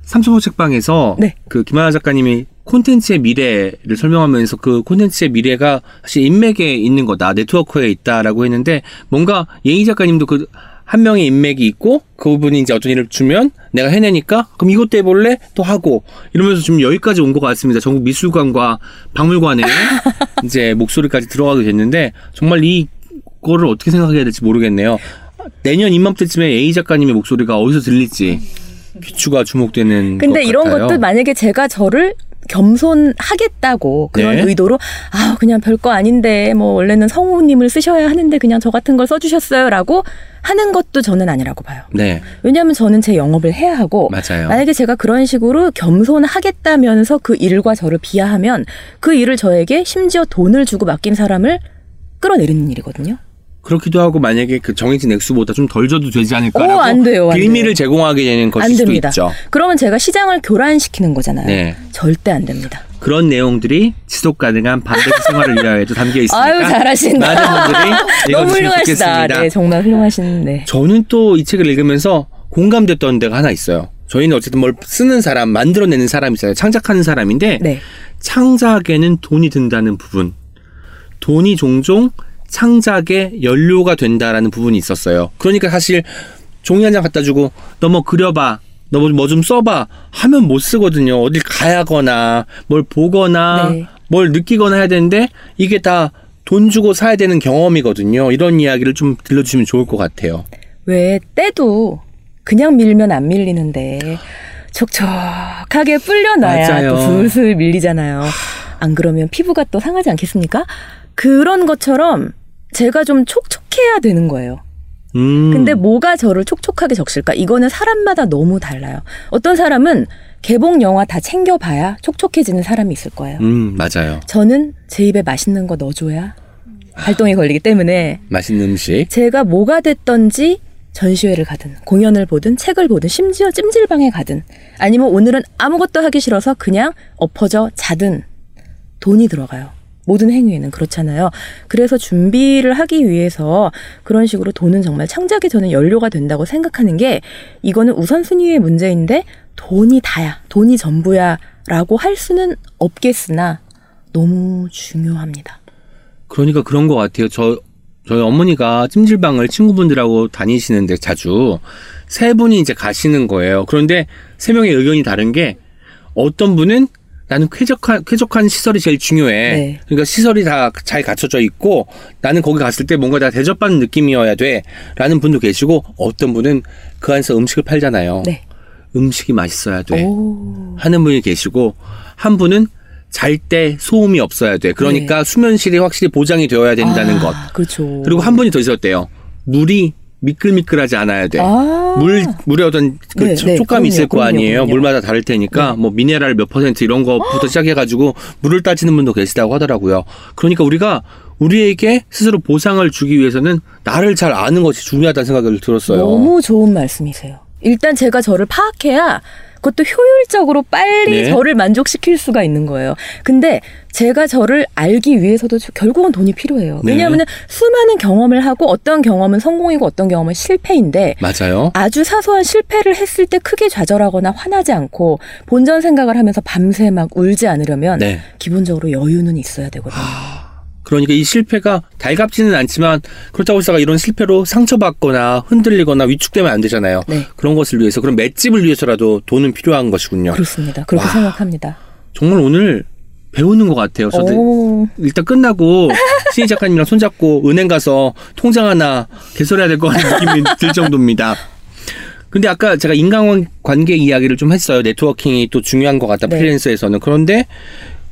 3초보 책방에서 네. 그 김하나 작가님이 콘텐츠의 미래를 설명하면서 그 콘텐츠의 미래가 사실 인맥에 있는 거다, 네트워크에 있다라고 했는데 뭔가 예희 작가님도 그 한 명의 인맥이 있고 그분이 이제 어떤 일을 주면 내가 해내니까 그럼 이것도 해볼래? 또 하고 이러면서 지금 여기까지 온 것 같습니다. 전국 미술관과 박물관에 [LAUGHS] 이제 목소리까지 들어가게 됐는데 정말 이 거를 어떻게 생각해야 될지 모르겠네요. 내년 이맘때쯤에 예희 작가님의 목소리가 어디서 들릴지 귀추가 주목되는 근데 것 이런 같아요. 것도 만약에 제가 저를 겸손하겠다고 그런 네. 의도로 아 그냥 별거 아닌데 뭐 원래는 성우님을 쓰셔야 하는데 그냥 저 같은 걸 써주셨어요라고 하는 것도 저는 아니라고 봐요. 네 왜냐하면 저는 제 영업을 해야 하고 맞아요. 만약에 제가 그런 식으로 겸손하겠다면서 그 일과 저를 비하하면 그 일을 저에게 심지어 돈을 주고 맡긴 사람을 끌어내리는 일이거든요. 그렇기도 하고 만약에 그 정해진 액수보다 좀 덜 줘도 되지 않을까라고 오, 안 돼요, 안 빌미를 돼요. 제공하게 되는 것일 안 수도 됩니다. 있죠. 그러면 제가 시장을 교란시키는 거잖아요. 네. 절대 안 됩니다. 그런 내용들이 지속 가능한 반대기 생활을 위하여도 담겨 있으니까 아유 잘하신다. 많은 분들이 [LAUGHS] 너무 훌륭하시다. 좋겠습니다. 네, 정말 훌륭하신. 네. 저는 또 이 책을 읽으면서 공감됐던 데가 하나 있어요. 저희는 어쨌든 뭘 쓰는 사람, 만들어내는 사람이잖아요. 창작하는 사람인데 네. 창작에는 돈이 든다는 부분. 돈이 종종 창작의 연료가 된다라는 부분이 있었어요. 그러니까 사실 종이 한 장 갖다 주고 너 뭐 그려봐. 너 뭐 좀 써봐. 하면 못 쓰거든요. 어딜 가야거나 뭘 보거나 네. 뭘 느끼거나 해야 되는데 이게 다 돈 주고 사야 되는 경험이거든요. 이런 이야기를 좀 들려주시면 좋을 것 같아요. 왜 때도 그냥 밀면 안 밀리는데 촉촉하게 불려놔야 맞아요. 또 슬슬 밀리잖아요. 안 그러면 피부가 또 상하지 않겠습니까? 그런 것처럼 제가 좀 촉촉해야 되는 거예요. 음. 근데 뭐가 저를 촉촉하게 적실까? 이거는 사람마다 너무 달라요. 어떤 사람은 개봉 영화 다 챙겨봐야 촉촉해지는 사람이 있을 거예요. 음, 맞아요. 저는 제 입에 맛있는 거 넣어줘야 활동이 걸리기 때문에 맛있는 음식. 제가 뭐가 됐던지 전시회를 가든 공연을 보든 책을 보든 심지어 찜질방에 가든 아니면 오늘은 아무것도 하기 싫어서 그냥 엎어져 자든 돈이 들어가요. 모든 행위에는 그렇잖아요. 그래서 준비를 하기 위해서 그런 식으로 돈은 정말 창작에 저는 연료가 된다고 생각하는 게 이거는 우선순위의 문제인데 돈이 다야, 돈이 전부야 라고 할 수는 없겠으나 너무 중요합니다. 그러니까 그런 것 같아요. 저 저희 어머니가 찜질방을 친구분들하고 다니시는데 자주 세 분이 이제 가시는 거예요. 그런데 세 명의 의견이 다른 게 어떤 분은 나는 쾌적한 쾌적한 시설이 제일 중요해. 네. 그러니까 시설이 다 잘 갖춰져 있고 나는 거기 갔을 때 뭔가 다 대접받는 느낌이어야 돼라는 분도 계시고 어떤 분은 그 안에서 음식을 팔잖아요. 네. 음식이 맛있어야 돼. 오. 하는 분이 계시고 한 분은 잘 때 소음이 없어야 돼. 그러니까 수면실이 확실히 보장이 되어야 된다는 네. 아, 것. 그렇죠. 그리고 한 분이 더 있었대요. 물이 미끌미끌하지 않아야 돼. 아. 물 물에 어떤 그 네, 촉- 네, 촉감이 그럼요, 있을 거 그럼요, 아니에요. 그럼요. 네. 물마다 다를 테니까 뭐 미네랄 몇 퍼센트 이런 거부터 시작해가지고 물을 따지는 분도 계시다고 하더라고요. 그러니까 우리가 우리에게 스스로 보상을 주기 위해서는 나를 잘 아는 것이 중요하다는 생각을 들었어요. 너무 좋은 말씀이세요. 일단 제가 저를 파악해야 그것도 효율적으로 빨리 네. 저를 만족시킬 수가 있는 거예요. 근데 제가 저를 알기 위해서도 저- 결국은 돈이 필요해요. 네. 왜냐하면 수많은 경험을 하고 어떤 경험은 성공이고 어떤 경험은 실패인데 맞아요. 아주 사소한 실패를 했을 때 크게 좌절하거나 화나지 않고 본전 생각을 하면서 밤새 막 울지 않으려면 네. 기본적으로 여유는 있어야 되거든요. 그러니까 이 실패가 달갑지는 않지만 그렇다고 해서 이런 실패로 상처받거나 흔들리거나 위축되면 안 되잖아요. 네. 그런 것을 위해서 그런 맷집을 위해서라도 돈은 필요한 것이군요. 그렇습니다. 그렇게 와. 생각합니다. 정말 오늘 배우는 것 같아요. 저도 오, 일단 끝나고 [LAUGHS] 신희 작가님이랑 손잡고 은행 가서 통장 하나 개설해야 될 것 같은 느낌이 들 정도입니다. 근데 아까 제가 인간관계 이야기를 좀 했어요. 네트워킹이 또 중요한 것 같다. 네. 프리랜서에서는. 그런데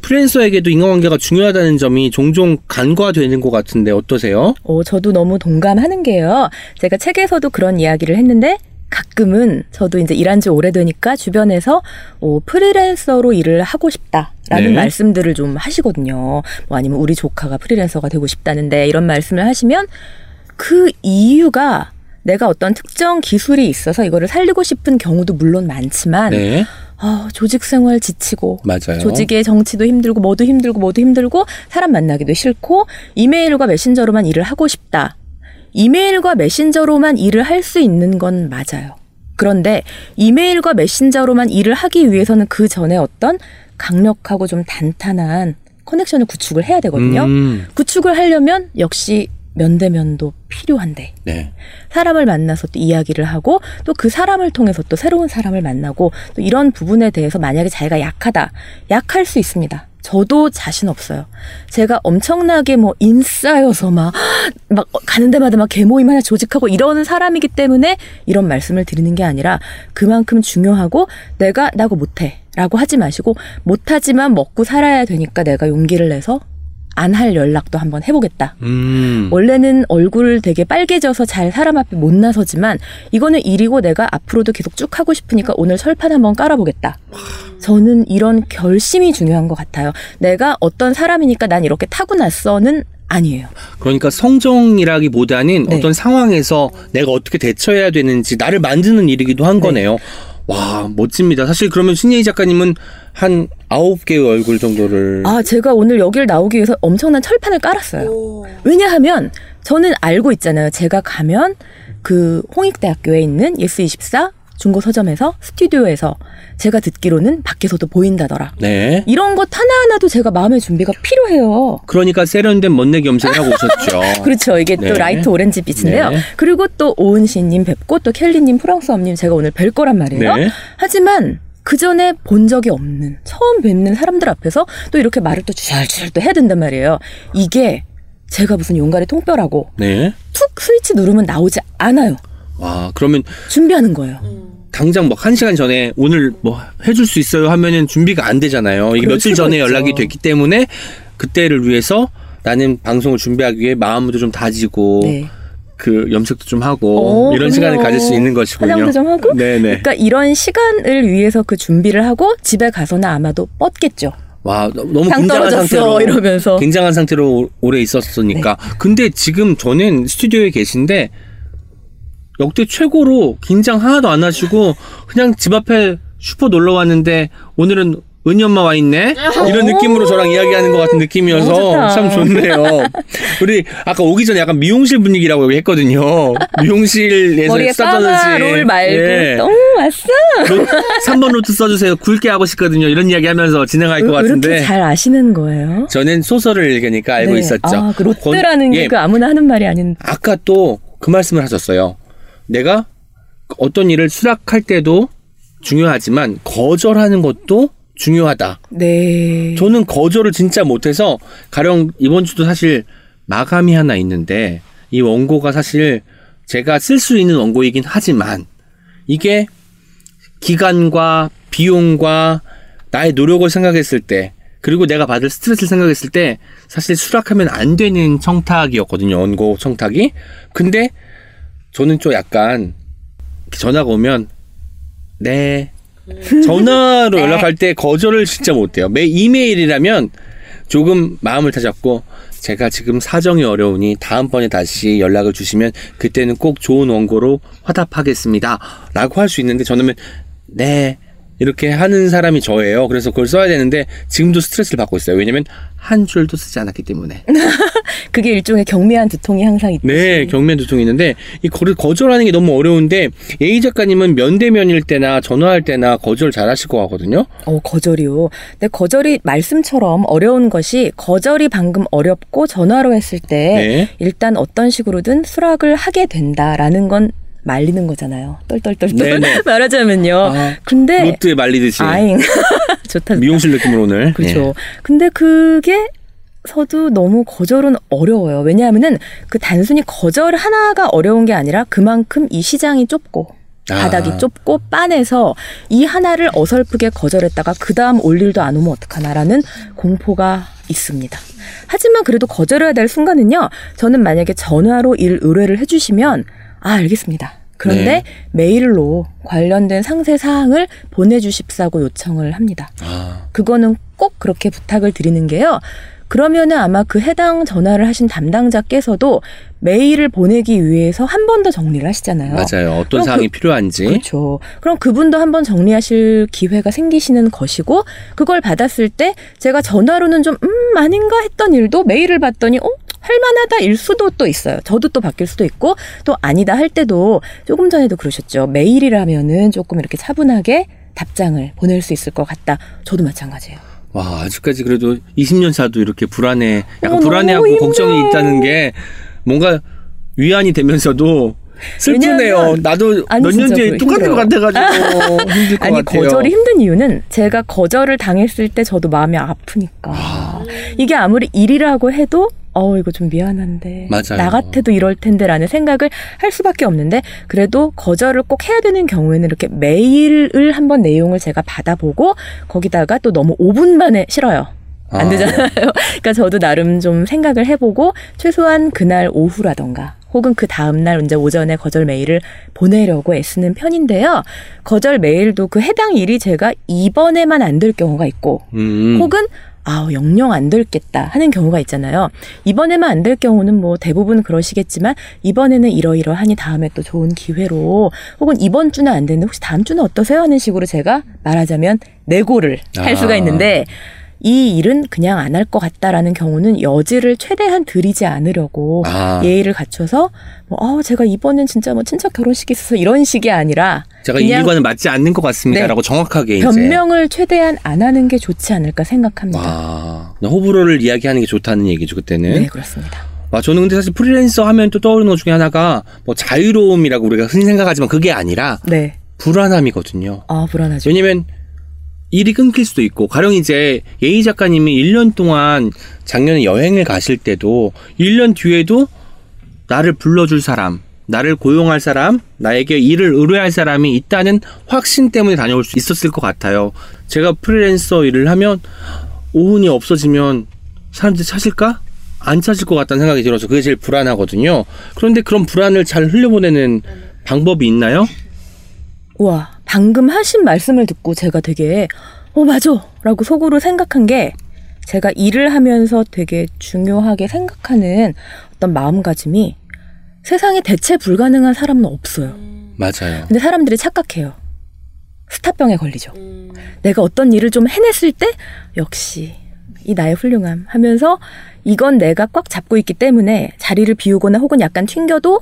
프리랜서에게도 인간관계가 중요하다는 점이 종종 간과되는 것 같은데 어떠세요? 어, 저도 너무 동감하는 게요. 제가 책에서도 그런 이야기를 했는데 가끔은 저도 이제 일한 지 오래되니까 주변에서 어, 프리랜서로 일을 하고 싶다라는 네. 말씀들을 좀 하시거든요. 뭐 아니면 우리 조카가 프리랜서가 되고 싶다는데 이런 말씀을 하시면 그 이유가 내가 어떤 특정 기술이 있어서 이거를 살리고 싶은 경우도 물론 많지만 네. 아, 조직 생활 지치고 맞아요. 조직의 정치도 힘들고 뭐도 힘들고 뭐도 힘들고 사람 만나기도 싫고 이메일과 메신저로만 일을 하고 싶다. 이메일과 메신저로만 일을 할 수 있는 건 맞아요. 그런데 이메일과 메신저로만 일을 하기 위해서는 그 전에 어떤 강력하고 좀 단단한 커넥션을 구축을 해야 되거든요. 음, 구축을 하려면 역시 면대면도 필요한데 네. 사람을 만나서 또 이야기를 하고 또 그 사람을 통해서 또 새로운 사람을 만나고 또 이런 부분에 대해서 만약에 자기가 약하다. 약할 수 있습니다. 저도 자신 없어요. 제가 엄청나게 뭐 인싸여서 막, [GASPS] 막 가는 데마다 막 개모임 하나 조직하고 이러는 사람이기 때문에 이런 말씀을 드리는 게 아니라 그만큼 중요하고 내가 나고 못해. 라고 하지 마시고 못하지만 먹고 살아야 되니까 내가 용기를 내서 안 할 연락도 한번 해보겠다. 음. 원래는 얼굴 되게 빨개져서 잘 사람 앞에 못 나서지만 이거는 일이고 내가 앞으로도 계속 쭉 하고 싶으니까 오늘 철판 한번 깔아보겠다. 저는 이런 결심이 중요한 것 같아요. 내가 어떤 사람이니까 난 이렇게 타고났어는 아니에요. 그러니까 성정이라기보다는 네. 어떤 상황에서 내가 어떻게 대처해야 되는지 나를 만드는 일이기도 한 네. 거네요. 와, 멋집니다. 사실 그러면 신예희 작가님은 한 아홉 개의 얼굴 정도를 아, 제가 오늘 여기를 나오기 위해서 엄청난 철판을 깔았어요. 오. 왜냐하면 저는 알고 있잖아요. 제가 가면 그 홍익대학교에 있는 예스24 중고 서점에서 스튜디오에서 제가 듣기로는 밖에서도 보인다더라. 네. 이런 것 하나하나도 제가 마음의 준비가 필요해요. 그러니까 세련된 멋내기 염색을 하고 오셨죠. [LAUGHS] 그렇죠. 이게 네. 또 light 오렌지 빛인데요. 네. 그리고 또 오은 시인님 뵙고 또 캘리님, 프랑소와엄님 제가 오늘 뵐 거란 말이에요. 네. 하지만 그 전에 본 적이 없는 처음 뵙는 사람들 앞에서 또 이렇게 말을 또 주절주절 또 해야 된단 말이에요. 이게 제가 무슨 용가리 통뼈라고 네. 툭 스위치 누르면 나오지 않아요. 와, 그러면 준비하는 거예요. 음. 당장 뭐 한 시간 전에 오늘 뭐 해줄 수 있어요 하면은 준비가 안 되잖아요. 이게 그럴 며칠 수가 전에 있죠. 연락이 됐기 때문에 그때를 위해서 나는 방송을 준비하기 위해 마음도 좀 다지고 네. 그 염색도 좀 하고 오, 이런 그럼요. 시간을 가질 수 있는 것이군요. 화장도 좀 하고. 네네. 그러니까 이런 시간을 위해서 그 준비를 하고 집에 가서는 아마도 뻗겠죠. 와 너무 상 긴장한 떨어졌어 상태로 이러면서. 긴장한 상태로 오- 오래 있었으니까. 네. 근데 지금 저는 스튜디오에 계신데 역대 최고로 긴장 하나도 안 하시고 그냥 집 앞에 슈퍼 놀러 왔는데 오늘은 은희 엄마 와 있네 이런 느낌으로 저랑 이야기하는 것 같은 느낌이어서. 참 좋네요. 우리 아까 오기 전에 약간 미용실 분위기라고 했거든요. 미용실에서 머리에 파마 롤 말고 예. 너무 왔어. 3번 rod 써주세요. 굵게 하고 싶거든요. 이런 이야기하면서 진행할 것왜 같은데 이렇게 잘 아시는 거예요? 저는 소설을 읽으니까 알고 네. 있었죠. 아, 그 rod라는 게 예, 그 아무나 하는 말이 아닌. 아까 또 그 말씀을 하셨어요. 내가 어떤 일을 수락할 때도 중요하지만 거절하는 것도 중요하다. 네. 저는 거절을 진짜 못해서 가령 이번 주도 사실 마감이 하나 있는데 이 원고가 사실 제가 쓸 수 있는 원고이긴 하지만 이게 기간과 비용과 나의 노력을 생각했을 때 그리고 내가 받을 스트레스를 생각했을 때 사실 수락하면 안 되는 청탁이었거든요. 원고 청탁이. 근데 저는 좀 약간 전화가 오면 네 전화로 [LAUGHS] 연락할 때 거절을 진짜 못해요. 매 이메일이라면 조금 마음을 다잡고 제가 지금 사정이 어려우니 다음번에 다시 연락을 주시면 그때는 꼭 좋은 원고로 화답하겠습니다. 라고 할 수 있는데 저는 네 이렇게 하는 사람이 저예요. 그래서 그걸 써야 되는데 지금도 스트레스를 받고 있어요. 왜냐면 한 줄도 쓰지 않았기 때문에. [LAUGHS] 그게 일종의 경미한 두통이 항상 있듯이. 네, 경면 두통이 있는데 이 거절하는 게 너무 어려운데 예희 작가님은 면대면일 때나 전화할 때나 거절 잘하실 것 같거든요. 어, 거절이요. 근데 거절이 말씀처럼 어려운 것이 거절이 방금 어렵고 전화로 했을 때 네. 일단 어떤 식으로든 수락을 하게 된다라는 건 말리는 거잖아요. 똘똘똘똘. [LAUGHS] 말하자면요. 아, 근데 로트에 말리듯이 아잉 [LAUGHS] 좋다. 좋다. 미용실 느낌으로 오늘. 그렇죠. 근데 그게 서도 너무 거절은 어려워요. 왜냐하면은 그 단순히 거절 하나가 어려운 게 아니라 그만큼 이 시장이 좁고 아. 바닥이 좁고 빤해서 이 하나를 어설프게 거절했다가 그 다음 올 일도 안 오면 어떡하나라는 공포가 있습니다. 하지만 그래도 거절해야 될 순간은요. 저는 만약에 전화로 일 의뢰를 해주시면 아 알겠습니다. 그런데 네. 메일로 관련된 상세 사항을 보내주십사고 요청을 합니다. 아, 그거는 꼭 그렇게 부탁을 드리는 게요. 그러면은 아마 그 해당 전화를 하신 담당자께서도 메일을 보내기 위해서 한 번 더 정리를 하시잖아요. 맞아요. 어떤 그럼 사항이 그- 필요한지. 그렇죠. 그럼 그분도 한 번 정리하실 기회가 생기시는 것이고 그걸 받았을 때 제가 전화로는 좀 음 아닌가 했던 일도 메일을 봤더니 어 할만하다 일 수도 또 있어요. 저도 또 바뀔 수도 있고 또 아니다 할 때도 조금 전에도 그러셨죠. 메일이라면은 조금 이렇게 차분하게 답장을 보낼 수 있을 것 같다. 저도 마찬가지예요. 와, 아직까지 그래도 20년 차도 이렇게 불안해, 약간 어, 불안해하고 걱정이. 있다는 게 뭔가 위안이 되면서도 슬프네요. 나도 몇년 진짜 뒤에 그래, 똑같은 것 같아가지고 [LAUGHS] 힘들 것 아니 같아요. 거절이 힘든 이유는 제가 거절을 당했을 때 저도 마음이 아프니까 이게 아무리 일이라고 해도 어 이거 좀 미안한데 맞아요. 나 같아도 이럴 텐데라는 생각을 할 수밖에 없는데 그래도 거절을 꼭 해야 되는 경우에는 이렇게 메일을 한번 내용을 제가 받아보고 거기다가 또 너무 5분 만에 싫어요. 안 아. 되잖아요. [LAUGHS] 그러니까 저도 나름 좀 생각을 해보고 최소한 그날 오후라던가 혹은 그 다음날 이제 오전에 거절 메일을 보내려고 애쓰는 편인데요. 거절 메일도 그 해당 일이 제가 이번에만 안 될 경우가 있고 음. 혹은 아, 영영 안 들겠다 하는 경우가 있잖아요. 이번에만 안 될 경우는 뭐 대부분 그러시겠지만 이번에는 이러이러하니 다음에 또 좋은 기회로 혹은 이번 주는 안 되는데 혹시 다음 주는 어떠세요 하는 식으로 제가 말하자면 내고를 할 아. 수가 있는데 이 일은 그냥 안 할 것 같다라는 경우는 여지를 최대한 드리지 않으려고 아. 예의를 갖춰서 뭐 어, 제가 이번엔 진짜 뭐 친척 결혼식이 있어서 이런 식이 아니라 제가 이 일과는 맞지 않는 것 같습니다라고 정확하게 이제 변명을 최대한 안 하는 게 좋지 않을까 생각합니다. 와 호불호를 이야기하는 게 좋다는 얘기죠 그때는. 네, 그렇습니다. 와 저는 근데 사실 프리랜서 하면 또 떠오르는 것 중에 하나가 뭐 자유로움이라고 우리가 흔히 생각하지만 그게 아니라 네. 불안함이거든요. 아, 불안하죠. 왜냐면 일이 끊길 수도 있고 가령 이제 예희 작가님이 1년 동안 작년에 여행을 가실 때도 1년 뒤에도 나를 불러줄 사람, 나를 고용할 사람, 나에게 일을 의뢰할 사람이 있다는 확신 때문에 다녀올 수 있었을 것 같아요. 제가 프리랜서 일을 하면 오은이 없어지면 사람들이 찾을까? 안 찾을 것 같다는 생각이 들어서 그게 제일 불안하거든요. 그런데 그런 불안을 잘 흘려보내는 방법이 있나요? 우와, 방금 하신 말씀을 듣고 제가 되게, 어, 맞아! 라고 속으로 생각한 게, 제가 일을 하면서 되게 중요하게 생각하는 어떤 마음가짐이 세상에 대체 불가능한 사람은 없어요. 맞아요. 근데 사람들이 착각해요. 스타병에 걸리죠. 음. 내가 어떤 일을 좀 해냈을 때 역시 이 나의 훌륭함 하면서 이건 내가 꽉 잡고 있기 때문에 자리를 비우거나 혹은 약간 튕겨도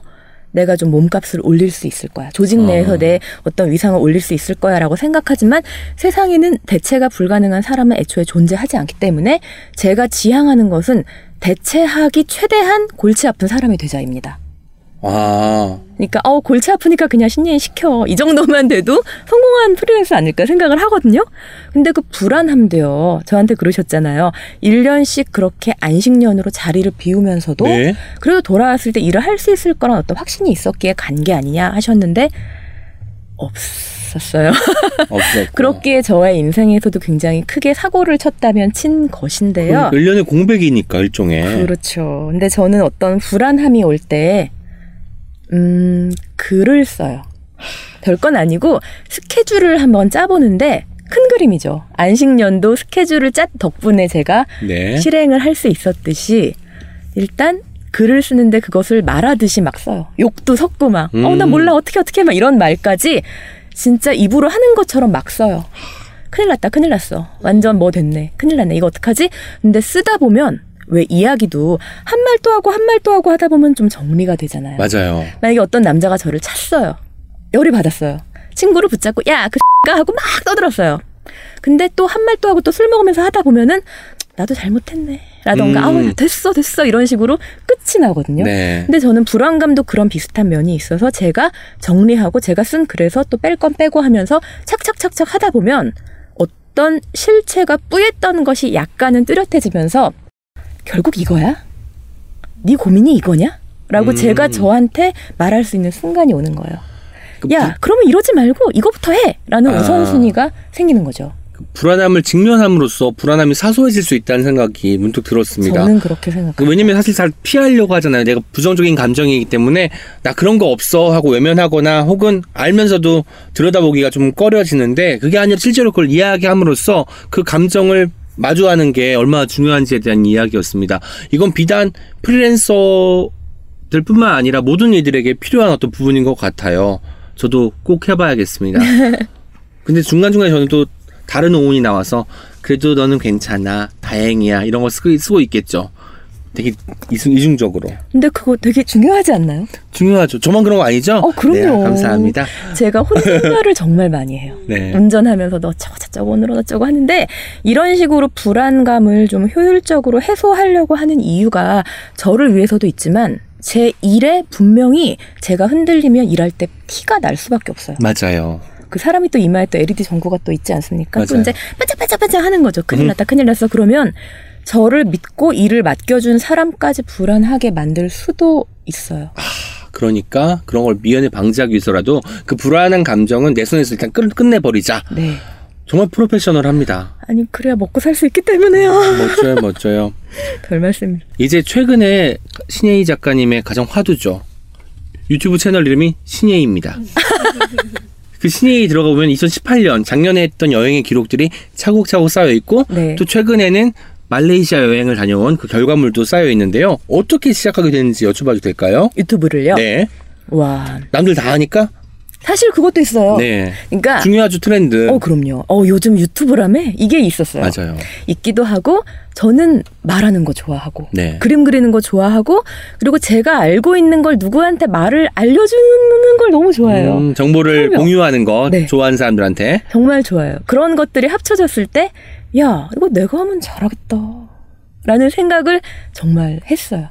내가 좀 몸값을 올릴 수 있을 거야. 조직 내에서 어. 내 어떤 위상을 올릴 수 있을 거야라고 생각하지만 세상에는 대체가 불가능한 사람은 애초에 존재하지 않기 때문에 제가 지향하는 것은 대체하기 최대한 골치 아픈 사람이 되자입니다. 아, 그러니까 어 골치 아프니까 그냥 신예인 시켜 이 정도만 돼도 성공한 프리랜서 아닐까 생각을 하거든요. 근데 그 불안함도요. 저한테 그러셨잖아요. 1년씩 그렇게 안식년으로 자리를 비우면서도 네. 그래도 돌아왔을 때 일을 할 수 있을 거란 어떤 확신이 있었기에 간 게 아니냐 하셨는데 없었어요. [LAUGHS] 그렇기에 저의 인생에서도 굉장히 크게 사고를 쳤다면 친 것인데요. 1년의 공백이니까 일종의. 그렇죠. 근데 저는 어떤 불안함이 올 때, 음, 글을 써요. 별건 아니고 스케줄을 한번 짜보는데 큰 그림이죠. 안식년도 스케줄을 짠 덕분에 제가 네. 실행을 할 수 있었듯이 일단 글을 쓰는데 그것을 말하듯이 막 써요. 욕도 섞고 막, 어, 나 음. 몰라, 어떻게, 어떻게, 막 이런 말까지 진짜 입으로 하는 것처럼 막 써요. 큰일 났다, 큰일 났어. 완전 뭐 됐네. 큰일 났네. 이거 어떡하지? 근데 쓰다 보면 왜 이야기도 한 말 또 하고 한 말 또 하고 하다 보면 좀 정리가 되잖아요. 맞아요. 만약에 어떤 남자가 저를 찼어요. 열이 받았어요. 친구를 붙잡고 야, 그 X가 하고 막 떠들었어요. 근데 또 한 말 또 하고 또 술 먹으면서 하다 보면은 나도 잘못했네. 라던가 음. 아우 됐어 됐어 이런 식으로 끝이 나거든요. 네. 근데 저는 불안감도 그런 비슷한 면이 있어서 제가 정리하고 제가 쓴 글에서 또 뺄 건 빼고 하면서 착착착착 하다 보면 어떤 실체가 뿌였던 것이 약간은 뚜렷해지면서 결국 이거야? 네 고민이 이거냐? 라고 음. 제가 저한테 말할 수 있는 순간이 오는 거예요. 그 야, 그러면 이러지 말고 이거부터 해! 라는 아. 우선순위가 생기는 거죠. 부- 불안함을 직면함으로써 불안함이 사소해질 수 있다는 생각이 문득 들었습니다. 저는 그렇게 생각합니다. 그 왜냐면 사실 잘 피하려고 하잖아요. 내가 부정적인 감정이기 때문에 나 그런 거 없어 하고 외면하거나 혹은 알면서도 들여다보기가 좀 꺼려지는데 그게 아니라 실제로 그걸 이야기함으로써 그 감정을 마주하는 게 얼마나 중요한지에 대한 이야기였습니다. 이건 비단 프리랜서들 뿐만 아니라 모든 이들에게 필요한 어떤 부분인 것 같아요. 저도 꼭 해봐야겠습니다. [LAUGHS] 근데 중간중간에 저는 또 다른 오운이 나와서 그래도 너는 괜찮아 다행이야 이런 거 쓰고, 쓰고 있겠죠 되게 이중, 이중적으로 근데 그거 되게 중요하지 않나요? 중요하죠 저만 그런 거 아니죠? 어, 그럼요. 네, 감사합니다 제가 혼잣말을 [LAUGHS] 정말 많이 해요. 네. 운전하면서도 어쩌고 저쩌고 오늘 어쩌고 하는데 이런 식으로 불안감을 좀 효율적으로 해소하려고 하는 이유가 저를 위해서도 있지만 제 일에 분명히 제가 흔들리면 일할 때 티가 날 수밖에 없어요. 맞아요 그 사람이 또 이마에 또 LED 전구가 또 있지 않습니까? 또 맞아요. 이제 반짝반짝반짝 하는 거죠. 큰일 음. 났다, 큰일 났어. 그러면 저를 믿고 일을 맡겨준 사람까지 불안하게 만들 수도 있어요. 그러니까 그런 걸 미연에 방지하기 위해서라도 그 불안한 감정은 내 손에서 일단 끝, 끝내버리자 네. 정말 프로페셔널합니다 아니 그래야 먹고 살 수 있기 때문에요. 멋져요 [LAUGHS] 멋져요 별 말씀을. 이제 최근에 신예희 작가님의 가장 화두죠. 유튜브 채널 이름이 신예희입니다. [LAUGHS] 그 신예희 들어가 보면 2018년 작년에 했던 여행의 기록들이 차곡차곡 쌓여 있고 네. 또 최근에는 말레이시아 여행을 다녀온 그 결과물도 쌓여 있는데요. 어떻게 시작하게 됐는지 여쭤봐도 될까요? 유튜브를요. 네. 와 남들 다 하니까? 사실 그것도 있어요. 네. 그러니까 중요하죠 트렌드. 어 그럼요. 어 요즘 유튜브라며 이게 있었어요. 맞아요. 있기도 하고 저는 말하는 거 좋아하고 네. 그림 그리는 거 좋아하고 그리고 제가 알고 있는 걸 누구한테 말을 알려주는 걸 너무 좋아해요. 음, 정보를 설명. 공유하는 거 네. 좋아하는 사람들한테. 정말 좋아요. 그런 것들이 합쳐졌을 때, 야, 이거 내가 하면 잘하겠다. 라는 생각을 정말 했어요.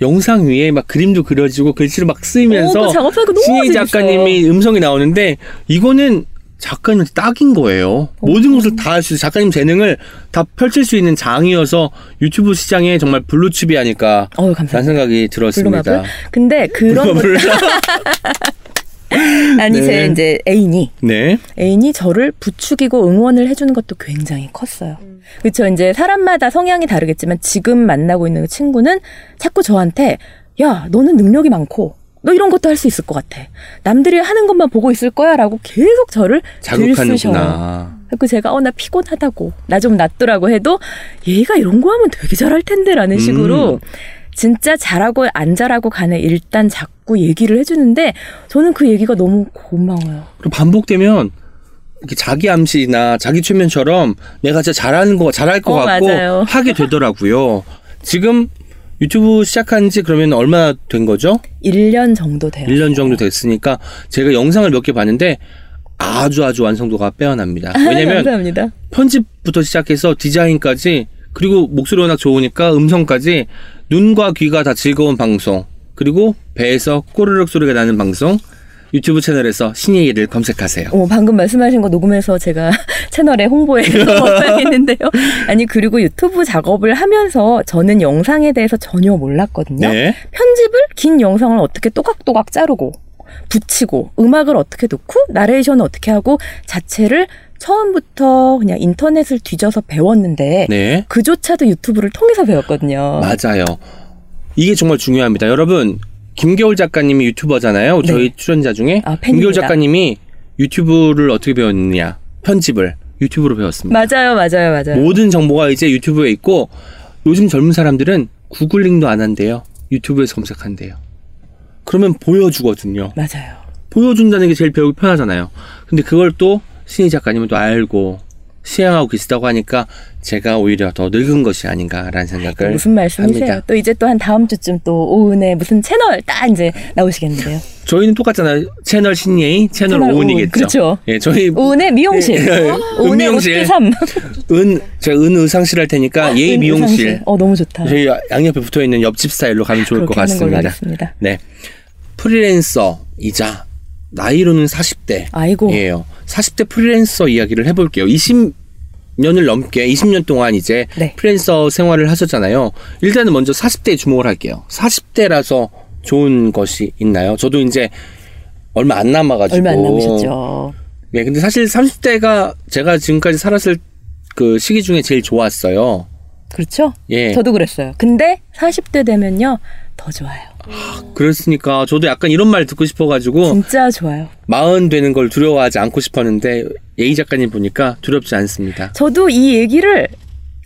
영상 위에 막 그림도 그려지고 글씨로 막 쓰이면서 어, 그 작업하니까 너무 신희 재밌어요. 작가님이 음성이 나오는데 이거는 작가님한테 딱인 거예요. 모든 것을 다 할 수 있어요. 작가님 재능을 다 펼칠 수 있는 장이어서 유튜브 시장에 정말 블루칩이 아닐까 라는 감사합니다. 생각이 들었습니다. 블루마블. 근데 그런 것, 블루마블. [LAUGHS] [LAUGHS] [LAUGHS] 아니, 네. 제 이제 애인이, 네. 애인이 저를 부추기고 응원을 해주는 것도 굉장히 컸어요. 그렇죠. 이제 사람마다 성향이 다르겠지만 지금 만나고 있는 그 친구는 자꾸 저한테 야, 너는 능력이 많고 너 이런 것도 할 수 있을 것 같아. 남들이 하는 것만 보고 있을 거야라고 계속 저를. 자극하는구나. 그 제가 어 나 피곤하다고 나 좀 놔두라고 해도 얘가 이런 거 하면 되게 잘할 텐데라는 음. 식으로 진짜 잘하고 안 잘하고 간에 일단 자꾸 얘기를 해주는데 저는 그 얘기가 너무 고마워요. 그리고 반복되면 이렇게 자기 암시나 자기 최면처럼 내가 진짜 잘하는 거 잘할 것 어, 같고 맞아요. [LAUGHS] 하게 되더라고요. 지금 유튜브 시작한 지 그러면 얼마나 된 거죠? 1년 정도 돼요. 1년 정도 됐으니까 제가 영상을 몇 개 봤는데 아주 아주 완성도가 빼어납니다. [LAUGHS] 왜냐면 감사합니다. 편집부터 시작해서 디자인까지 그리고 목소리 워낙 좋으니까 음성까지 눈과 귀가 다 즐거운 방송 그리고 배에서 꼬르륵 소리가 나는 방송 유튜브 채널에서 신예이를 검색하세요. 어, 방금 말씀하신 거 녹음해서 제가 [LAUGHS] 채널에 홍보해 넣어야겠는데요. [LAUGHS] 아니, 그리고 유튜브 작업을 하면서 저는 영상에 대해서 전혀 몰랐거든요. 네. 편집을 긴 영상을 어떻게 또각또각 자르고 붙이고 음악을 어떻게 넣고 나레이션을 어떻게 하고 자체를 처음부터 그냥 인터넷을 뒤져서 배웠는데 네. 그조차도 유튜브를 통해서 배웠거든요. 맞아요. 이게 정말 중요합니다. 여러분, 김겨울 작가님이 유튜버잖아요. 저희 출연자 중에. 아. 김겨울 작가님이 유튜브를 어떻게 배웠느냐. 편집을 유튜브로 배웠습니다. 맞아요, 맞아요, 맞아요. 모든 정보가 이제 유튜브에 있고 요즘 젊은 사람들은 구글링도 안 한대요. 유튜브에서 검색한대요. 그러면 보여주거든요. 맞아요. 보여준다는 게 제일 배우기 편하잖아요. 근데 그걸 또 신희 작가님은 또 알고 시행하고 계시다고 하니까 제가 오히려 더 늙은 것이 아닌가라는 생각을 무슨 말씀이세요? 합니다. 또 이제 또 한 다음 주쯤 또 오은의 무슨 채널 딱 이제 나오시겠는데요. 저희는 똑같잖아요. 채널 신예이, 채널, 채널 오은이겠죠. 오은. 그렇죠. 예, 저희 오은의 미용실. 예, 오은의 은미용실. 롯데 삼. 은 제가 은 의상실 할 테니까 예의 은 미용실. 의상실. 어 너무 좋다. 저희 양옆에 붙어 있는 옆집 스타일로 가면 좋을 것 같습니다. 네. 프리랜서이자 나이로는 40대예요. 아이고. 40대 프리랜서 이야기를 해볼게요. 20 년을 넘게 20년 동안 이제 네. 프리랜서 생활을 하셨잖아요. 일단은 먼저 40대에 주목을 할게요. 40대라서 좋은 것이 있나요? 저도 이제 얼마 안 남아가지고 얼마 안 남으셨죠. 네, 근데 사실 30대가 제가 지금까지 살았을 그 시기 중에 제일 좋았어요. 그렇죠? 예. 저도 그랬어요. 근데 40대 되면요 더 좋아요. 그랬으니까 저도 약간 이런 말 듣고 싶어가지고 진짜 좋아요. 마흔 되는 걸 두려워하지 않고 싶었는데 예희 작가님 보니까 두렵지 않습니다. 저도 이 얘기를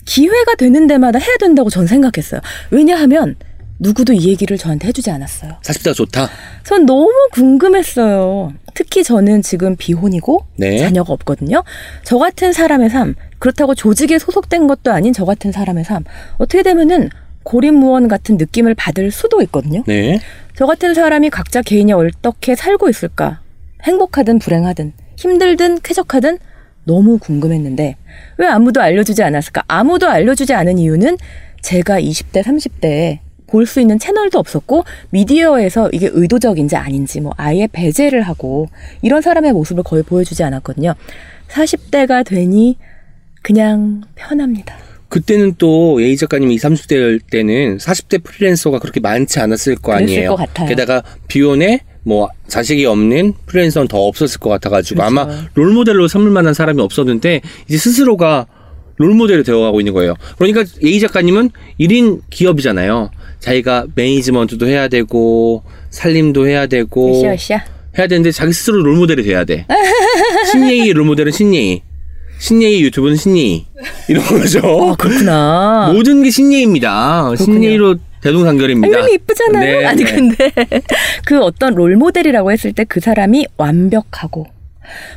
기회가 되는 데마다 해야 된다고 전 생각했어요. 왜냐하면 누구도 이 얘기를 저한테 해주지 않았어요. 40대가 좋다. 전 너무 궁금했어요. 특히 저는 지금 비혼이고 네. 자녀가 없거든요. 저 같은 사람의 삶, 그렇다고 조직에 소속된 것도 아닌 저 같은 사람의 삶, 어떻게 되면은 고립무원 같은 느낌을 받을 수도 있거든요. 네. 저 같은 사람이 각자 개인이 어떻게 살고 있을까? 행복하든 불행하든, 힘들든 쾌적하든 너무 궁금했는데 왜 아무도 알려주지 않았을까? 아무도 알려주지 않은 이유는 제가 20대, 30대에 볼 수 있는 채널도 없었고 미디어에서 이게 의도적인지 아닌지 뭐 아예 배제를 하고 이런 사람의 모습을 거의 보여주지 않았거든요. 40대가 되니 그냥 편합니다. 그때는 또 예희 작가님이 20, 30대일 때는 40대 프리랜서가 그렇게 많지 않았을 거 아니에요. 게다가 비혼에 뭐 자식이 없는 프리랜서는 더 없었을 것 같아가지고 그렇죠. 아마 롤모델로 삼을 만한 사람이 없었는데 이제 스스로가 롤모델이 되어가고 있는 거예요. 그러니까 예희 작가님은 1인 기업이잖아요. 자기가 매니지먼트도 해야 되고 살림도 해야 되고 으쌰으쌰. 해야 되는데 자기 스스로 롤모델이 돼야 돼. [LAUGHS] 신예희 롤모델은 신예희. 신예희 유튜브는 신예희. 이런 거죠. 어, 그렇구나. 모든 게 신예희입니다. 신예희로 대동단결입니다. 이름이 이쁘잖아요. 네, 아니 네. 근데 [LAUGHS] 그 어떤 롤 모델이라고 했을 때 그 사람이 완벽하고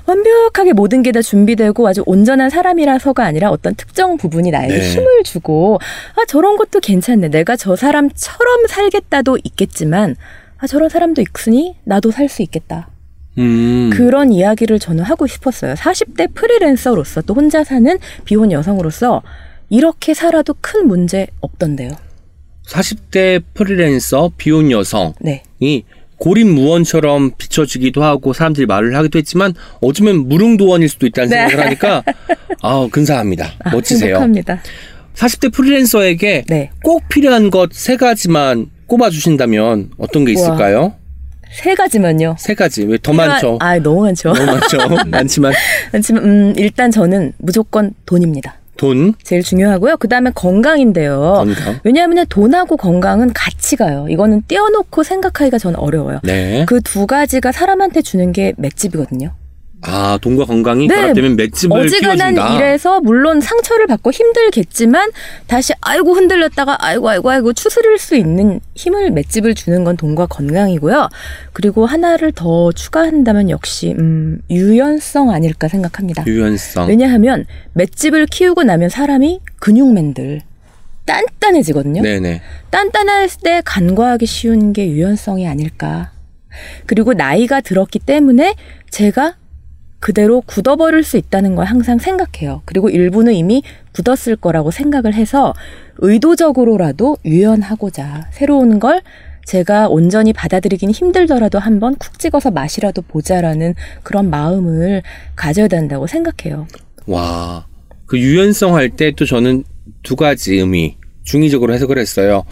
완벽하게 모든 게 다 준비되고 아주 온전한 사람이라서가 아니라 어떤 특정 부분이 나에게 네. 힘을 주고 아 저런 것도 괜찮네. 내가 저 사람처럼 살겠다도 있겠지만 아 저런 사람도 있으니 나도 살 수 있겠다. 음. 그런 이야기를 저는 하고 싶었어요. 40대 프리랜서로서 또 혼자 사는 비혼 여성으로서 이렇게 살아도 큰 문제 없던데요. 40대 프리랜서 비혼 여성이 네. 고립무원처럼 비춰지기도 하고 사람들이 말을 하기도 했지만 어쩌면 무릉도원일 수도 있다는 네. 생각을 하니까 [LAUGHS] 아 근사합니다. 아, 멋지세요. 행복합니다. 40대 프리랜서에게 네. 꼭 필요한 것 세 가지만 꼽아 주신다면 어떤 게 우와. 있을까요? 세 가지면요. 세 가지. 왜 더 많죠? 아, 너무 많죠. 너무 많죠. [LAUGHS] 많지만 많지만 음, 일단 저는 무조건 돈입니다. 돈, 제일 중요하고요. 그 다음에 건강인데요. 건강. 왜냐하면 돈하고 건강은 같이 가요. 이거는 떼어놓고 생각하기가 저는 어려워요. 네. 그 두 가지가 사람한테 주는 게 맷집이거든요. 아 돈과 건강이 네. 결합되면 맷집을 어지간한 키워준다. 일에서 물론 상처를 받고 힘들겠지만 다시 아이고 흔들렸다가 아이고 아이고 아이고 추스릴 수 있는 힘을 맷집을 주는 건 돈과 건강이고요. 그리고 하나를 더 추가한다면 역시 음, 유연성 아닐까 생각합니다. 유연성. 왜냐하면 맷집을 키우고 나면 사람이 근육맨들 단단해지거든요. 네네. 단단할 때 간과하기 쉬운 게 유연성이 아닐까. 그리고 나이가 들었기 때문에 제가 그대로 굳어버릴 수 있다는 걸 항상 생각해요. 그리고 일부는 이미 굳었을 거라고 생각을 해서 의도적으로라도 유연하고자 새로운 걸 제가 온전히 받아들이긴 힘들더라도 한번 쿡 찍어서 맛이라도 보자라는 그런 마음을 가져야 된다고 생각해요. 와. 그 유연성 할 때 또 저는 두 가지 의미 중의적으로 해석을 했어요.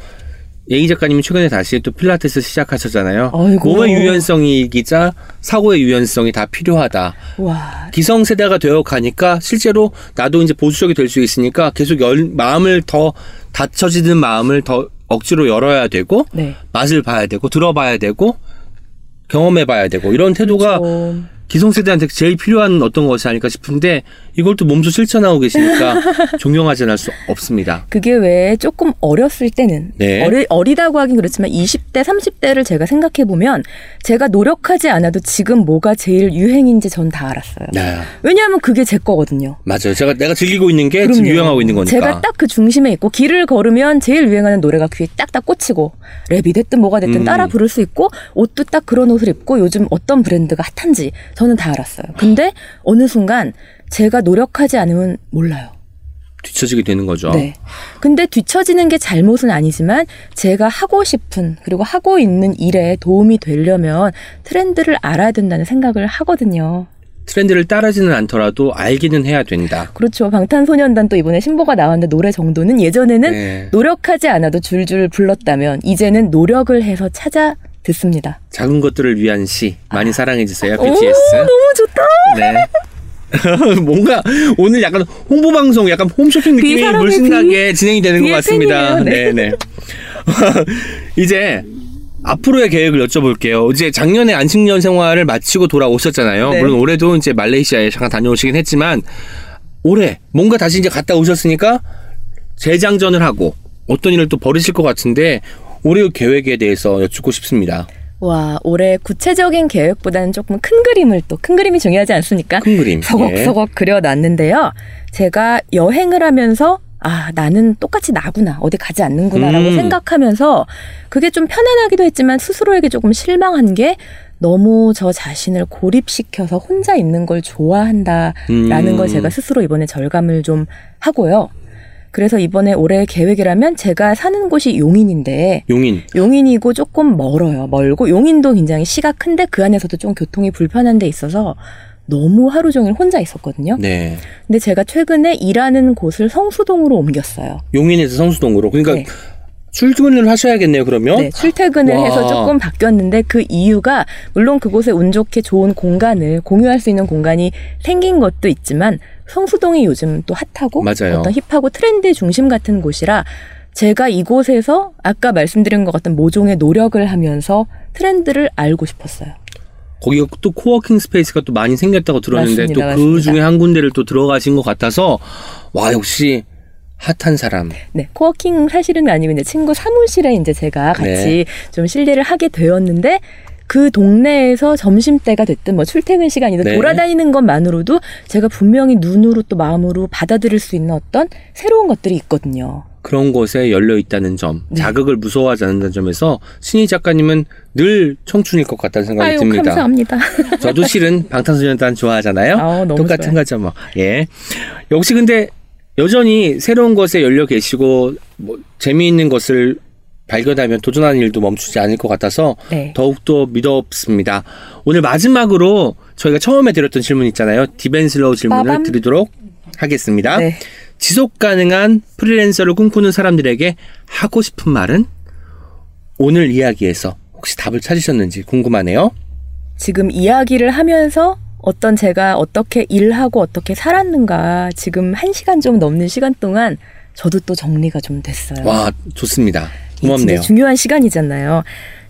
예희 작가님이 최근에 다시 또 필라테스 시작하셨잖아요. 아이고. 몸의 유연성이기자 사고의 유연성이 다 필요하다. 와, 기성세대가 되어 가니까 실제로 나도 이제 보수적이 될 수 있으니까 계속 열, 마음을 더 닫혀지는 마음을 더 억지로 열어야 되고 네. 맛을 봐야 되고 들어봐야 되고 경험해 봐야 되고 이런 태도가 저- 기성세대한테 제일 필요한 어떤 것이 아닐까 싶은데 이걸 또 몸소 실천하고 계시니까 [LAUGHS] 존경하지 않을 수 없습니다. 그게 왜 조금 어렸을 때는 네. 어리, 어리다고 하긴 그렇지만 20대, 30대를 제가 생각해 보면 제가 노력하지 않아도 지금 뭐가 제일 유행인지 전 다 알았어요. 네, 왜냐하면 그게 제 거거든요. 맞아요. 제가 내가 즐기고 있는 게 지금 그럼요. 유행하고 있는 거니까. 제가 딱 그 중심에 있고 길을 걸으면 제일 유행하는 노래가 귀에 딱딱 꽂히고 랩이 됐든 뭐가 됐든 음. 따라 부를 수 있고 옷도 딱 그런 옷을 입고 요즘 어떤 브랜드가 핫한지 저는 다 알았어요. 근데 어느 순간 제가 노력하지 않으면 몰라요. 뒤처지게 되는 거죠. 네. 근데 뒤처지는 게 잘못은 아니지만 제가 하고 싶은 그리고 하고 있는 일에 도움이 되려면 트렌드를 알아야 된다는 생각을 하거든요. 트렌드를 따르지는 않더라도 알기는 해야 된다. 그렇죠. 방탄소년단 또 이번에 신보가 나왔는데 노래 정도는 예전에는 네. 노력하지 않아도 줄줄 불렀다면 이제는 노력을 해서 찾아 듣습니다. 작은 것들을 위한 시 많이 사랑해 주세요. 오, BTS. 너무 좋다. 네. [LAUGHS] 뭔가 오늘 약간 홍보 방송, 약간 홈쇼핑 느낌이 비사람의 물씬하게 진행이 되는 것 같습니다. 네, 네. 네. [LAUGHS] 이제 앞으로의 계획을 여쭤볼게요. 이제 작년에 안식년 생활을 마치고 돌아오셨잖아요. 네. 물론 올해도 이제 말레이시아에 잠깐 다녀오시긴 했지만 올해 뭔가 다시 이제 갔다 오셨으니까 재장전을 하고 어떤 일을 또 벌이실 것 같은데 올해 계획에 대해서 여쭙고 싶습니다. 와, 올해 구체적인 계획보다는 조금 큰 그림을 또 큰 그림이 중요하지 않습니까? 큰 그림. 예. 서걱서걱 그려놨는데요. 제가 여행을 하면서 아, 나는 똑같이 나구나. 어디 가지 않는구나라고 음. 생각하면서 그게 좀 편안하기도 했지만 스스로에게 조금 실망한 게 너무 저 자신을 고립시켜서 혼자 있는 걸 좋아한다라는 음. 걸 제가 스스로 이번에 절감을 좀 하고요. 그래서 이번에 올해 계획이라면 제가 사는 곳이 용인인데 용인. 용인이고 조금 멀어요. 멀고 용인도 굉장히 시가 큰데 그 안에서도 좀 교통이 불편한 데 있어서 너무 하루 종일 혼자 있었거든요. 네. 근데 제가 최근에 일하는 곳을 성수동으로 옮겼어요. 용인에서 성수동으로. 그러니까 네. 출근을 하셔야겠네요, 그러면. 네, 출퇴근을 와. 해서 조금 바뀌었는데 그 이유가 물론 그곳에 운 좋게 좋은 공간을 공유할 수 있는 공간이 생긴 것도 있지만 성수동이 요즘 또 핫하고 맞아요. 어떤 힙하고 트렌드 중심 같은 곳이라 제가 이곳에서 아까 말씀드린 것 같은 모종의 노력을 하면서 트렌드를 알고 싶었어요. 거기가 또 coworking space가 또 많이 생겼다고 들었는데 또 그. 중에 한 군데를 또 들어가신 것 같아서 와 역시 핫한 사람. 네, coworking 사실은 아니고 이제 친구 사무실에 이제 제가 같이 네. 좀 실례를 하게 되었는데 그 동네에서 점심 때가 됐든 뭐 출퇴근 시간이든 네. 돌아다니는 것만으로도 제가 분명히 눈으로 또 마음으로 받아들일 수 있는 어떤 새로운 것들이 있거든요. 그런 곳에 열려 있다는 점, 네. 자극을 무서워하지 않는다는 점에서 신예희 작가님은 늘 청춘일 것 같다는 생각이 아유 듭니다. 감사합니다. [LAUGHS] 저도 실은 방탄소년단 좋아하잖아요. 너무 똑같은 좋아요. 거죠, 뭐. 예. 역시 근데 여전히 새로운 것에 열려 계시고 뭐 재미있는 것을 발견하면 도전하는 일도 멈추지 않을 것 같아서 네. 더욱더 믿었습니다. 오늘 마지막으로 저희가 처음에 드렸던 질문 있잖아요. deep and slow 질문을 빠밤. 드리도록 하겠습니다. 네. 지속 가능한 프리랜서를 꿈꾸는 사람들에게 하고 싶은 말은 오늘 이야기에서 혹시 답을 찾으셨는지 궁금하네요. 지금 이야기를 하면서 어떤 제가 어떻게 일하고 어떻게 살았는가 지금 한 시간 좀 넘는 시간 동안 저도 또 정리가 좀 됐어요. 와, 좋습니다. 고맙네요. 중요한 시간이잖아요.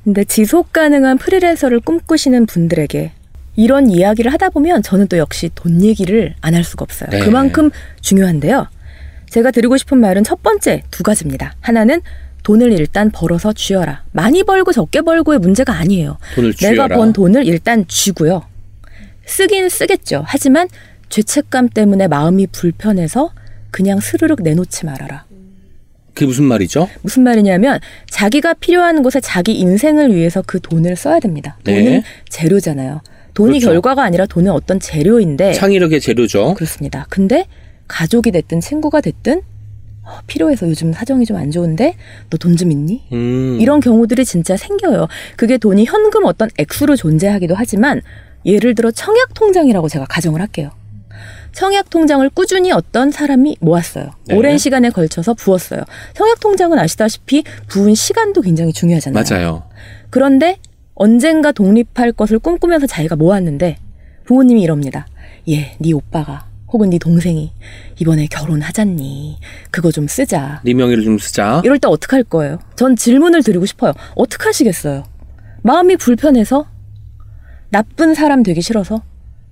근데 지속 가능한 프리랜서를 꿈꾸시는 분들에게 이런 이야기를 하다 보면 저는 또 역시 돈 얘기를 안 할 수가 없어요. 네. 그만큼 중요한데요. 제가 드리고 싶은 말은 첫 번째 두 가지입니다. 하나는 돈을 일단 벌어서 쥐어라. 많이 벌고 적게 벌고의 문제가 아니에요. 내가. 번 돈을 일단 쥐고요. 쓰긴 쓰겠죠. 하지만 죄책감 때문에 마음이 불편해서 그냥 스르륵 내놓지 말아라. 그게 무슨 말이죠? 무슨 말이냐면 자기가 필요한 곳에 자기 인생을 위해서 그 돈을 써야 됩니다. 네. 돈은 재료잖아요. 돈이 그렇죠. 결과가 아니라 돈은 어떤 재료인데 창의력의 재료죠. 그렇습니다. 근데 가족이 됐든 친구가 됐든 어, 필요해서 요즘 사정이 좀 안 좋은데 너 돈 좀 있니? 음. 이런 경우들이 진짜 생겨요. 그게 돈이 현금 어떤 액수로 존재하기도 하지만 예를 들어 청약 통장이라고 제가 가정을 할게요. 청약 통장을 꾸준히 어떤 사람이 모았어요. 네. 오랜 시간에 걸쳐서 부었어요. 청약 통장은 아시다시피 부은 시간도 굉장히 중요하잖아요. 맞아요. 그런데 언젠가 독립할 것을 꿈꾸면서 자기가 모았는데 부모님이 이럽니다. 예, 네 오빠가 혹은 네 동생이 이번에 결혼하잖니. 그거 좀 쓰자. 네 명의를 좀 쓰자. 이럴 때 어떡할 거예요? 전 질문을 드리고 싶어요. 어떡하시겠어요? 마음이 불편해서 나쁜 사람 되기 싫어서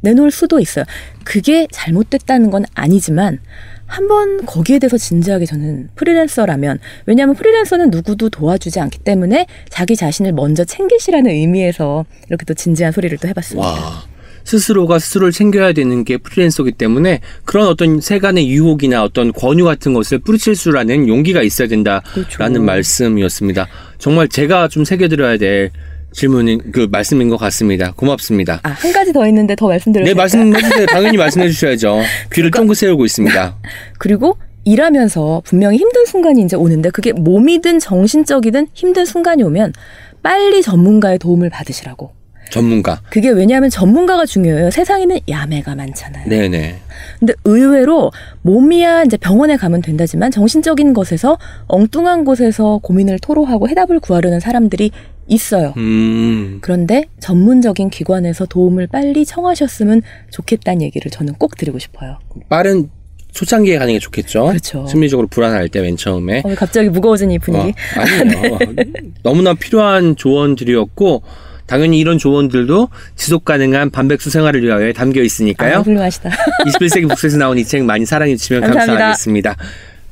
내놓을 수도 있어요. 그게 잘못됐다는 건 아니지만 한번 거기에 대해서 진지하게 저는 프리랜서라면 왜냐하면 프리랜서는 누구도 도와주지 않기 때문에 자기 자신을 먼저 챙기시라는 의미에서 이렇게 또 진지한 소리를 또 해봤습니다. 와. 스스로가 스스로를 챙겨야 되는 게 프리랜서기 때문에 그런 어떤 세간의 유혹이나 어떤 권유 같은 것을 뿌리칠 수라는 용기가 있어야 된다라는 그렇죠. 말씀이었습니다. 정말 제가 좀 새겨드려야 될 질문인 그 말씀인 것 같습니다. 고맙습니다. 아, 한 가지 더 있는데 더 말씀드려도 네? 말씀해주세요. 당연히 말씀해 주셔야죠. [LAUGHS] 귀를 쫑긋 세우고 있습니다. [LAUGHS] 그리고 일하면서 분명히 힘든 순간이 이제 오는데 그게 몸이든 정신적이든 힘든 순간이 오면 빨리 전문가의 도움을 받으시라고. 전문가. 그게 왜냐하면 전문가가 중요해요. 세상에는 야매가 많잖아요. 네네. 근데 의외로 몸이야 이제 병원에 가면 된다지만 정신적인 것에서 엉뚱한 곳에서 고민을 토로하고 해답을 구하려는 사람들이 있어요. 음. 그런데 전문적인 기관에서 도움을 빨리 청하셨으면 좋겠다는 얘기를 저는 꼭 드리고 싶어요. 빠른 초창기에 가는 게 좋겠죠. 그렇죠. 심리적으로 불안할 때 맨 처음에. 어, 왜 갑자기 무거워진 이 분위기. 어, 아니에요. [LAUGHS] 너무나 필요한 조언들이었고 당연히 이런 조언들도 지속 가능한 반백수 생활을 위하여 담겨 아, 있으니까요. 훌륭하시다. [LAUGHS] 21세기 북서에서 나온 이 책 많이 사랑해 주시면 감사합니다. 감사하겠습니다.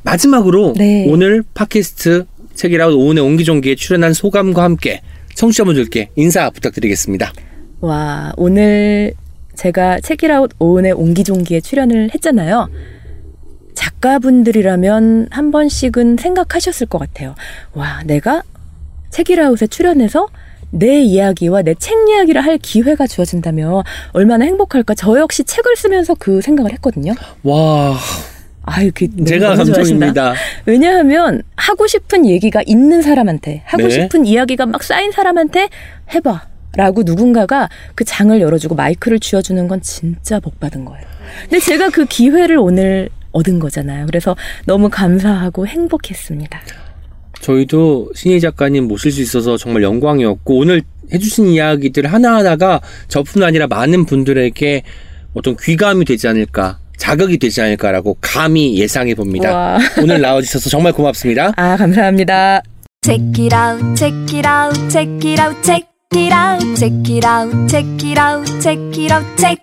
마지막으로 네. 오늘 팟캐스트 책이라웃 오은의 옹기종기에 출연한 소감과 함께 청취자분들께 인사 부탁드리겠습니다. 와, 오늘 제가 책이라웃 오은의 옹기종기에 출연을 했잖아요. 작가분들이라면 한 번씩은 생각하셨을 것 같아요. 와, 내가 책이라웃에 출연해서 내 이야기와 내 책 이야기를 할 기회가 주어진다면 얼마나 행복할까. 저 역시 책을 쓰면서 그 생각을 했거든요. 와, 아유, 그 제가. 감동입니다. 왜냐하면 하고 싶은 얘기가 있는 사람한테 하고 네. 싶은 이야기가 막 쌓인 사람한테 해봐. 라고 누군가가 그 장을 열어주고 마이크를 쥐어주는 건 진짜 복 받은 거예요. 근데 제가 그 기회를 오늘 얻은 거잖아요. 그래서 너무 감사하고 행복했습니다. 저희도 신희 작가님 모실 수 있어서 정말 영광이었고 오늘 해주신 이야기들 하나하나가 저뿐 아니라 많은 분들에게 어떤 귀감이 되지 않을까 자극이 되지 않을까라고 감히 예상해 봅니다. 와. 오늘 나와주셔서 정말 고맙습니다. 아, 감사합니다. Check it out, check it out, check it out, check it out, check it out, check it out, check it out, check.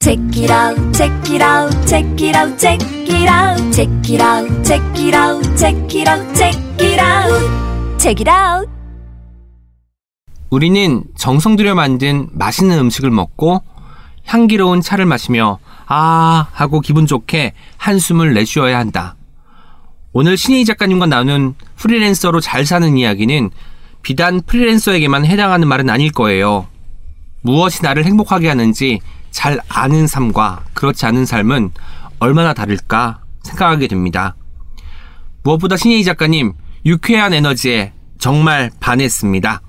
Check it out, check it out, check it out, check it out, check it out, check it out, check it out, check it out, check it out. 우리는 정성 들여 만든 맛있는 음식을 먹고 향기로운 차를 마시며 아 하고 기분 좋게 한숨을 내쉬어야 한다. 오늘 신희 작가님과 나눈 프리랜서로 잘 사는 이야기는 비단 프리랜서에게만 해당하는 말은 아닐 거예요. 무엇이 나를 행복하게 하는지 잘 아는 삶과 그렇지 않은 삶은 얼마나 다를까 생각하게 됩니다. 무엇보다 신혜희 작가님 유쾌한 에너지에 정말 반했습니다.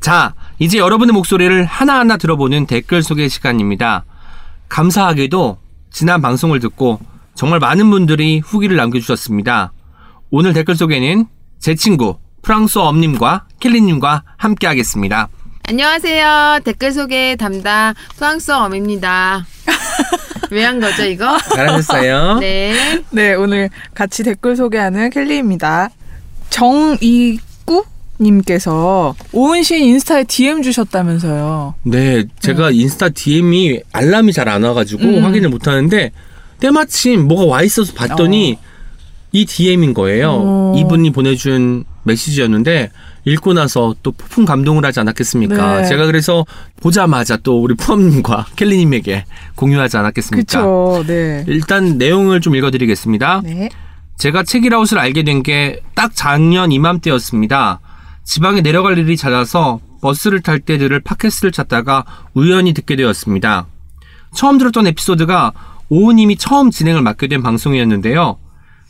자, 이제 여러분의 목소리를 하나하나 들어보는 댓글 소개 시간입니다. 감사하게도 지난 방송을 듣고 정말 많은 분들이 후기를 남겨주셨습니다. 오늘 댓글 소개는 제 친구 프랑스어 엄님과 켈리님과 함께 하겠습니다. 안녕하세요. 댓글 소개 담당 프랑스어 엄입니다. [LAUGHS] 왜 한 거죠, 이거? 잘하셨어요. [LAUGHS] 네. 네, 오늘 같이 댓글 소개하는 켈리입니다. 정이구 님께서 오은 씨 인스타에 DM 주셨다면서요. 네, 제가 인스타 DM이 알람이 잘 안 와가지고 음. 확인을 못 하는데 때마침 뭐가 와 있어서 봤더니 이 DM인 거예요. 어. 이분이 보내준 메시지였는데 읽고 나서 또 폭풍 감동을 하지 않았겠습니까? 네. 제가 그래서 보자마자 또 우리 푸엄님과 [LAUGHS] 켈리님에게 공유하지 않았겠습니까? 그쵸. 네. 일단 내용을 좀 읽어드리겠습니다. 네. 제가 책이라웃을 알게 된 게 딱 작년 이맘때였습니다. 지방에 내려갈 일이 잦아서 버스를 탈 때 들을 팟캐스트를 찾다가 우연히 듣게 되었습니다. 처음 들었던 에피소드가 오우님이 처음 진행을 맡게 된 방송이었는데요.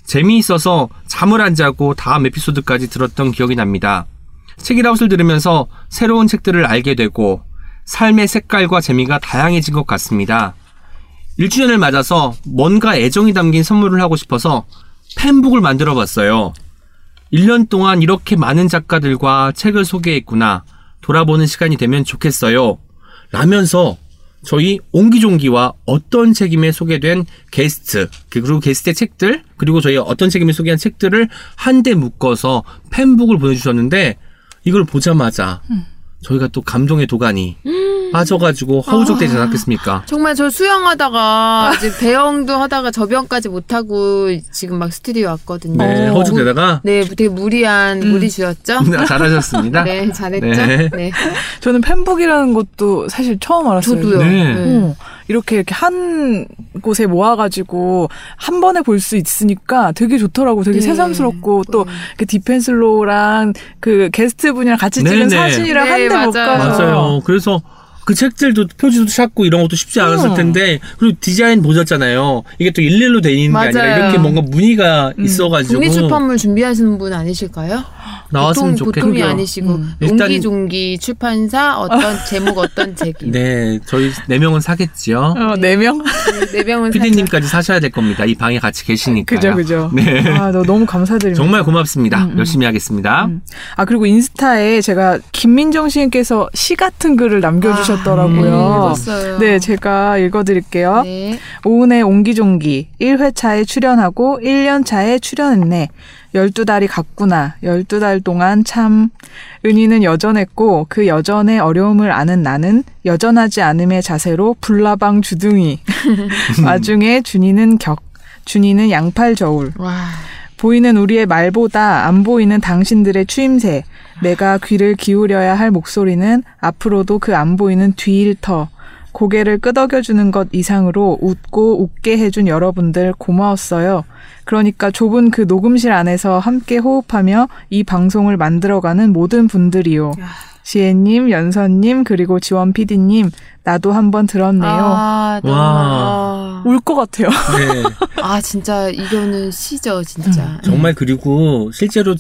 재미있어서 잠을 안 자고 다음 에피소드까지 들었던 기억이 납니다. 책이라웃을 들으면서 새로운 책들을 알게 되고 삶의 색깔과 재미가 다양해진 것 같습니다. 1주년을 맞아서 뭔가 애정이 담긴 선물을 하고 싶어서 팬북을 만들어 봤어요. 1년 동안 이렇게 많은 작가들과 책을 소개했구나. 돌아보는 시간이 되면 좋겠어요. 라면서 저희 옹기종기와 어떤 책임에 소개된 게스트, 그리고 게스트의 책들, 그리고 저희 어떤 책임에 소개한 책들을 한데 묶어서 팬북을 보내주셨는데 이걸 보자마자 저희가 또 감동의 도가니 빠져가지고 허우적대지 않았겠습니까? 정말 저 수영하다가 [LAUGHS] 이제 배영도 하다가 저병까지 못하고 지금 막 스튜디오 왔거든요. 네, 어. 허우적대다가 네, 되게 무리한 무리 주였죠? [LAUGHS] 잘하셨습니다. 네, 잘했죠? 네. 네. 저는 팬북이라는 것도 사실 처음 알았어요. 저도요. 네. 네. 어, 이렇게 이렇게 한 곳에 모아가지고 한 번에 볼 수 있으니까 되게 좋더라고. 되게 네. 새삼스럽고 또 음. 그 디펜슬로랑 그 게스트 분이랑 같이 찍은 네네. 사진이랑 네, 한데 못 맞아요. 가서 맞아요. 그래서 그 책들도 표지도 찾고 이런 것도 쉽지 않았을 음. 텐데 그리고 디자인 보셨잖아요. 이게 또 일일로 돼 있는 게 아니라 맞아요. 이렇게 뭔가 무늬가 있어가지고 국립출판물 준비하시는 분 아니실까요? 나왔으면 보통, 좋겠고요. 보통이 아니시고 음. 옹기종기 출판사 어떤 [LAUGHS] 제목 어떤 책임 네, 저희 네 명은 사겠지요. 어, 네 명? 네 명은 피디님까지 사셔야 될 겁니다. 이 방에 같이 계시니까요. 그죠, 그죠. 네. 아, 너 너무 감사드립니다. 정말 고맙습니다. 음, 음. 열심히 하겠습니다. 음. 아, 그리고 인스타에 제가 김민정 시인께서 시 같은 글을 남겨주셨더라고요. 아, 읽었어요. 네, 제가 읽어드릴게요. 네. 오은의 옹기종기 1회차에 출연하고 1년차에 출연했네. 12달이 갔구나. 12달 동안 참 은희는 여전했고 그 여전의 어려움을 아는 나는 여전하지 않음의 자세로 불나방 주둥이. [LAUGHS] 와중에 준이는 격. 준이는 양팔 저울. 와. 보이는 우리의 말보다 안 보이는 당신들의 추임새. 내가 귀를 기울여야 할 목소리는 앞으로도 그 안 보이는 뒤일터. 고개를 끄덕여주는 것 이상으로 웃고 웃게 해준 여러분들 고마웠어요. 그러니까 좁은 그 녹음실 안에서 함께 호흡하며 이 방송을 만들어가는 모든 분들이요. 지혜님, 연선님, 그리고 지원 PD님, 나도 한번 들었네요. 아, 너무- 와. 아. 울것 같아요. 네. [LAUGHS] 아, 진짜 이거는 시죠, 진짜. 정말 그리고 실제로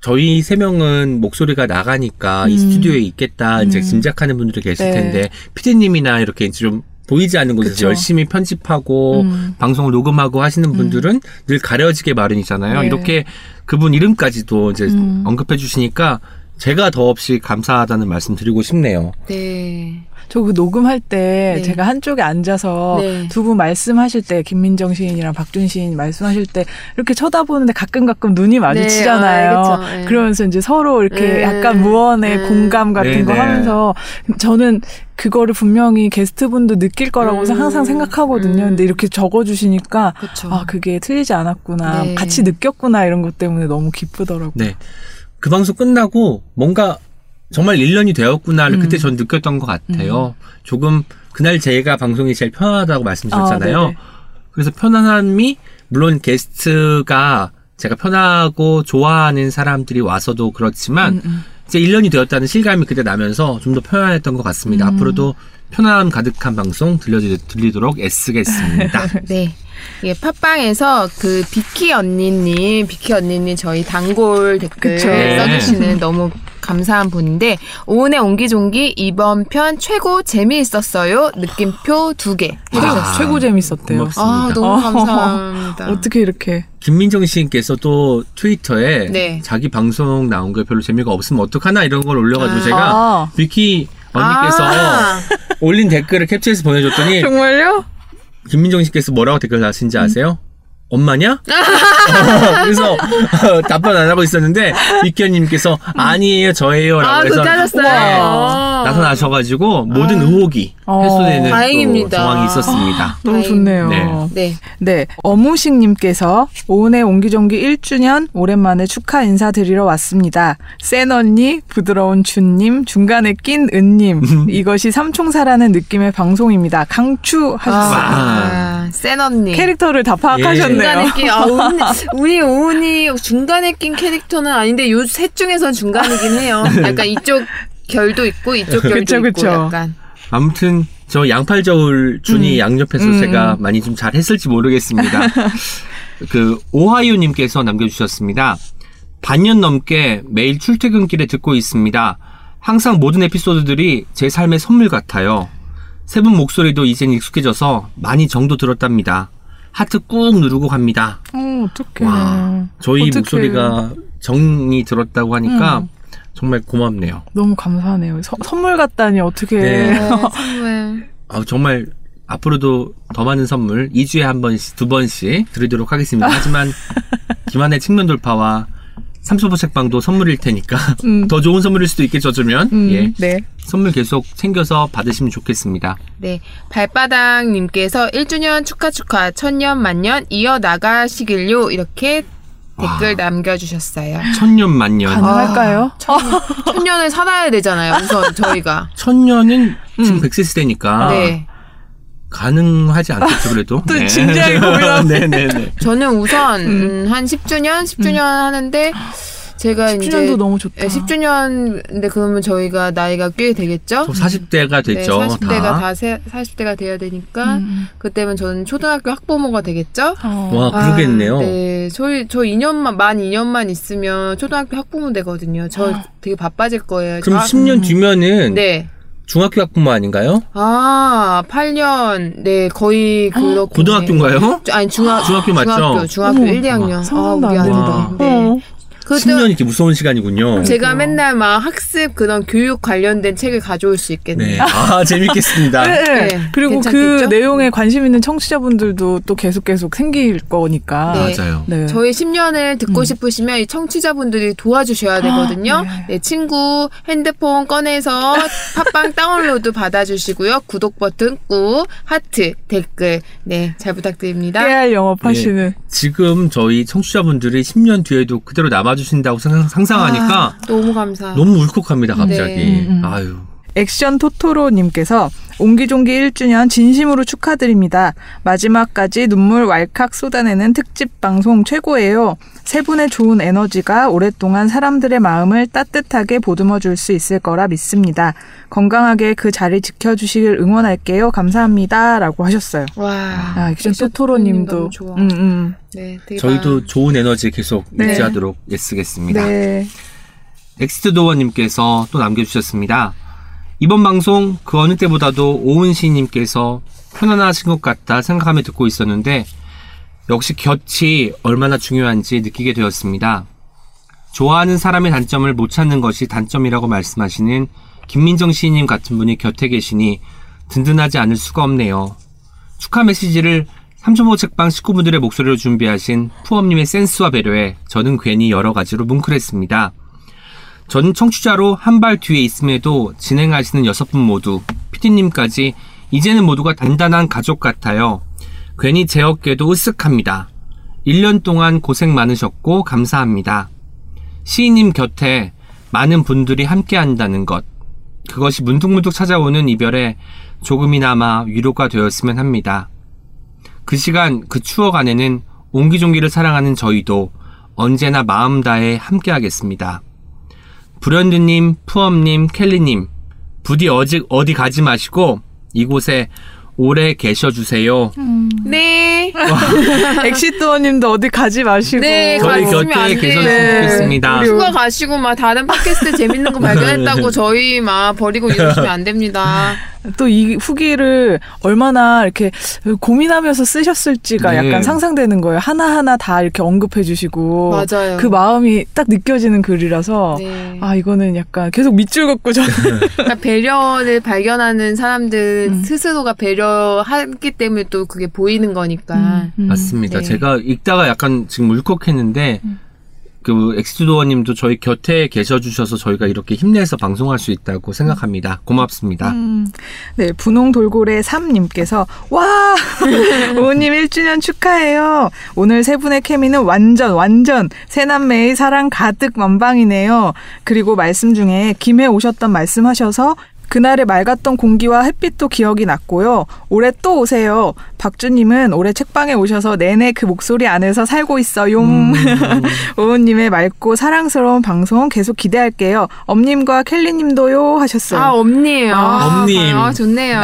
저희 세 명은 목소리가 나가니까 이 음. 스튜디오에 있겠다 이제 음. 짐작하는 분들이 계실 네. 텐데 피디님이나 이렇게 좀 보이지 않는 곳에서 그쵸. 열심히 편집하고 음. 방송을 녹음하고 하시는 분들은 늘 가려지게 마련이잖아요. 네. 이렇게 그분 이름까지도 이제 음. 언급해 주시니까 제가 더없이 감사하다는 말씀 드리고 싶네요. 네. 저 그 녹음할 때 네. 제가 한쪽에 앉아서 네. 두분 말씀하실 때 김민정 시인이랑 박준 시인 말씀하실 때 이렇게 쳐다보는데 가끔 가끔 눈이 마주치잖아요. 네, 아. 네. 그러면서 이제 서로 이렇게 네. 약간 무언의 네. 공감 같은 네, 거 네. 하면서 저는 그거를 분명히 게스트분도 느낄 거라고 음. 항상 생각하거든요. 음. 근데 이렇게 적어주시니까 그쵸. 아 그게 틀리지 않았구나, 네. 같이 느꼈구나 이런 것 때문에 너무 기쁘더라고요. 네. 그 방송 끝나고 뭔가 정말 1년이 되었구나를 음. 그때 전 느꼈던 것 같아요. 조금 그날 제가 방송이 제일 편하다고 말씀드렸잖아요. 아, 네네. 그래서 편안함이 물론 게스트가 제가 편하고 좋아하는 사람들이 와서도 그렇지만 음, 음. 이제 1년이 되었다는 실감이 그때 나면서 좀 더 편안했던 것 같습니다. 음. 앞으로도 편안함 가득한 방송 들려드리 도록 애쓰겠습니다. [LAUGHS] 네. 예, 팟빵에서 그 비키 언니님, 비키 언니님 저희 단골 댓글 그쵸. 네. 써주시는 너무 감사한 분인데 오은의 옹기종기 이번 편 최고 재미있었어요. 느낌표 두 개. 와. 해주셨어요. 최고 재밌었대요. 고맙습니다. 아 너무 어. 감사합니다. [LAUGHS] 어떻게 이렇게 김민정 씨께서 또 트위터에 네. 자기 방송 나온 거 별로 재미가 없으면 어떡하나 이런 걸 올려가지고 아. 제가 아, 비키 언니께서 아. 올린 댓글을 캡처해서 보내줬더니 [LAUGHS] 정말요? 김민정 씨께서 뭐라고 댓글 다신지 아세요? 엄마냐? [LAUGHS] 어, 그래서 어, 답변 안 하고 있었는데 육견님께서 아니에요 저예요라고 아, 해서 하셨어요. 네, 나타나셔가지고 모든 의혹이 어, 해소되는 또 다행입니다. 상황이 있었습니다. 너무 다행이네. 좋네요. 네. 네. 네, 어무식님께서 오은의 옹기종기 1주년 오랜만에 축하 인사드리러 왔습니다. 센 언니, 부드러운 준님, 중간에 낀 은님. 이것이 삼총사라는 느낌의 방송입니다. 강추 하셨어요. 아, 센 언니. 캐릭터를 다 파악하셨네요. 중간에 낀, 아, [LAUGHS] 우리 오은이 중간에 낀 캐릭터는 아닌데 요 셋 중에선 중간이긴 해요. [LAUGHS] 약간 이쪽 결도 있고 이쪽 결도 그쵸, 있고 그쵸. 약간. 아무튼 저 양팔저울 준이 양옆에서 음. 제가 많이 좀 잘 했을지 모르겠습니다. [LAUGHS] 그 오하이오님께서 남겨주셨습니다. 반년 넘게 매일 출퇴근길에 듣고 있습니다. 항상 모든 에피소드들이 제 삶의 선물 같아요. 세 분 목소리도 이젠 익숙해져서 많이 정도 들었답니다. 하트 꾹 누르고 갑니다. 어, 어떡해. 와, 저희 어떡해. 목소리가 정이 들었다고 하니까 음. 정말 고맙네요. 너무 감사하네요. 서- 선물 같다니 어떻게. 네. 네, [LAUGHS] 선물. 아, 정말 앞으로도 더 많은 선물 2주에 한 번씩 두 번씩 드리도록 하겠습니다. 하지만 [LAUGHS] 김한의 측면 돌파와 삼소보 책방도 선물일 테니까 [LAUGHS] 음. 더 좋은 선물일 수도 있겠죠, 주면. 음, 예. 네. 선물 계속 챙겨서 받으시면 좋겠습니다. 네. 발바닥님께서 1주년 축하 축하 천년 만년 이어 나가시길요. 이렇게 댓글 남겨주셨어요. 천년 만년. 가능할까요? 천년을 살아야 되잖아요. 우선 저희가. [LAUGHS] 천년은 지금 100세 시대니까 네. 가능하지 않겠죠, 그래도. 또 진지하게 고민하네. [LAUGHS] 네네네. 저는 우선 음, 한 10주년, 10주년 하는데 제가 이제 10주년도 너무 좋다. 네, 10주년 근데 그러면 저희가 나이가 꽤 되겠죠? 저 40대가 됐죠. 네, 40대가 다. 다, 세, 40대가 돼야 되니까 음. 그때면 저는 초등학교 학부모가 되겠죠? 어. 와, 그러겠네요. 아, 네, 저희 저 2년만 만 2년만 있으면 초등학교 학부모 되거든요. 저 되게 바빠질 거예요. 그럼 저- 10년 뒤면은 네. 중학교 학부모 아닌가요? 아, 8년. 네, 거의 그렇고. 고등학교인가요? 아니, 중학, 중학교 맞죠? 중학교, 중학교 어머, 1, 2학년. 상상도 아, 안 미안합니다. 된다. 네. 어. 그때 10년이 이렇게 무서운 시간이군요. 제가 맨날 막 학습 그런 교육 관련된 책을 가져올 수 있겠네요. 네. 아, [LAUGHS] 재밌겠습니다. 네. 네, 그리고 그 괜찮겠죠? 내용에 관심 있는 청취자분들도 또 계속 계속 생길 거니까. 네. 맞아요. 네. 저희 10년을 음. 듣고 싶으시면 이 청취자분들이 도와주셔야 되거든요. 네. 네, 친구 핸드폰 꺼내서 팟빵 다운로드 받아주시고요. 구독 버튼 꾹, 하트, 댓글, 네, 잘 부탁드립니다. 깨알 영업하시는. 지금 저희 청취자분들이 10년 뒤에도 그대로 남아주신다고 상상, 상상하니까 아, 너무 감사. 너무 울컥합니다, 갑자기. 네. 음, 음. 아유. 액션 토토로님께서 옹기종기 1주년 진심으로 축하드립니다. 마지막까지 눈물 왈칵 쏟아내는 특집 방송 최고예요. 세 분의 좋은 에너지가 오랫동안 사람들의 마음을 따뜻하게 보듬어 줄 수 있을 거라 믿습니다. 건강하게 그 자리 지켜주시길 응원할게요. 감사합니다. 라고 하셨어요. 와, 아, 액션 토토로님도. 너무 좋아. 음, 음. 네, 저희도 좋은 에너지 계속 네. 유지하도록 애쓰겠습니다. 네. 엑스트도어님께서 또 남겨주셨습니다. 이번 방송 그 어느 때보다도 오은 시님께서 편안하신 것 같다 생각하며 듣고 있었는데 역시 곁이 얼마나 중요한지 느끼게 되었습니다. 좋아하는 사람의 단점을 못 찾는 것이 단점이라고 말씀하시는 김민정 시인님 같은 분이 곁에 계시니 든든하지 않을 수가 없네요. 축하 메시지를 삼초보 책방 식구분들의 목소리로 준비하신 푸엄님의 센스와 배려에 저는 괜히 여러 가지로 뭉클했습니다. 저는 청취자로 한 발 뒤에 있음에도 진행하시는 여섯 분 모두, 피디님까지 이제는 모두가 단단한 가족 같아요. 괜히 제 어깨도 으쓱합니다. 1년 동안 고생 많으셨고 감사합니다. 시인님 곁에 많은 분들이 함께 한다는 것. 그것이 문득문득 찾아오는 이별에 조금이나마 위로가 되었으면 합니다. 그 시간, 그 추억 안에는 옹기종기를 사랑하는 저희도 언제나 마음 다해 함께 하겠습니다. 불현드님, 푸엄님, 켈리님, 부디 어직 어디 가지 마시고 이곳에 오래 계셔주세요. 네. [LAUGHS] 엑시도어님도 어디 가지 마시고. 네, 저희 가시면 곁에 안. 계셨으면 네. 좋겠습니다. 휴가 가시고 막 다른 팟캐스트 재밌는 거 [LAUGHS] 발견했다고 저희 막 버리고 이러시면 안 됩니다. [LAUGHS] 또 이 후기를 얼마나 이렇게 고민하면서 쓰셨을지가 네. 약간 상상되는 거예요. 하나하나 다 이렇게 언급해 주시고 맞아요. 그 마음이 딱 느껴지는 글이라서 네. 아 이거는 약간 계속 밑줄 긋고 저는 그러니까 배려를 발견하는 사람들 음. 스스로가 배려하기 때문에 또 그게 보이는 거니까. 음. 맞습니다. 네. 제가 읽다가 약간 지금 울컥했는데 그 엑스도어님도 저희 곁에 계셔 주셔서 저희가 이렇게 힘내서 방송할 수 있다고 생각합니다. 고맙습니다. 음, 네, 분홍 돌고래 3님께서 와 [LAUGHS] 오님 1주년 축하해요. 오늘 세 분의 케미는 완전 완전 새남매의 사랑 가득 만방이네요. 그리고 말씀 중에 김해 오셨던 말씀하셔서 그날의 맑았던 공기와 햇빛도 기억이 났고요. 올해 또 오세요. 박주님은 올해 책방에 오셔서 내내 그 목소리 안에서 살고 있어요. 음. [LAUGHS] 오은님의 맑고 사랑스러운 방송 계속 기대할게요. 엄님과 켈리님도요 하셨어요. 아, 엄니에요. 아, 엄님. 아, 좋네요.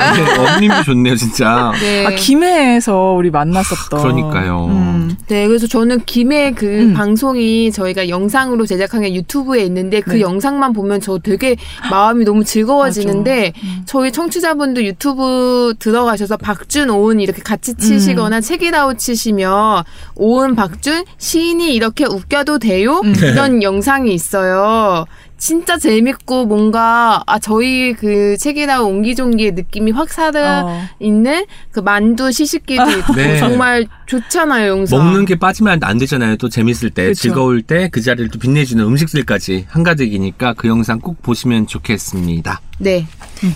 엄님도 좋네요, 진짜. [LAUGHS] 네. 아, 김해에서 우리 만났었던. 그러니까요. 음. 네, 그래서 저는 김해 그 음. 방송이 저희가 영상으로 제작한 게 유튜브에 있는데 그 네. 영상만 보면 저 되게 마음이 너무 즐거워지는 데 음. 저희 청취자분들 유튜브 들어가셔서 박준, 오은 이렇게 같이 치시거나 책이라웃 치시면 오은, 박준, 시인이 이렇게 웃겨도 돼요? 음. 이런 영상이 있어요. 진짜 재밌고 뭔가 아 저희 그 책이라웃 옹기종기의 느낌이 확 살아 어. 있는 그 만두 시식기도 있고 [LAUGHS] 네. 정말 좋잖아요 영상. 먹는 게 빠지면 안 되잖아요. 또 재밌을 때, 그쵸. 즐거울 때 그 자리를 또 빛내주는 음식들까지 한가득이니까 그 영상 꼭 보시면 좋겠습니다. 네.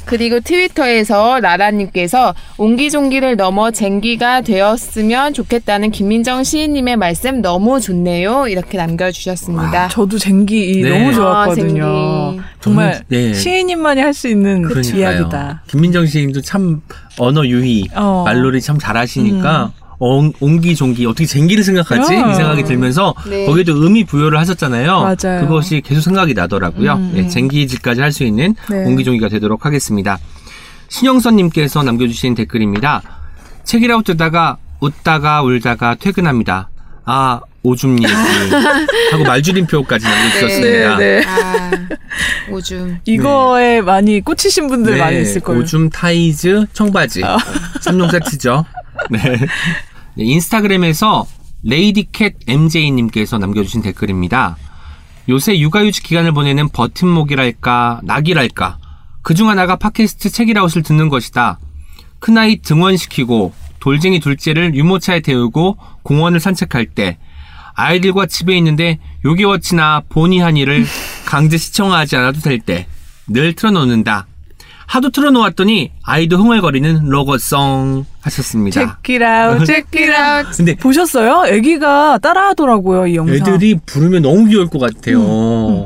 그리고 트위터에서 라라님께서 옹기종기를 넘어 쟁기가 되었으면 좋겠다는 김민정 시인님의 말씀 너무 좋네요. 이렇게 남겨주셨습니다. 저도 쟁기 네. 너무 아, 좋았거든요. 쟁기. 정말 저는, 네. 시인님만이 할 수 있는 그러니까요. 이야기다. 김민정 시인도 참 언어 유희, 어. 말놀이 참 잘하시니까 옹, 옹기종기 어떻게 쟁기를 생각하지? 어. 이 생각이 들면서 네. 거기도 의미 부여를 하셨잖아요. 맞아요. 그것이 계속 생각이 나더라고요. 음. 예, 쟁기질까지 할 수 있는 네. 옹기종기가 되도록 하겠습니다. 신영선님께서 남겨주신 댓글입니다. 책이라고 뜨다가 웃다가 울다가 퇴근합니다. 아 오줌 얘기 [LAUGHS] 하고 말줄임표까지 남겨주셨습니다. 네, 네. 아, 오줌. [LAUGHS] 이거에 많이 꽂히신 분들 네, 많이 있을 거예요. 오줌 타이즈 청바지 삼 3종 세트죠. 네. [LAUGHS] 네, 인스타그램에서 레이디캣 MJ님께서 남겨주신 댓글입니다. 요새 육아휴직 기간을 보내는 버팀목이랄까 낙이랄까 그중 하나가 팟캐스트 책읽아웃을 듣는 것이다. 큰아이 등원시키고 돌쟁이 둘째를 유모차에 태우고 공원을 산책할 때 아이들과 집에 있는데 요기워치나 보니하니를 강제 시청하지 않아도 될 때 늘 틀어놓는다. 하도 틀어놓았더니 아이도 흥얼거리는 로고송 하셨습니다. 체키라우, 체키라우. [LAUGHS] 근데 보셨어요? 애기가 따라하더라고요, 이 영상. 애들이 부르면 너무 귀여울 것 같아요.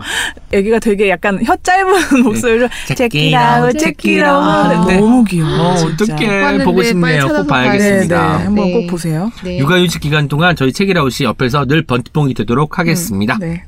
애기가 되게 약간 혀 짧은 목소리로 체키라우, 체키라우. 아, 네. 너무 귀여워. 어. 봤는데 보고 싶네요. 꼭 찾아서 네, 네. 봐야겠습니다. 한번 네. 꼭 보세요. 네. 육아휴직 기간 동안 저희 책이라웃이 옆에서 늘 번트봉이 되도록 하겠습니다. 네.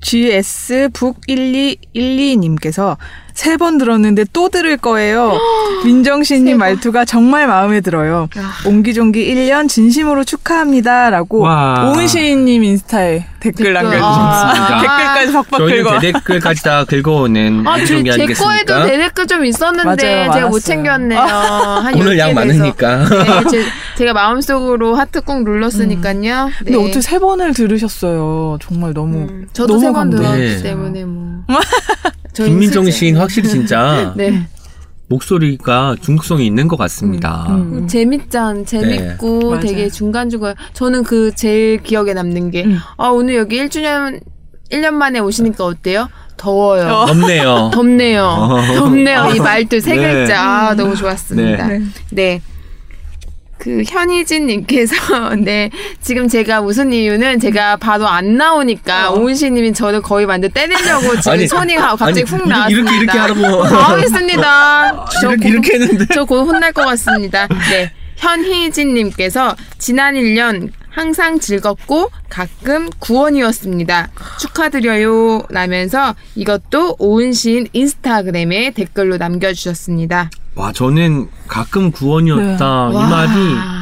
GS 북 1212님께서 세 번 들었는데 또 들을 거예요. [GASPS] 민정씨님 말투가 정말 마음에 들어요. 옹기종기 1년 진심으로 축하합니다 라고 와. 오은시님 인스타에 댓글 댓글. 아. 남겨주셨습니다. [LAUGHS] 댓글까지 박박 저희는 긁어. 대댓글까지 다 긁어오는 아, 제, 제 아니겠습니까? 거에도 대댓글 좀 있었는데 맞아요, 제가 못 많았어요. 챙겼네요. 한 [LAUGHS] 오늘 10개 양. 많으니까. 네, 제, 제가 마음속으로 하트 꼭 눌렀으니까요. 네. 근데 어떻게 세 번을 들으셨어요? 정말 너무 음, 저도 세 번. 들었기 네. 때문에 뭐. [LAUGHS] 김민정 시인 확실히 진짜 [LAUGHS] 네. 목소리가 중독성이 있는 것 같습니다. 음. 재밌잖, 재밌고 맞아요. 되게 중간중간 저는 그 제일 기억에 남는 게, 음. 아, 오늘 여기 1주년, 1년 만에 오시니까 어때요? 더워요. 없네요. 덥네요. 어. 덥네요. 이 말투 세 네. 글자. 아, 너무 좋았습니다. 네. 네. 그 현희진님께서 [LAUGHS] 네 지금 제가 웃은 이유는 제가 바로 안 나오니까 오은시님이 저를 거의 완전 때리려고 지금 아니, 손이 가- 갑자기 아니, 훅 나왔습니다. 이렇게 이렇게 하라고. 당황했습니다. [LAUGHS] 저 이렇게, 곧- 이렇게 했는데. 저곧 혼날 것 같습니다. 네. 현희진님께서 지난 1년 항상 즐겁고 가끔 구원이었습니다. 축하드려요. 라면서 이것도 오은 시인 인스타그램에 댓글로 남겨주셨습니다. 와, 저는 가끔 구원이었다. 이 와. 말이.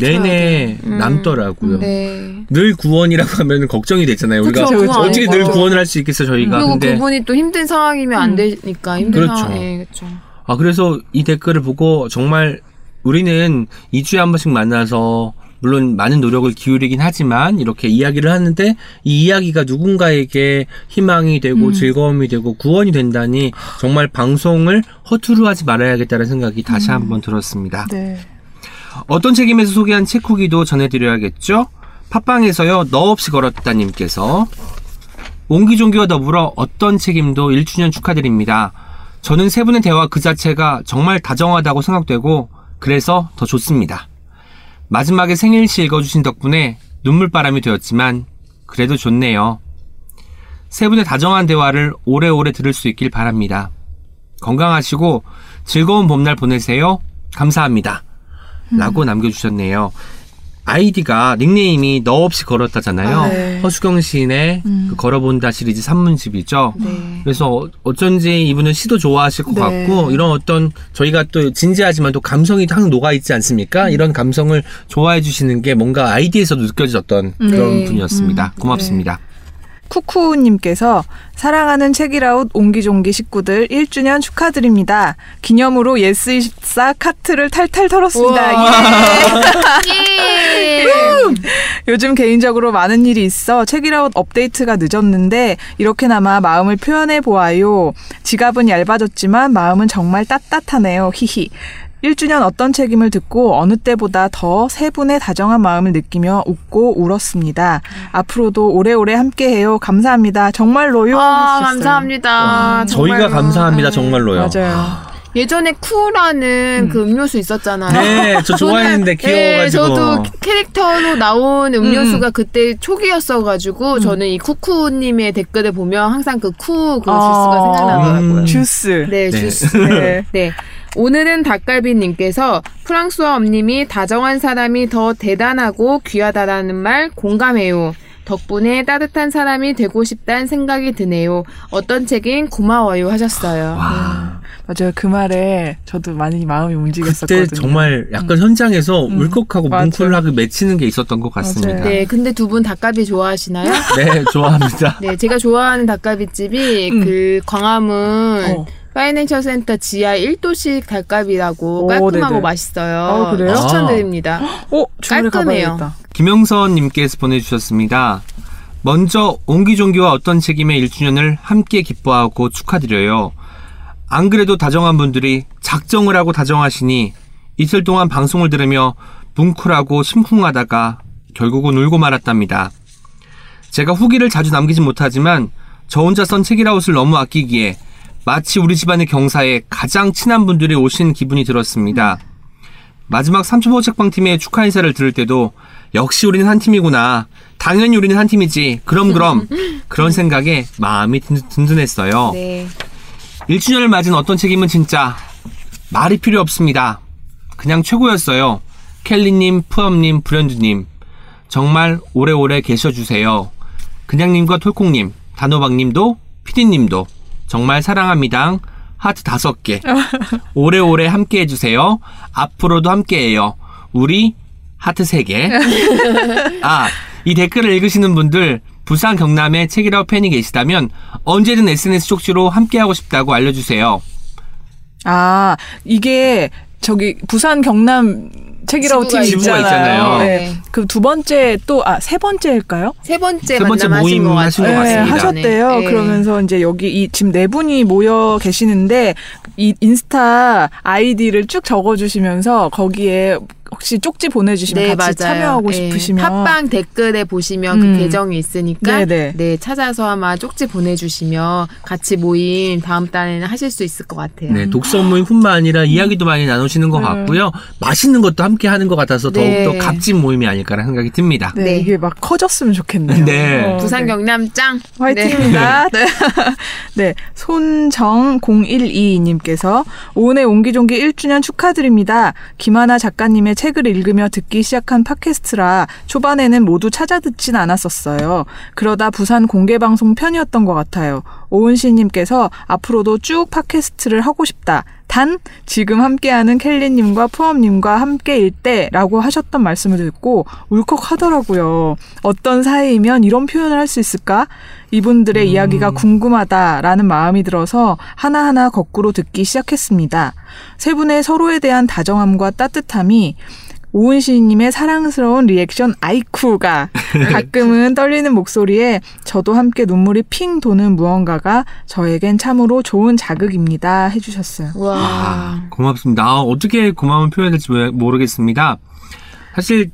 내내 음. 남더라고요. 네. 늘 구원이라고 [LAUGHS] 하면 걱정이 되잖아요. 우리가 그쵸, 그쵸. 어떻게 늘. 구원을 할 수 있겠어 저희가. 그리고 근데 그분이 또 힘든 상황이면 안 되니까 힘든 그렇죠. 상황에 그렇죠. 아, 그래서 이 댓글을 보고 정말 우리는 2 주에 한 번씩 만나서 물론 많은 노력을 기울이긴 하지만 이렇게 이야기를 하는데 이 이야기가 누군가에게 희망이 되고 즐거움이 되고 구원이 된다니 정말 방송을 허투루 하지 말아야겠다는 생각이 다시 한번 들었습니다. 네. 어떤 책임에서 소개한 책 후기도 전해드려야겠죠? 팟빵에서요, 너 없이 걸었다님께서 옹기종기와 더불어 어떤 책임도 1주년 축하드립니다. 저는 세 분의 대화 그 자체가 정말 다정하다고 생각되고 그래서 더 좋습니다. 마지막에 생일시 읽어주신 덕분에 눈물바람이 되었지만 그래도 좋네요. 세 분의 다정한 대화를 오래오래 들을 수 있길 바랍니다. 건강하시고 즐거운 봄날 보내세요. 감사합니다. 라고 남겨주셨네요. 아이디가 닉네임이 너 없이 걸었다잖아요. 아, 네. 허수경 시인의 그 걸어본다 시리즈 산문집이죠. 네. 그래서 어쩐지 이분은 시도 좋아하실 것 네. 같고 이런 어떤 저희가 또 진지하지만 또 감성이 항 녹아 있지 않습니까? 이런 감성을 좋아해 주시는 게 뭔가 아이디에서도 느껴졌던 그런 네. 분이었습니다. 고맙습니다. 쿠쿠님께서 사랑하는 책읽아웃 옹기종기 식구들 1주년 축하드립니다. 기념으로 예스24 카트를 탈탈 털었습니다. 예. [LAUGHS] 예. 요즘 개인적으로 많은 일이 있어 책읽아웃 업데이트가 늦었는데 이렇게나마 마음을 표현해 보아요. 지갑은 얇아졌지만 마음은 정말 따뜻하네요. 히히. 1주년 어떤 책임을 듣고 어느 때보다 더 세 분의 다정한 마음을 느끼며 웃고 울었습니다. 앞으로도 오래오래 함께해요. 감사합니다. 정말로요. 아, 하셨어요. 감사합니다. 저희가 정말로. 감사합니다. 네. 정말로요. 맞아요. 예전에 쿠라는 그 음료수 있었잖아요. 네, 저 좋아했는데 저는- 네, 귀여워가지고. 저도 캐릭터로 나온 음료수가 그때 초기였어가지고 저는 이 쿠쿠님의 댓글을 보면 항상 그 쿠그 아. 주스가 생각나더라고요. 음. 주스. 네, 네. 주스. [LAUGHS] 네. 네. 오늘은 닭갈비님께서 프랑스어 엄님이 다정한 사람이 더 대단하고 귀하다라는 말 공감해요. 덕분에 따뜻한 사람이 되고 싶다는 생각이 드네요. 어떤 책임 고마워요 하셨어요. 와, 맞아요. 그 말에 저도 많이 마음이 그때 움직였었거든요. 정말 약간 현장에서 음. 울컥하고 맞아요. 뭉클하게 맺히는 게 있었던 것 같습니다. 맞아요. 네, 근데 두 분 닭갈비 좋아하시나요? 네, 좋아합니다. 네, 제가 좋아하는 닭갈비집이 음. 그 광화문 어. 파이낸셜 센터 지하 1도식 닭갈비라고 오, 깔끔하고 네네. 맛있어요. 아, 그래요? 추천드립니다. 어, 주문을 깔끔해요. 가봐야겠다. 김영선님께서 보내주셨습니다. 먼저 옹기종기와 어떤 책임의 1주년을 함께 기뻐하고 축하드려요. 안 그래도 다정한 분들이 작정을 하고 다정하시니 이틀 동안 방송을 들으며 뭉클하고 심쿵하다가 결국은 울고 말았답니다. 제가 후기를 자주 남기진 못하지만 저 혼자 썬 책이라웃을 너무 아끼기에 마치 우리 집안의 경사에 가장 친한 분들이 오신 기분이 들었습니다. 마지막 3초보 책방팀의 축하 인사를 들을 때도 역시 우리는 한 팀이구나. 당연히 우리는 한 팀이지. 그럼 그럼. [LAUGHS] 그런 생각에 마음이 든- 든든했어요. 네. 1주년을 맞은 어떤 책임은 진짜 말이 필요 없습니다. 그냥 최고였어요. 켈리님, 푸엄님, 브랜드님. 정말 오래오래 계셔주세요. 그냥님과 톨콩님, 단호박님도, 피디님도 정말 사랑합니다. 하트 다섯 개. 오래오래 함께 해주세요. 앞으로도 함께 해요. 우리 하트 세 개. [LAUGHS] 아, 이 댓글을 읽으시는 분들, 부산 경남에 책이라우 팬이 계시다면 언제든 SNS 쪽지로 함께하고 싶다고 알려주세요. 아, 이게 저기 부산 경남 책이라고 지부가 팀 지부가 있잖아요. 있잖아요. 네. 그 두 번째 또 아 세 번째일까요? 세 번째 세 번째 만남 하신 모임 것 하신 것 같아요. 같습니다. 네, 하셨대요. 네. 그러면서 이제 여기 이 지금 네 분이 모여 계시는데 이 인스타 아이디를 쭉 적어주시면서 거기에 혹시 쪽지 보내주시면 네, 같이 맞아요. 참여하고 네, 싶으시면 팟빵 댓글에 보시면 음. 그 계정이 있으니까 네네. 네, 찾아서 아마 쪽지 보내주시면 같이 모임 다음 달에는 하실 수 있을 것 같아요. 네, 독서 모임뿐만 아니라 이야기도 많이 나누시는 것 같고요. 맛있는 것도 함께 하는 것 같아서 네. 더욱더 값진 모임이 아닐까라는 생각이 듭니다. 네, 네. 이게 막 커졌으면 좋겠네요. 네. 어, 부산 네. 경남 짱 화이팅입니다. 네. 네. [LAUGHS] 손정 012님께서 오은의 옹기종기 1주년 축하드립니다. 김하나 작가님의 책을 읽으며 듣기 시작한 팟캐스트라 초반에는 모두 찾아 듣진 않았었어요. 그러다 부산 공개방송 편이었던 것 같아요. 오은 씨님께서 앞으로도 쭉 팟캐스트를 하고 싶다. 단 지금 함께하는 켈리님과 푸엄님과 함께일 때라고 하셨던 말씀을 듣고 울컥하더라고요. 어떤 사이이면 이런 표현을 할 수 있을까? 이분들의 이야기가 궁금하다라는 마음이 들어서 하나하나 거꾸로 듣기 시작했습니다. 세 분의 서로에 대한 다정함과 따뜻함이 오은 시인님의 사랑스러운 리액션 아이쿠가 [LAUGHS] 가끔은 떨리는 목소리에 저도 함께 눈물이 핑 도는 무언가가 저에겐 참으로 좋은 자극입니다 해주셨어요. 와. 아, 고맙습니다. 아, 어떻게 고마운 표현을 될지 모르- 모르겠습니다. 사실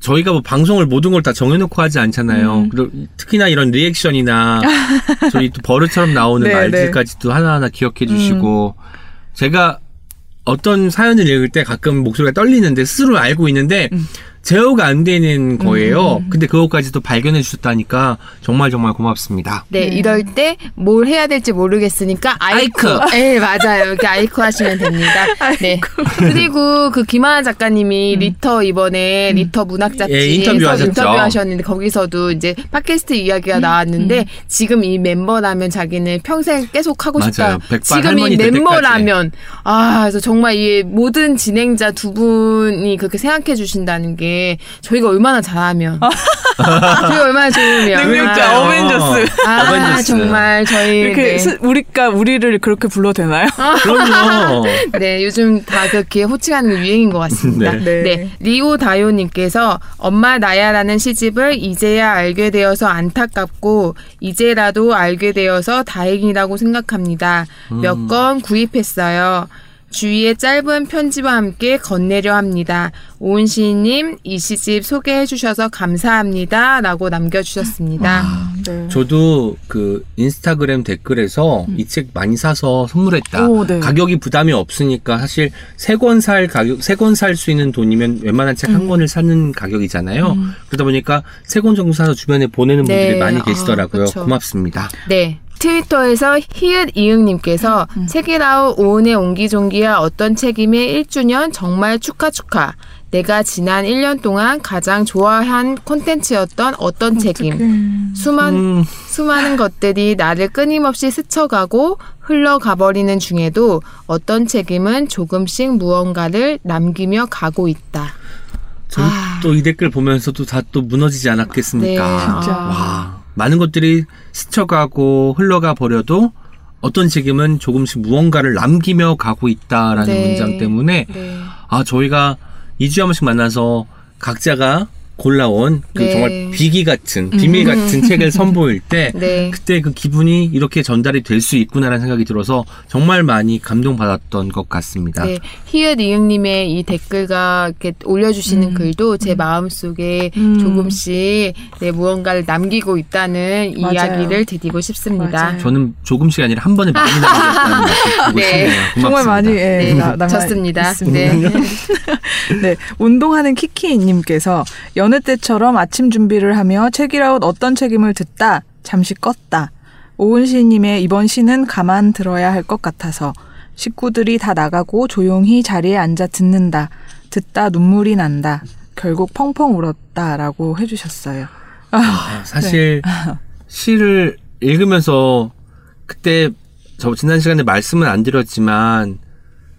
저희가 뭐 방송을 모든 걸 다 정해놓고 하지 않잖아요. 음. 그리고 특히나 이런 리액션이나 [LAUGHS] 저희 또 버릇처럼 나오는 네, 말들까지도 하나하나 기억해 주시고 제가 어떤 사연을 읽을 때 가끔 목소리가 떨리는데 스스로 알고 있는데 음. 제어가 안 되는 거예요. 근데 그것까지도 발견해 주셨다니까 정말 정말 고맙습니다. 네, 이럴 때 뭘 해야 될지 모르겠으니까 아이쿠. 아이쿠. 네, 맞아요. 이렇게 아이쿠 하시면 됩니다. [LAUGHS] 네. 그리고 그 김하나 작가님이 릿터 이번에 릿터 문학 예, 잡지에서 인터뷰하셨죠. 인터뷰하셨는데 거기서도 이제 팟캐스트 이야기가 나왔는데 지금 이 멤버라면 자기는 평생 계속 하고 싶다. 지금 이 멤버라면 아, 그래서 정말 이 모든 진행자 두 분이 그렇게 생각해 주신다는 게 저희가 얼마나 잘하면 [LAUGHS] 저희가 얼마나 좋으면 능력자 아, 어벤져스. 아, 어벤져스. 정말 저희 이렇게 네. 스- 우리가 우리를 그렇게 불러도 되나요? 그럼요. [LAUGHS] 네, 요즘 다 그렇게 호칭하는 게 유행인 것 같습니다. 네. 네. 네. 리오 다요님께서 엄마 나야라는 시집을 이제야 알게 되어서 안타깝고 이제라도 알게 되어서 다행이라고 생각합니다. 몇권 구입했어요. 주위에 짧은 편지와 함께 건네려 합니다. 오은 시인님, 이 시집 소개해 주셔서 감사합니다. 라고 남겨주셨습니다. 네. 저도 그 인스타그램 댓글에서 이책 많이 사서 선물했다. 오, 네. 가격이 부담이 없으니까 사실 세 권 살 가격, 세 권 살 수 있는 돈이면 웬만한 책한 권을 사는 가격이잖아요. 그러다 보니까 세 권 정도 사서 주변에 보내는 분들이 네. 많이 아, 계시더라고요. 그쵸. 고맙습니다. 네. 트위터에서 히읗 이응님께서 책이라우 오은의 옹기종기와 어떤 책임의 1주년 정말 축하 축하. 내가 지난 1년 동안 가장 좋아한 콘텐츠였던 어떤 책임. 수많, 음, 수많은 것들이 나를 끊임없이 스쳐가고 흘러가버리는 중에도 어떤 책임은 조금씩 무언가를 남기며 가고 있다. 저는 아. 또이 댓글 보면서도 다 또 무너지지 않았겠습니까? 네, 진짜. 와, 많은 것들이 스쳐가고 흘러가 버려도 어떤 책임은 조금씩 무언가를 남기며 가고 있다라는 네. 문장 때문에 네. 아 저희가 2주에 한 번씩 만나서 각자가 골라온 그 네. 정말 비기 같은 비밀 같은 책을 선보일 때 [LAUGHS] 네. 그때 그 기분이 이렇게 전달이 될 수 있구나라는 생각이 들어서 정말 많이 감동받았던 것 같습니다. 네, 히읗 이응님의 이 댓글과 이렇게 올려주시는 글도 제 마음 속에 음. 조금씩 네, 무언가를 남기고 있다는 맞아요. 이야기를 드리고 싶습니다. 맞아요. 저는 조금씩이 아니라 한 번에 많이 남겼다는 말씀 [LAUGHS] 네. 정말 많이 예, 네, 나, 남아 좋습니다. 네. [LAUGHS] 네, 운동하는 키키님께서 여느 때처럼 아침 준비를 하며 책이라웃 어떤 책임을 듣다 잠시 껐다. 오은 시님의 이번 시는 가만 들어야 할 것 같아서 식구들이 다 나가고 조용히 자리에 앉아 듣는다. 듣다 눈물이 난다. 결국 펑펑 울었다라고 해주셨어요. 아, 사실 시를 읽으면서 그때 저 지난 시간에 말씀은 안 드렸지만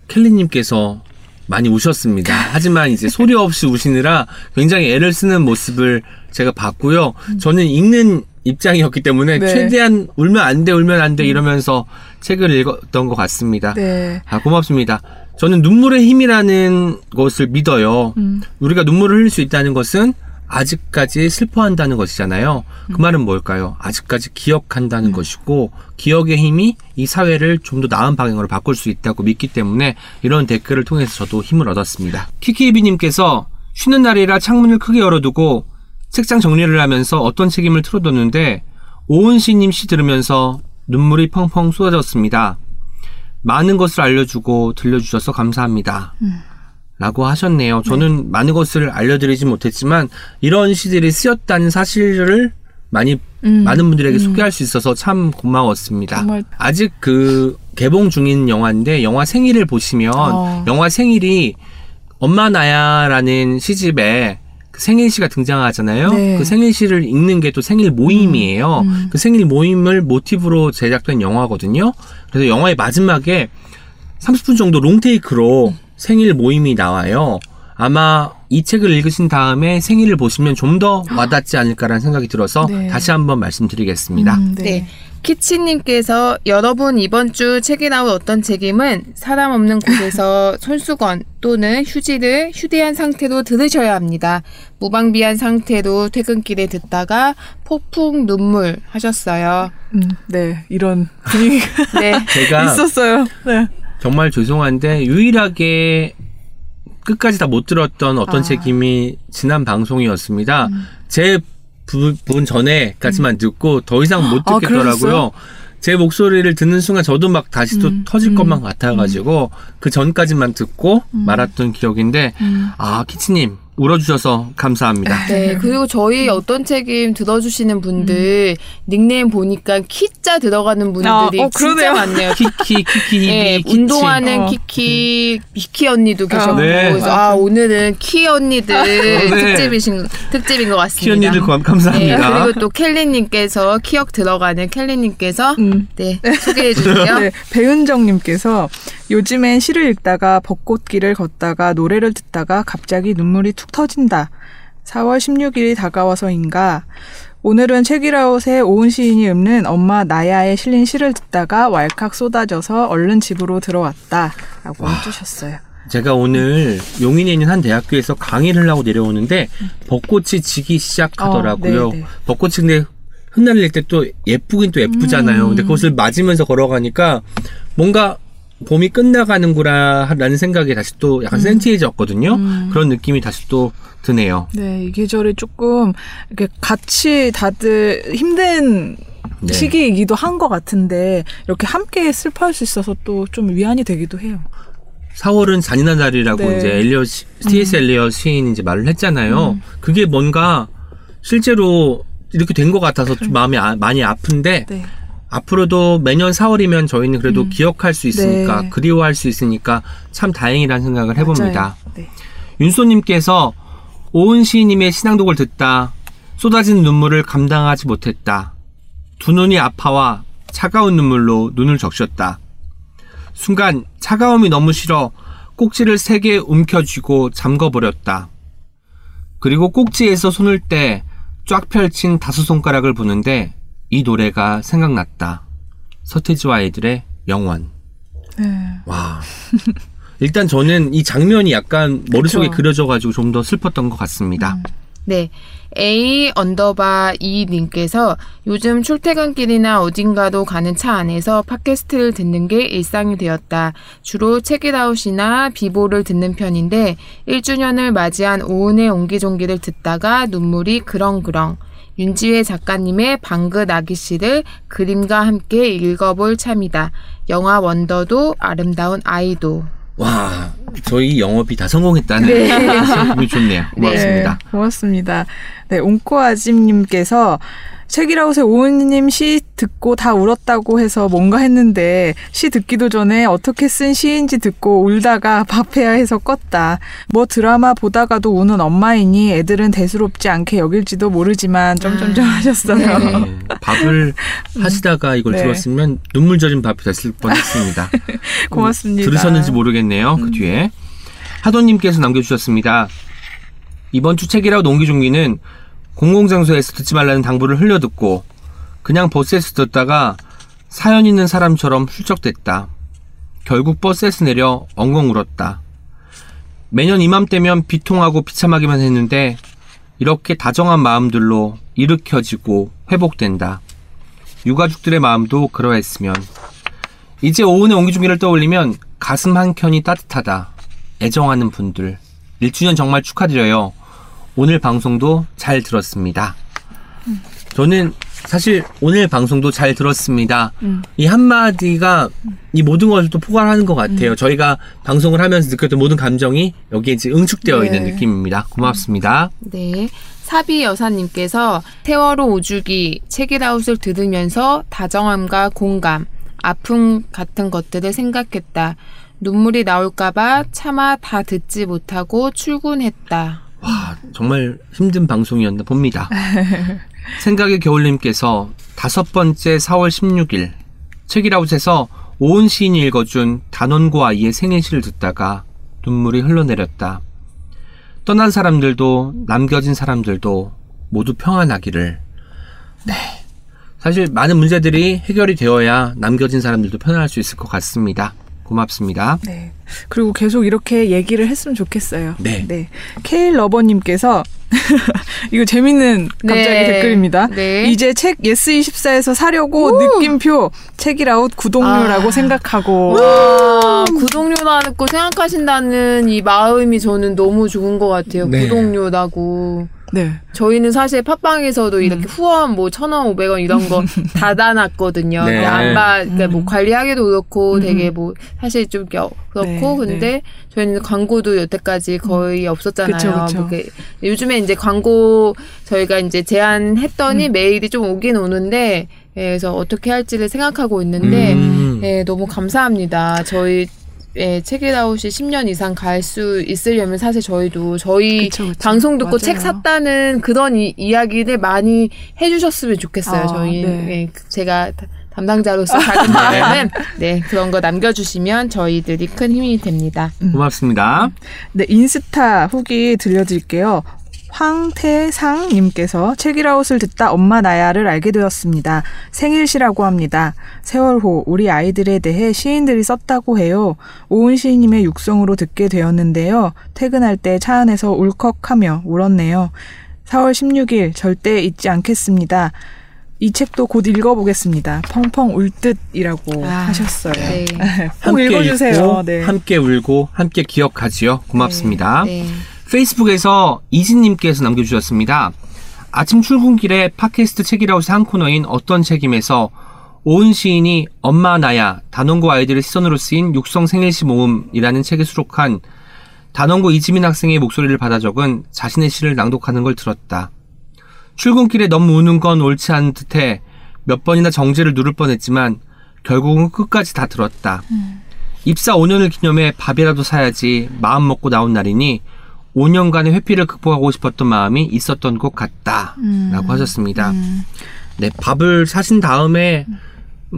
켈리님께서 많이 우셨습니다. 하지만 이제 소리 없이 우시느라 굉장히 애를 쓰는 모습을 제가 봤고요. 저는 읽는 입장이었기 때문에 네. 최대한 울면 안 돼, 울면 안 돼 이러면서 책을 읽었던 것 같습니다. 네. 아, 고맙습니다. 저는 눈물의 힘이라는 것을 믿어요. 음. 우리가 눈물을 흘릴 수 있다는 것은 아직까지 슬퍼한다는 것이잖아요. 음. 그 말은 뭘까요? 아직까지 기억한다는 것이고, 기억의 힘이 이 사회를 좀 더 나은 방향으로 바꿀 수 있다고 믿기 때문에 이런 댓글을 통해서 저도 힘을 얻었습니다. 키키이비님께서 쉬는 날이라 창문을 크게 열어두고 책장 정리를 하면서 어떤 책임을 틀어뒀는데, 오은시님 시 들으면서 눈물이 펑펑 쏟아졌습니다. 많은 것을 알려주고 들려주셔서 감사합니다. 라고 하셨네요. 저는 많은 것을 알려드리지 못했지만 이런 시들이 쓰였다는 사실을 많이 음. 많은 분들에게 소개할 수 있어서 참 고마웠습니다. 정말. 아직 그 개봉 중인 영화인데 영화 생일을 보시면 어. 영화 생일이 엄마 나야라는 시집에 그 생일시가 등장하잖아요. 네. 그 생일시를 읽는 게 또 생일 모임이에요. 음. 그 생일 모임을 모티브로 제작된 영화거든요. 그래서 영화의 마지막에 30분 정도 롱테이크로 생일 모임이 나와요. 아마 이 책을 읽으신 다음에 생일을 보시면 좀 더 와닿지 않을까라는 생각이 들어서 네. 다시 한번 말씀드리겠습니다. 음, 네. 키치님께서 여러분 이번 주 책이 나온 어떤 책임은 사람 없는 곳에서 [LAUGHS] 손수건 또는 휴지를 휴대한 상태로 들으셔야 합니다. 무방비한 상태로 퇴근길에 듣다가 폭풍 눈물 하셨어요. 음, 네. 이런 분위기가 네. 제가 [LAUGHS] 있었어요. 네. 정말 죄송한데 유일하게 끝까지 다 못 들었던 어떤 아. 음. 책임이 지난 방송이었습니다. 제 부분 전에까지만 듣고 더 이상 못 아, 듣겠더라고요. 그러셨어요? 제 목소리를 듣는 순간 저도 막 다시 또 음, 터질 음, 것만 같아가지고 그 전까지만 듣고 말았던 기억인데 음. 아 키치님 울어주셔서 감사합니다. 네, 그리고 저희 어떤 책임 들어주시는 분들 닉네임 보니까 키자 들어가는 분들이 아, 어, 진짜 그러네요. 많네요. 키키 키키 네, 키치 운동하는 어. 키키 비키 언니도 계셨고 네. 그래서 아 오늘은 키 언니들 네. 특집이신 특집인 것 같습니다. 키 언니들 감- 네, 감사합니다. 그리고 또 켈리님께서 키역 들어가는 켈리님께서 음. 네 소개해 주세요. 네, 배은정님께서 요즘엔 시를 읽다가 벚꽃길을 걷다가 노래를 듣다가 갑자기 눈물이 툭 터진다. 4월 16일이 다가와서인가. 오늘은 책이라웃의 오은 시인이 읊는 엄마 나야에 실린 시를 듣다가 왈칵 쏟아져서 얼른 집으로 들어왔다. 라고 해주셨어요. 제가 오늘 용인에 있는 한 대학교에서 강의를 하고 내려오는데 벚꽃이 지기 시작하더라고요. 어, 네, 네. 벚꽃이 근데 흩날릴 때 또 예쁘긴 또 예쁘잖아요. 음. 근데 그것을 맞으면서 걸어가니까 뭔가 봄이 끝나가는구나라는 생각이 다시 또 약간 센티해졌거든요. 음. 그런 느낌이 다시 또 드네요. 네, 이 계절이 조금 이렇게 같이 다들 힘든 네. 시기이기도 한 것 같은데 이렇게 함께 슬퍼할 수 있어서 또 좀 위안이 되기도 해요. 4월은 잔인한 달이라고 네. 이제 엘리엇 시- T.S. 엘리엇 시인이 이제 말을 했잖아요. 음. 그게 뭔가 실제로 이렇게 된 것 같아서 좀 마음이 아- 많이 아픈데 네. 앞으로도 매년 4월이면 저희는 그래도 음. 기억할 수 있으니까 네. 그리워할 수 있으니까 참 다행이라는 생각을 해봅니다. 네. 윤소님께서 오은 시인님의 신앙독을 듣다 쏟아진 눈물을 감당하지 못했다. 두 눈이 아파와 차가운 눈물로 눈을 적셨다. 순간 차가움이 너무 싫어 꼭지를 세개 움켜쥐고 잠궈버렸다. 그리고 꼭지에서 손을 떼 쫙 펼친 다섯 손가락을 보는데 이 노래가 생각났다. 서태지와 아이들의 영원. 네. 와. 일단 저는 이 장면이 약간 머릿속에 그쵸. 그려져가지고 좀 더 슬펐던 것 같습니다. 네. A underbar E 님께서 요즘 출퇴근길이나 어딘가로 가는 차 안에서 팟캐스트를 듣는 게 일상이 되었다. 주로 책읽아웃이나 비보를 듣는 편인데 1주년을 맞이한 오은의 옹기종기를 듣다가 눈물이 그렁그렁. 윤지회 작가님의 방긋 아기 씨를 그림과 함께 읽어볼 참이다. 영화 원더도 아름다운 아이도. 와, 저희 영업이 다 성공했다는 [LAUGHS] 기분이 좋네요. 고맙습니다. 네, 고맙습니다. 네, 옹코아짐님께서 책이라웃의 오은님 시 듣고 다 울었다고 해서 뭔가 했는데 시 듣기도 전에 어떻게 쓴 시인지 듣고 울다가 [LAUGHS] 밥해야 해서 껐다. 뭐 드라마 보다가도 우는 엄마이니 애들은 대수롭지 않게 여길지도 모르지만 점점점 하셨어요. 네, [LAUGHS] 밥을 하시다가 이걸 네. 들었으면 눈물 젖은 밥이 됐을 뻔했습니다. [LAUGHS] 고맙습니다. 들으셨는지 모르겠네요. 그 뒤에 하도님께서 남겨주셨습니다. 이번 주 책이라고 농기종기는 공공장소에서 듣지 말라는 당부를 흘려듣고 그냥 버스에서 듣다가 사연 있는 사람처럼 훌쩍댔다. 결국 버스에서 내려 엉엉 울었다. 매년 이맘때면 비통하고 비참하기만 했는데 이렇게 다정한 마음들로 일으켜지고 회복된다. 유가족들의 마음도 그러했으면 이제 오은의 옹기종기를 떠올리면 가슴 한켠이 따뜻하다. 애정하는 분들. 1주년 정말 축하드려요. 오늘 방송도 잘 들었습니다. 저는 사실 오늘 방송도 잘 들었습니다. 음. 이 한마디가 이 모든 것을 또 포괄하는 것 같아요. 저희가 방송을 하면서 느꼈던 모든 감정이 여기에 이제 응축되어 네. 있는 느낌입니다. 고맙습니다. 네. 사비 여사님께서 세월호 오주기 책이라웃을 들으면서 다정함과 공감, 아픔 같은 것들을 생각했다. 눈물이 나올까봐 차마 다 듣지 못하고 출근했다. 와, 정말 힘든 방송이었나 봅니다. [LAUGHS] 생각의 겨울님께서 다섯 번째 4월 16일 책이라웃에서 오은 시인이 읽어준 단원고 아이의 생일시를 듣다가 눈물이 흘러내렸다. 떠난 사람들도 남겨진 사람들도 모두 평안하기를. 네. 사실 많은 문제들이 해결이 되어야 남겨진 사람들도 편안할 수 있을 것 같습니다. 고맙습니다. 네. 그리고 계속 이렇게 얘기를 했으면 좋겠어요. 네. 케일 러버님께서 [LAUGHS] 이거 재밌는 갑자기 네. 댓글입니다. 네. 이제 책 예스24에서 사려고 느낌표 책읽아웃 구독료라고 아. 생각하고 와, 구독료라고 생각하신다는 이 마음이 저는 너무 좋은 것 같아요. 네. 구독료라고. 네. 저희는 사실 팟빵에서도 이렇게 후원 뭐 천 원, 오백 원 이런 거 [LAUGHS] 닫아놨거든요. 네. 근데 안 봐, 그러니까 뭐 음. 관리하기도 그렇고 음. 되게 뭐 사실 좀 겨- 그렇고 네, 근데 저희는 광고도 여태까지 거의 없었잖아요. 그쵸, 그쵸. 뭐 요즘에 이제 광고 저희가 이제 제안했더니 메일이 좀 오긴 오는데 예, 그래서 어떻게 할지를 생각하고 있는데 음. 네, 너무 감사합니다. 저희 예, 책이라웃이 10년 이상 갈 수 있으려면 사실 저희도 저희 그쵸, 그쵸. 방송 듣고 맞아요. 책 샀다는 그런 이, 이야기를 많이 해주셨으면 좋겠어요. 아, 저희 네. 예, 제가 다- 담당자로서 작은 [LAUGHS] 마음은 네 그런 거 남겨주시면 저희들이 큰 힘이 됩니다. 고맙습니다. 네, 인스타 후기 들려드릴게요. 황태상님께서 책이라웃을 듣다 엄마 나야를 알게 되었습니다. 생일시라고 합니다. 세월호 우리 아이들에 대해 시인들이 썼다고 해요. 오은 시인님의 육성으로 듣게 되었는데요. 퇴근할 때 차 안에서 울컥하며 울었네요. 4월 16일 절대 잊지 않겠습니다. 이 책도 곧 읽어보겠습니다. 펑펑 울 듯이라고 아, 하셨어요. 네. [LAUGHS] 꼭 읽어주세요. 읽고, 네. 함께 울고 함께 기억하지요. 고맙습니다. 네. 페이스북에서 이진님께서 남겨주셨습니다. 아침 출근길에 팟캐스트 책이라웃의 한 코너인 어떤 책임에서 오은 시인이 엄마 나야 단원고 아이들의 시선으로 쓰인 육성 생일시 모음이라는 책에 수록한 단원고 이지민 학생의 목소리를 받아 적은 자신의 시를 낭독하는 걸 들었다. 출근길에 너무 우는 건 옳지 않은 듯해 몇 번이나 정지를 누를 뻔했지만 결국은 끝까지 다 들었다. 입사 5년을 기념해 밥이라도 사야지 마음 먹고 나온 날이니 5년간의 회피를 극복하고 싶었던 마음이 있었던 것 같다. 라고 하셨습니다. 네, 밥을 사신 다음에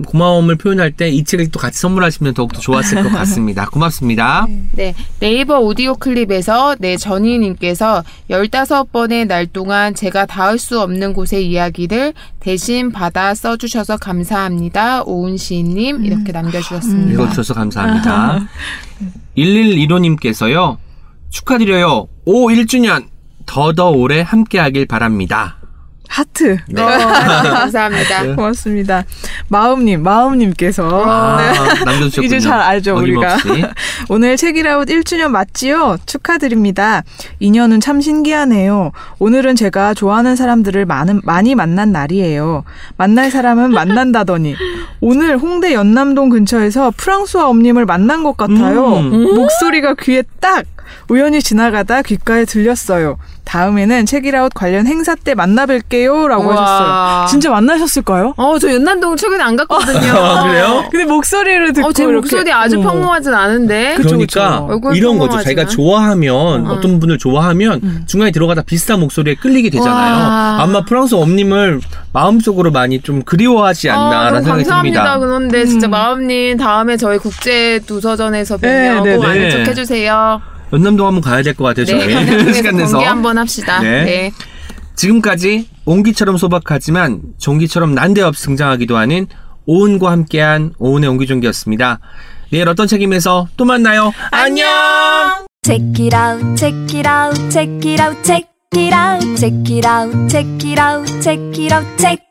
고마움을 표현할 때 이 책을 또 같이 선물하시면 더욱더 좋았을 것 같습니다. 고맙습니다. [LAUGHS] 네, 네이버 오디오 클립에서 네 전희님께서 15번의 날 동안 제가 닿을 수 없는 곳의 이야기를 대신 받아 써주셔서 감사합니다. 오은 시인님 이렇게 남겨주셨습니다. 읽어주셔서 감사합니다. [LAUGHS] 1115님께서요, 축하드려요. 5 1주년! 더더 오래 함께하길 바랍니다. 하트. 네, 감사합니다. [LAUGHS] 고맙습니다. 마음님, 마음님께서 아, 네. 남겨주셨군요. 이제 잘 알죠, 우리가. 어김없이. [LAUGHS] 오늘 책이라웃 1주년 맞지요? 축하드립니다. 인연은 참 신기하네요. 오늘은 제가 좋아하는 사람들을 많은, 많이 만난 날이에요. 만날 사람은 [LAUGHS] 만난다더니 오늘 홍대 연남동 근처에서 프랑스와 엄님을 만난 것 같아요. 음. 목소리가 귀에 딱 우연히 지나가다 귓가에 들렸어요. 다음에는 책이라웃 관련 행사 때 만나 뵐게요. 라고 우와. 하셨어요. 진짜 만나셨을까요? 어, 저 연남동 최근에 안 갔거든요. [LAUGHS] 아, 그래요? 근데 목소리를 듣고 어, 제 이렇게- 목소리 아주 어. 평범하진 않은데. 그쵸, 그러니까 그쵸. 이런 거죠. 자기가 좋아하면 어. 어떤 분을 좋아하면 음. 중간에 들어가다 비슷한 목소리에 끌리게 되잖아요. 와. 아마 프랑스 엄님을 마음속으로 많이 좀 그리워하지 아, 않나라는 너무 생각이 감사합니다. 듭니다. 그런데 진짜 음. 마음님 다음에 저희 국제 도서전에서 네, 뵈면 네, 꼭 네. 아는 척 해주세요. 연남동 한번 가야 될 것 같아요. 네, 저희 연남동에서 시간 내서 공개 한번 합시다. 네. 네. 지금까지 옹기처럼 소박하지만 종기처럼 난데없이 등장하기도 하는 오은과 함께한 오은의 옹기종기였습니다. 내일 어떤 책임에서 또 만나요. 안녕. Check it out, check it out, check it out, check it out, check it out, check it out, check it out, check.